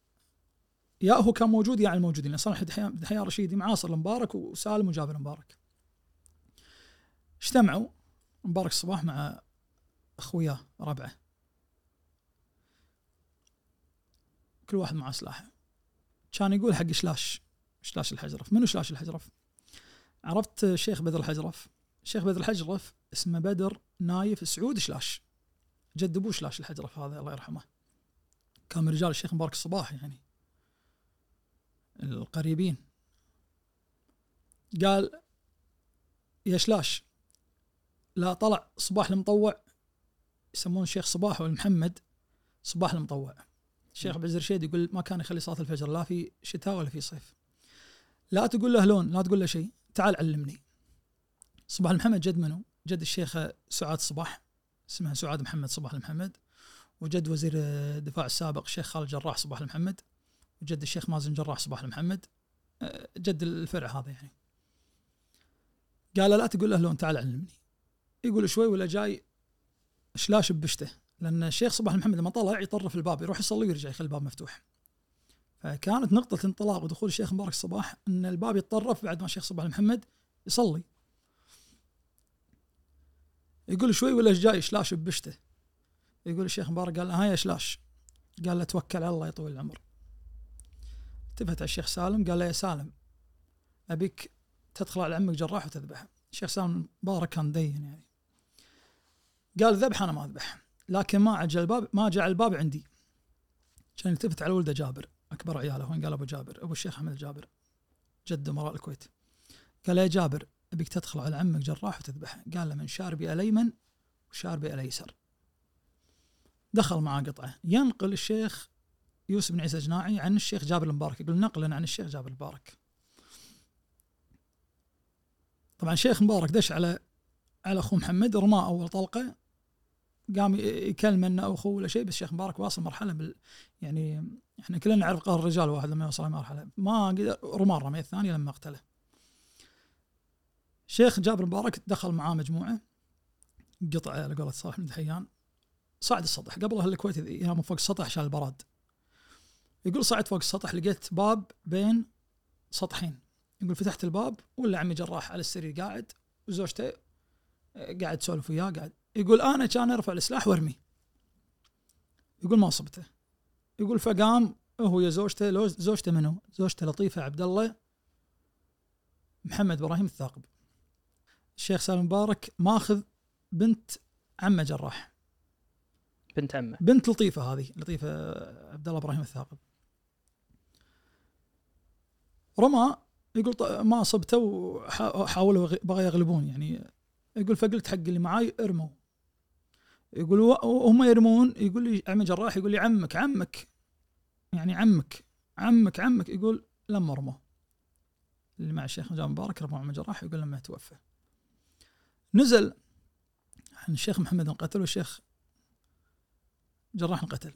يا هو كان موجود يا على الموجودين صالح بن دحيان- الرشيدي معاصر المبارك وسالم وجابر المبارك اجتمعوا مبارك الصباح مع أخوياه ربعه. كل واحد معه سلاحه. كان يقول حق شلاش شلاش الحجرف؟ منو شلاش الحجرف؟ عرفت الشيخ بدر الحجرف؟ الشيخ بدر الحجرف اسمه بدر نايف سعود شلاش. جد أبوه شلاش الحجرف هذا الله يرحمه. كان من رجال الشيخ مبارك الصباح يعني. القريبين. قال يا شلاش لا طلع صباح المطوع. يسمون الشيخ صباح والمحمد صباح المطوع. الشيخ عبد العزيز الرشيد يقول ما كان يخلي صلاة الفجر لا في شتاء ولا في صيف. لا تقول له لون لا تقول له شيء تعال علمني. صباح المحمد جد منو؟ جد الشيخ سعاد صباح اسمه سعاد محمد صباح المحمد. وجد وزير الدفاع السابق الشيخ خالد جراح صباح المحمد. وجد الشيخ مازن جراح صباح المحمد. أه، جد الفرع هذا يعني. قال لا تقول له لون تعال علمني. يقول شوي ولا جاي شلاش ببشته لأن الشيخ صباح المحمد لما طلع يطرف الباب يروح يصلي ويرجع يخلي الباب مفتوح. فكانت نقطة انطلاق ودخول الشيخ مبارك الصباح أن الباب يتطرف بعد ما الشيخ صباح المحمد يصلي. يقول شوي ولا جاي؟ شلاش ببشته. يقول الشيخ مبارك قال ها يا شلاش. قال له توكل على الله يطول العمر. التفت على الشيخ سالم قال له يا سالم أبيك تدخل على عمك جراح وتذبحه. الشيخ سالم مبارك كان دين يعني. قال ذبح أنا ما أذبح لكن ما عجل الباب ما جاء الباب عندي. كان يلتفت على ولده جابر. أكبر عيالة وين قال أبو جابر أبو الشيخ أحمد الجابر جد امراء الكويت. قال يا جابر أبيك تدخل على عمك جراح وتذبحه. قال له من شاربي الأيمن وشاربي الايسر دخل معاه قطعة. ينقل الشيخ يوسف بن عيسى الجناعي عن الشيخ جابر المبارك. يقول نقلا عن الشيخ جابر المبارك. طبعا الشيخ مبارك دش على على اخوه محمد رماه أول طلقة قام يكلم أنه أخوه ولا شيء بس الشيخ مبارك واصل مرحلة بال يعني إحنا كلنا نعرف قهر الرجال واحد لما يوصل مرحلة. ما قدر رمى الرمية الثانية لما اقتله. الشيخ جابر مبارك دخل معاه مجموعة قطعه على قولة صالح بن دحيان. صعد السطح قبل أهل الكويت ينامون فوق السطح عشان البراد يقول صعدت فوق السطح لقيت باب بين سطحين. يقول فتحت الباب ولا عمي جراح على السرير قاعد وزوجته قاعد تسولف وياه قاعد. يقول أنا كان ارفع السلاح وارمي. يقول ما صبته. يقول فقام هو يا زوجته زوجته منو؟ زوجته لطيفة عبد الله محمد إبراهيم الثاقب. الشيخ سالم مبارك ماخذ بنت عمه جراح. بنت عمه. بنت لطيفة هذه لطيفة عبد الله إبراهيم الثاقب. رمى يقول ما صبته وحاولوا بغى يغلبون يعني. يقول فقلت حق اللي معاي ارموا. يقول وهم يرمون يقول لي عمي جراح يقول لي عمك عمك. يعني عمك عمك عمك. يقول لما رموا اللي مع الشيخ نجام مبارك رموا عمي جراح يقول لما توفى نزل عن الشيخ محمد انقتل والشيخ جراح انقتل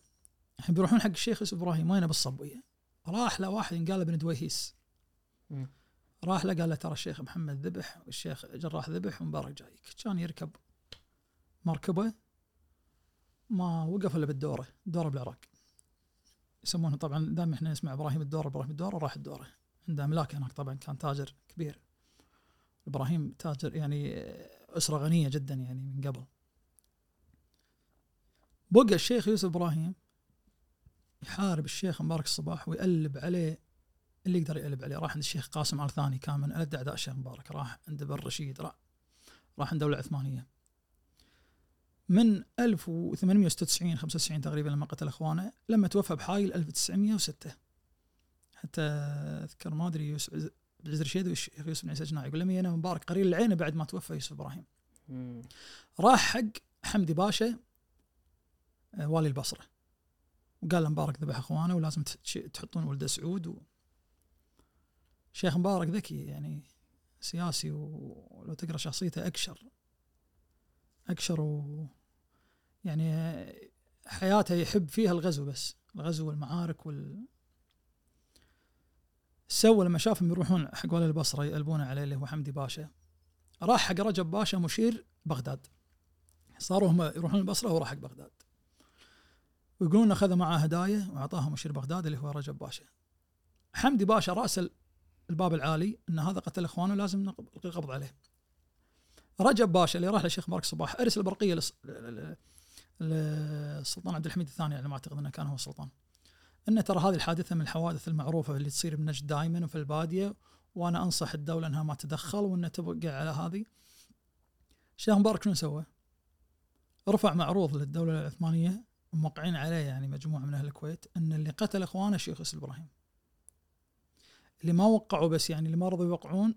الحين بيروحون حق الشيخ إبراهيم وينه بالصبويه راح له واحد ينقال بن دويهيس. راح له قال له ترى الشيخ محمد ذبح والشيخ جراح ذبح ومبارك جايك. كان يركب مركبة ما وقف إلا بالدورة دوره بالعراق. يسمونه طبعا دائما إحنا نسمع إبراهيم الدورة إبراهيم الدورة راح الدورة. عنده املاك هناك طبعا كان تاجر كبير. إبراهيم تاجر يعني أسرة غنية جدا يعني من قبل. بقى الشيخ يوسف إبراهيم يحارب الشيخ مبارك الصباح ويقلب عليه اللي يقدر يقلب عليه. راح عند الشيخ قاسم آل ثاني كان من ألد أعداء الشيخ مبارك. راح عند بن رشيد راح راح عند الدولة العثمانية من 1896 95 تقريبا لما قتل إخوانه لما توفى بحايل 1906 حتى أذكر ما أدري يوسف عز رشيد يوسف بن عيسى الجناعي يقول لم ينام مبارك قرير العين بعد ما توفى يوسف إبراهيم. راح حق حمدي باشا آه، والي البصرة. وقال له مبارك ذبح إخوانه ولازم تحطون ولده سعود. و... شيخ مبارك ذكي يعني سياسي ولو تقرأ شخصيته أكشر. أكشر و يعني حياته يحب فيها الغزو بس الغزو والمعارك وال سوى لما شافهم يروحون حق والي البصرة يقلبون عليه اللي هو حمدي باشا. راح حق رجب باشا مشير بغداد. صاروا هم يروحون البصرة وهو راح حق بغداد. ويقولون أخذ معه هدايا واعطاها مشير بغداد اللي هو رجب باشا. حمدي باشا راسل الباب العالي إن هذا قتل إخوانه لازم القبض عليه. رجب باشا اللي راح للشيخ مبارك صباح ارسل برقية للسلطان عبد الحميد الثاني على ما أعتقد إنه كان هو السلطان ان ترى هذه الحادثة من الحوادث المعروفة اللي تصير بنجد دائما وفي البادية وأنا أنصح الدولة إنها ما تدخل وإنها تبقى على هذه الشيخ مبارك شنو سوى؟ رفع معروض للدولة العثمانية موقعين عليه يعني مجموعة من أهل الكويت إن اللي قتل إخوانه الشيخ يوسف إبراهيم. اللي ما وقعوا بس يعني اللي ما رضوا يوقعون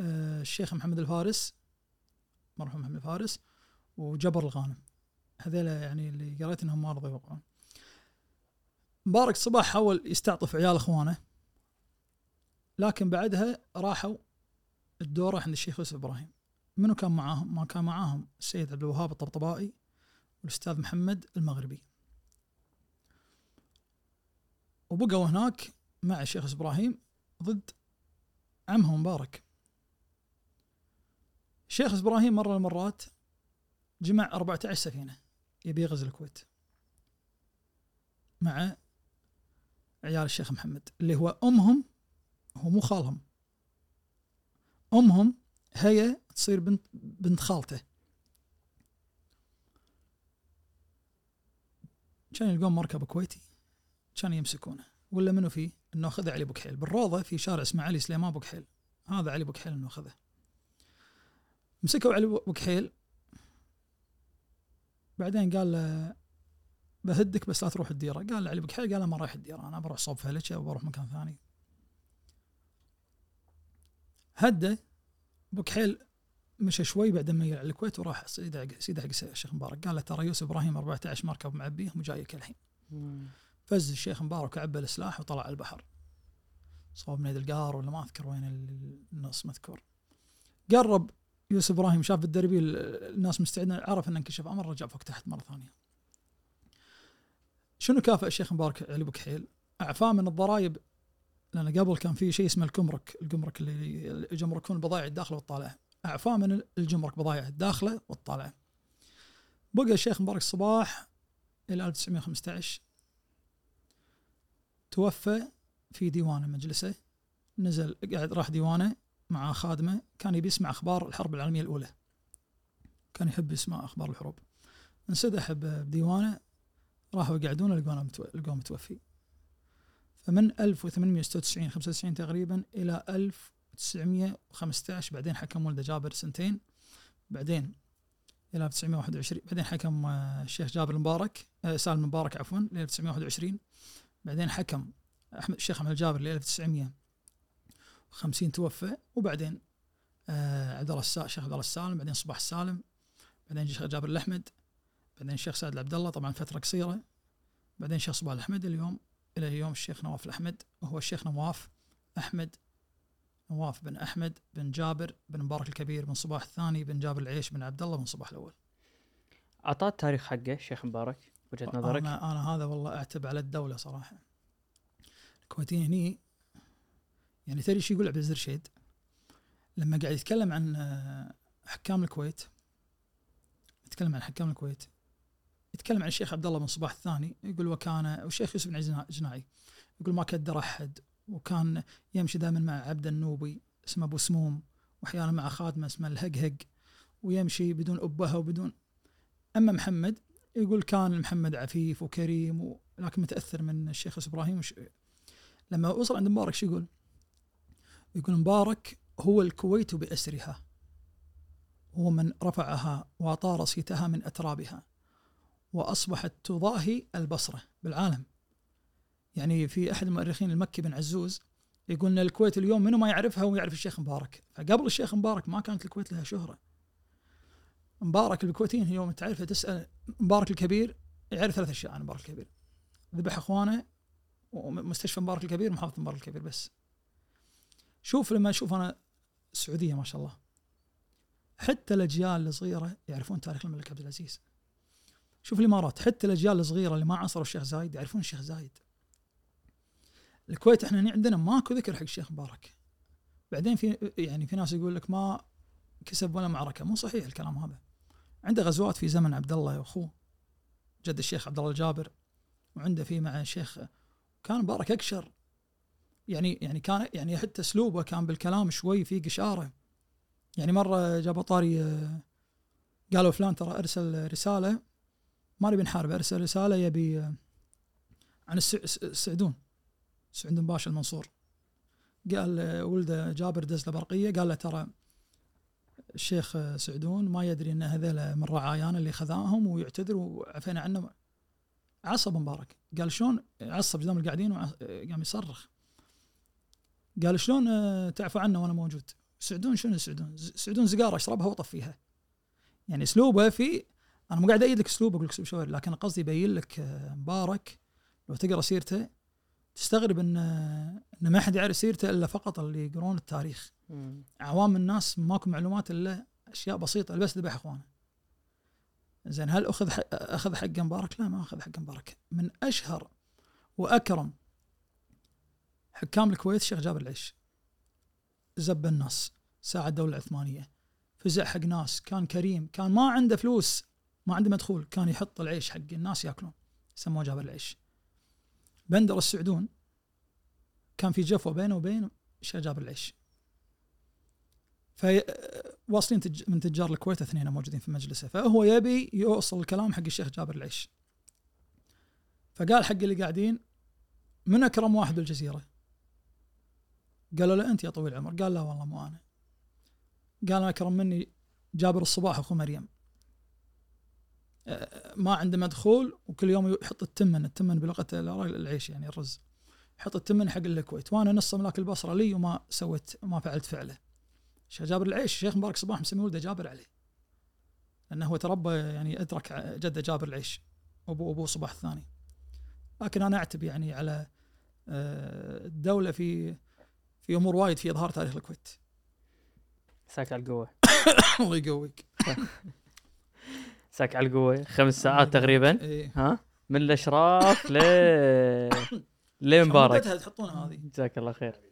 آه، الشيخ محمد الفارس مرحوم محمد الفارس وجبر الغانم. هذيلا يعني اللي قريت إنهم ما رضوا يوقعون. مبارك الصباح حاول يستعطف عيال إخوانه لكن بعدها راحوا الدورة عند الشيخ يوسف إبراهيم. منو كان معاهم؟ ما كان معاهم السيد عبد الوهاب الطبطبائي والأستاذ محمد المغربي. وبقوا هناك مع الشيخ إبراهيم ضد عمهم مبارك. يوسف إبراهيم مرة من المرات جمع 14 سفينة يبي يغزو الكويت. مع عيال الشيخ محمد اللي هو أمهم هو مو خالهم. أمهم هي تصير بنت بنت خالته كان يلقون مركب كويتي كان يمسكونه ولا منو فيه؟ إنه اخذه علي بوكحيل بالروضة في شارع اسمه علي سليمان بوكحيل هذا علي بوكحيل إنه أخذه مسكوا علي بوكحيل بعدين قال له بهدك بس لا تروح الديرة. قال له علي بوكحيل قال له ما رايح الديرة أنا بروح صوب فيلكا وبروح مكان ثاني. هده بوكحيل مشى شوي بعدين ميل على الكويت وراح سيده حق سيده حق الشيخ مبارك. قال له ترى يوسف إبراهيم 14 مركب معبيهم وجايك الحين. فز الشيخ مبارك وعبى السلاح وطلع على البحر. صوب نيد القار ولا ما أذكر وين ال- النص مذكور. قرب يوسف إبراهيم شاف بالدربي ال- الناس مستعدين عرف إنه انكشف أمر رجع فوق تحت مرة ثانية. شنو كافئ الشيخ مبارك علي بكحيل أعفاه من الضرائب لأن قبل كان في شيء اسمه الجمرك الجمرك اللي يجمركون البضائع الداخلة والطالعة. أعفاه من الجمرك بضائع الداخلة والطالعة. بقى الشيخ مبارك الصباح إلى 1915 توفى في ديوانه مجلسه. نزل قاعد راح ديوانه. مع خادمه كان يبي يسمع أخبار الحرب العالمية الأولى. كان يحب يسمع أخبار الحروب. انسدح بديوانه راحوا يقعدون لقوه متو- لقوه متوفي. فمن 1896 95 تقريبا إلى 1915 بعدين حكم ولده جابر سنتين بعدين إلى 1921 بعدين حكم آه، الشيخ جابر المبارك آه، سالم المبارك عفوا ل 1921 بعدين حكم أحمد الشيخ أحمد الجابر ل 1950 توفى وبعدين آه، عبد الله الشيخ عبد الله السالم بعدين صباح السالم بعدين الشيخ جابر الأحمد بعدين الشيخ سعد العبد الله طبعا فترة قصيرة بعدين الشيخ صباح الأحمد اليوم إلى اليوم الشيخ نواف الأحمد وهو الشيخ نواف أحمد نواف بن أحمد بن جابر بن مبارك الكبير بن صباح الثاني بن جابر العيش بن عبد الله بن صباح الأول. اعطاه التاريخ حقه الشيخ مبارك وجهة نظرك؟ أنا أنا هذا والله أعتب على الدولة صراحة. الكويتيين هني يعني تدري إيش يقول عبد العزيز رشيد لما قاعد يتكلم عن آه، حكام الكويت يتكلم عن حكام الكويت يتكلم عن الشيخ عبد الله بن صباح الثاني يقول وكان والشيخ يوسف بن جناعي يقول ما كدر أحد وكان يمشي دائما مع عبد النوبي اسمه أبو سموم واحيانا مع خادمه اسمه الهقهق ويمشي بدون أبهة وبدون أما محمد يقول كان محمد عفيف وكريم. لكن متأثر من الشيخ إبراهيم وش... لما وصل عند مبارك شو يقول؟ يقول مبارك هو الكويت بأسرها هو من رفعها واطار صيتها من أترابها وأصبحت تضاهي البصرة بالعالم. يعني في أحد المؤرخين المكي بن عزوز يقول إن الكويت اليوم منو ما يعرفها ويعرف الشيخ مبارك. فقبل الشيخ مبارك ما كانت الكويت لها شهرة. مبارك الكويتيين يوم تعرفه تسأل مبارك الكبير يعرف ثلاث أشياء عن مبارك الكبير. ذبح إخوانه ومستشفى مبارك الكبير ومحافظة مبارك الكبير بس. شوف لما أشوف أنا السعوديه ما شاء الله. حتى الأجيال الصغيرة يعرفون تاريخ الملك عبد العزيز. شوف الإمارات حتى الأجيال الصغيرة اللي ما عصروا الشيخ زايد يعرفون الشيخ زايد. الكويت إحنا هنا عندنا ماكو ذكر حق الشيخ مبارك. بعدين في يعني في ناس يقول لك ما كسب ولا معركة. مو صحيح الكلام هذا. عنده غزوات في زمن عبد الله وأخوه جد الشيخ عبد الله الجابر وعنده في مع الشيخ كان مبارك أكشر. يعني يعني كان يعني حتى أسلوبه كان بالكلام شوي في قشاره يعني مرة جابوا طاري آه، قالوا فلان ترى أرسل رسالة. ما نبي نحارب أرسل رسالة يبي آه، عن الس- الس- السعدون سعدون باشا المنصور. قال آه، ولده جابر دز له برقية قال له ترى الشيخ سعدون ما يدري إن هذول من رعايانا اللي خذاهم ويعتذر وعفينا عنه عصب مبارك. قال شلون عصب قدام القاعدين وقام يصرخ. قال شلون آه، تعفو عنه وأنا موجود سعدون شنو سعدون سعدون سيجاره اشربها وطفيها يعني اسلوبه في أنا مو قاعد أيد لك اسلوبه أقول لك اسلوب لكن قصدي يبين لك آه، مبارك لو تقرأ سيرته تستغرب إن آه، إن ما حد يعرف سيرته إلا فقط اللي يقرون التاريخ مم. عوام الناس ماكو معلومات إلا أشياء بسيطة بس ذبح أخوانه. زين هل أخذ حق أخذ حق مبارك؟ لا ما أخذ حق مبارك، من أشهر وأكرم حكام الكويت الشيخ جابر العيش. زب الناس، ساعد الدولة العثمانيه، فزع حق ناس، كان كريم، كان ما عنده فلوس، ما عنده مدخول، كان يحط العيش حق الناس ياكلون، سموه جابر العيش. بندر السعدون كان في جفوة بينه وبين الشيخ جابر العيش. في واصلين تج... من تجار الكويت اثنين موجودين في مجلسه. فهو يبي يوصل الكلام حق الشيخ جابر العيش. فقال حق اللي قاعدين من أكرم واحد بالجزيرة؟ قالوا له أنت يا طويل العمر؟ قال لا والله مو أنا. قال أنا أكرم مني جابر الصباح أخو مريم. أه، ما عنده مدخول وكل يوم يحط التمن التمن بلغة العيش يعني الرز. يحط التمن حق الكويت وأنا نص أملاك البصرة لي وما سويت ما فعلت فعله. شيخ جابر العيش الشيخ مبارك صباح مسمي ولده جابر عليه لأنه هو تربى يعني أدرك جده جابر العيش ابو أبو صباح الثاني. لكن أنا أعتب يعني على آه، الدولة في في أمور وايد في إظهار تاريخ الكويت. ساك على القوة. [coughs] الله يقويك. ساك على القوة. خمس ساعات تقريبا. إيه. ها؟ من الأشراف ل [coughs] لمبارك تحطونها هذه؟ جزاك الله خير.